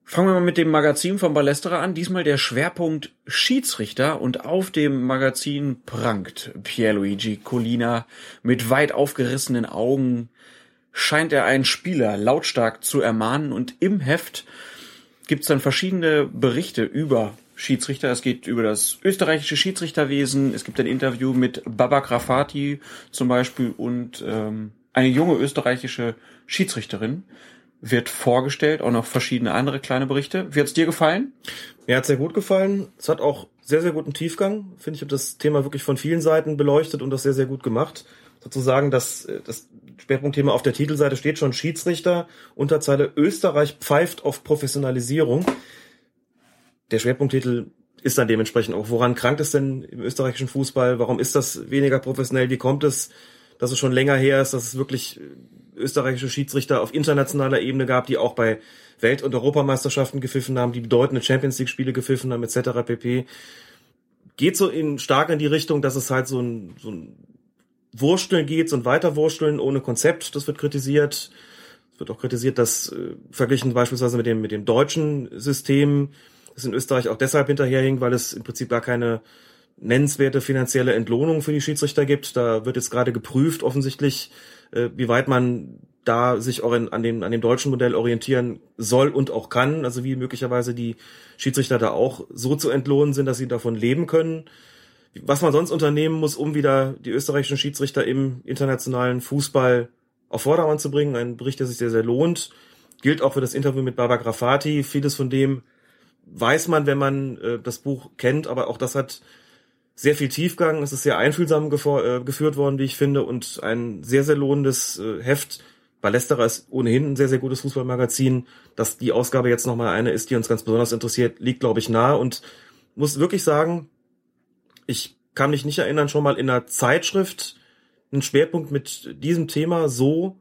Fangen wir mal mit dem Magazin von Ballesterer an. Diesmal der Schwerpunkt Schiedsrichter und auf dem Magazin prangt Pierluigi Colina mit weit aufgerissenen Augen scheint er einen Spieler lautstark zu ermahnen und im Heft gibt es dann verschiedene Berichte über Schiedsrichter. Es geht über das österreichische Schiedsrichterwesen. Es gibt ein Interview mit Baba Grafati zum Beispiel und ähm, eine junge österreichische Schiedsrichterin wird vorgestellt, auch noch verschiedene andere kleine Berichte. Wie hat's dir gefallen? Mir hat's sehr gut gefallen. Es hat auch sehr, sehr guten Tiefgang. Finde ich, habe das Thema wirklich von vielen Seiten beleuchtet und das sehr, sehr gut gemacht. Sozusagen, das, das Schwerpunktthema auf der Titelseite steht schon Schiedsrichter, Unterzeile Österreich pfeift auf Professionalisierung. Der Schwerpunkttitel ist dann dementsprechend auch, woran krankt es denn im österreichischen Fußball? Warum ist das weniger professionell? Wie kommt es, dass es schon länger her ist, dass es wirklich österreichische Schiedsrichter auf internationaler Ebene gab, die auch bei Welt- und Europameisterschaften gepfiffen haben, die bedeutende Champions League-Spiele gepfiffen haben, etc. pp. Geht so in, stark in die Richtung, dass es halt so ein, so ein Wursteln geht, so ein Weiterwursteln ohne Konzept, das wird kritisiert. Es wird auch kritisiert, dass äh, verglichen beispielsweise mit dem, mit dem deutschen System, das in Österreich auch deshalb hinterherhing, weil es im Prinzip gar keine nennenswerte finanzielle Entlohnung für die Schiedsrichter gibt. Da wird jetzt gerade geprüft, offensichtlich, äh, wie weit man da sich an dem, an dem deutschen Modell orientieren soll und auch kann, also wie möglicherweise die Schiedsrichter da auch so zu entlohnen sind, dass sie davon leben können. Was man sonst unternehmen muss, um wieder die österreichischen Schiedsrichter im internationalen Fußball auf Vordermann zu bringen. Ein Bericht, der sich sehr, sehr lohnt. Gilt auch für das Interview mit Baba Grafati. Vieles von dem weiß man, wenn man äh, das Buch kennt, aber auch das hat sehr viel Tiefgang. Es ist sehr einfühlsam äh, geführt worden, wie ich finde, und ein sehr, sehr lohnendes äh, Heft. Ballesterer ist ohnehin ein sehr, sehr gutes Fußballmagazin. Dass die Ausgabe jetzt nochmal eine ist, die uns ganz besonders interessiert, liegt, glaube ich, nahe und muss wirklich sagen, ich kann mich nicht erinnern, schon mal in einer Zeitschrift einen Schwerpunkt mit diesem Thema so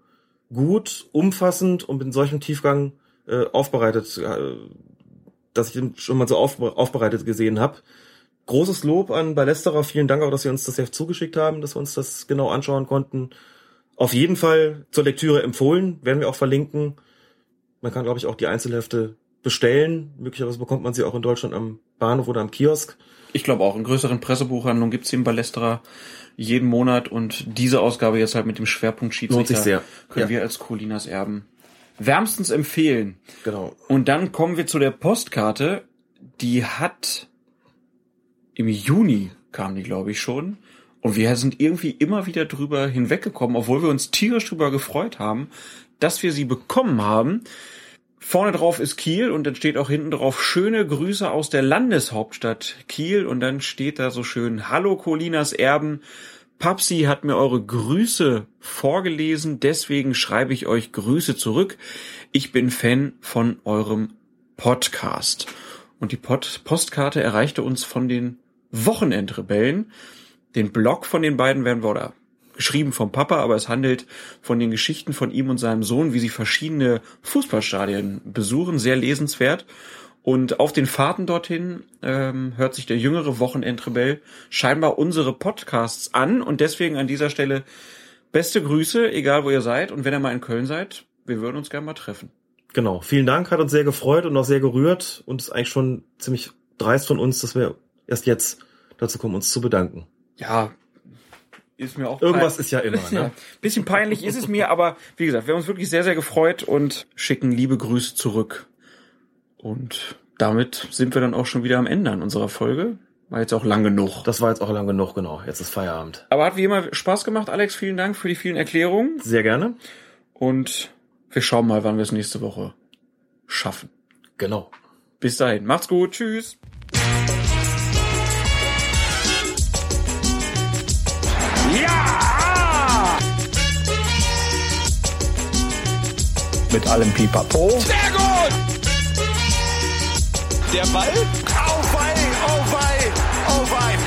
gut, umfassend und mit solchem Tiefgang äh, aufbereitet, äh, dass ich den schon mal so auf, aufbereitet gesehen habe großes Lob an Ballesterer. Vielen Dank auch, dass Sie uns das Heft zugeschickt haben, dass wir uns das genau anschauen konnten. Auf jeden Fall zur Lektüre empfohlen, werden wir auch verlinken. Man kann, glaube ich, auch die Einzelhefte bestellen. Möglicherweise bekommt man sie auch in Deutschland am Bahnhof oder am Kiosk. Ich glaube auch, in größeren Pressebuchhandlungen gibt's im Ballesterer jeden Monat und diese Ausgabe jetzt halt mit dem Schwerpunkt Schiedsrichter sich sehr. können Ja. wir als Colinas Erben wärmstens empfehlen. Genau. Und dann kommen wir zu der Postkarte. Die hat im Juni kam die, glaube ich, schon. Und wir sind irgendwie immer wieder drüber hinweggekommen, obwohl wir uns tierisch drüber gefreut haben, dass wir sie bekommen haben. Vorne drauf ist Kiel und dann steht auch hinten drauf schöne Grüße aus der Landeshauptstadt Kiel und dann steht da so schön Hallo Colinas Erben. Papsi hat mir eure Grüße vorgelesen, deswegen schreibe ich euch Grüße zurück. Ich bin Fan von eurem Podcast. Und die Pod Postkarte erreichte uns von den Wochenendrebellen. Den Blog von den beiden werden wir, oder geschrieben vom Papa, aber es handelt von den Geschichten von ihm und seinem Sohn, wie sie verschiedene Fußballstadien besuchen, sehr lesenswert. Und auf den Fahrten dorthin ähm, hört sich der jüngere Wochenendrebell scheinbar unsere Podcasts an und deswegen an dieser Stelle beste Grüße, egal wo ihr seid. Und wenn ihr mal in Köln seid, wir würden uns gerne mal treffen. Genau. Vielen Dank, hat uns sehr gefreut und auch sehr gerührt und ist eigentlich schon ziemlich dreist von uns, dass wir erst jetzt dazu kommen, uns zu bedanken. Ja, ist mir auch Irgendwas ist ja immer, ne? Ja, bisschen peinlich ist es mir, aber wie gesagt, wir haben uns wirklich sehr, sehr gefreut und schicken liebe Grüße zurück. Und damit sind wir dann auch schon wieder am Ende an unserer Folge. War jetzt auch lang genug. Das war jetzt auch lang genug, genau. Jetzt ist Feierabend. Aber hat wie immer Spaß gemacht, Alex. Vielen Dank für die vielen Erklärungen. Sehr gerne. Und wir schauen mal, wann wir es nächste Woche schaffen. Genau. Bis dahin. Macht's gut. Tschüss. Mit allem Pipapo. Sehr gut! Der Ball? Auf ein, auf ein, auf ein.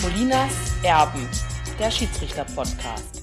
Colinas Erben, der Schiedsrichter-Podcast.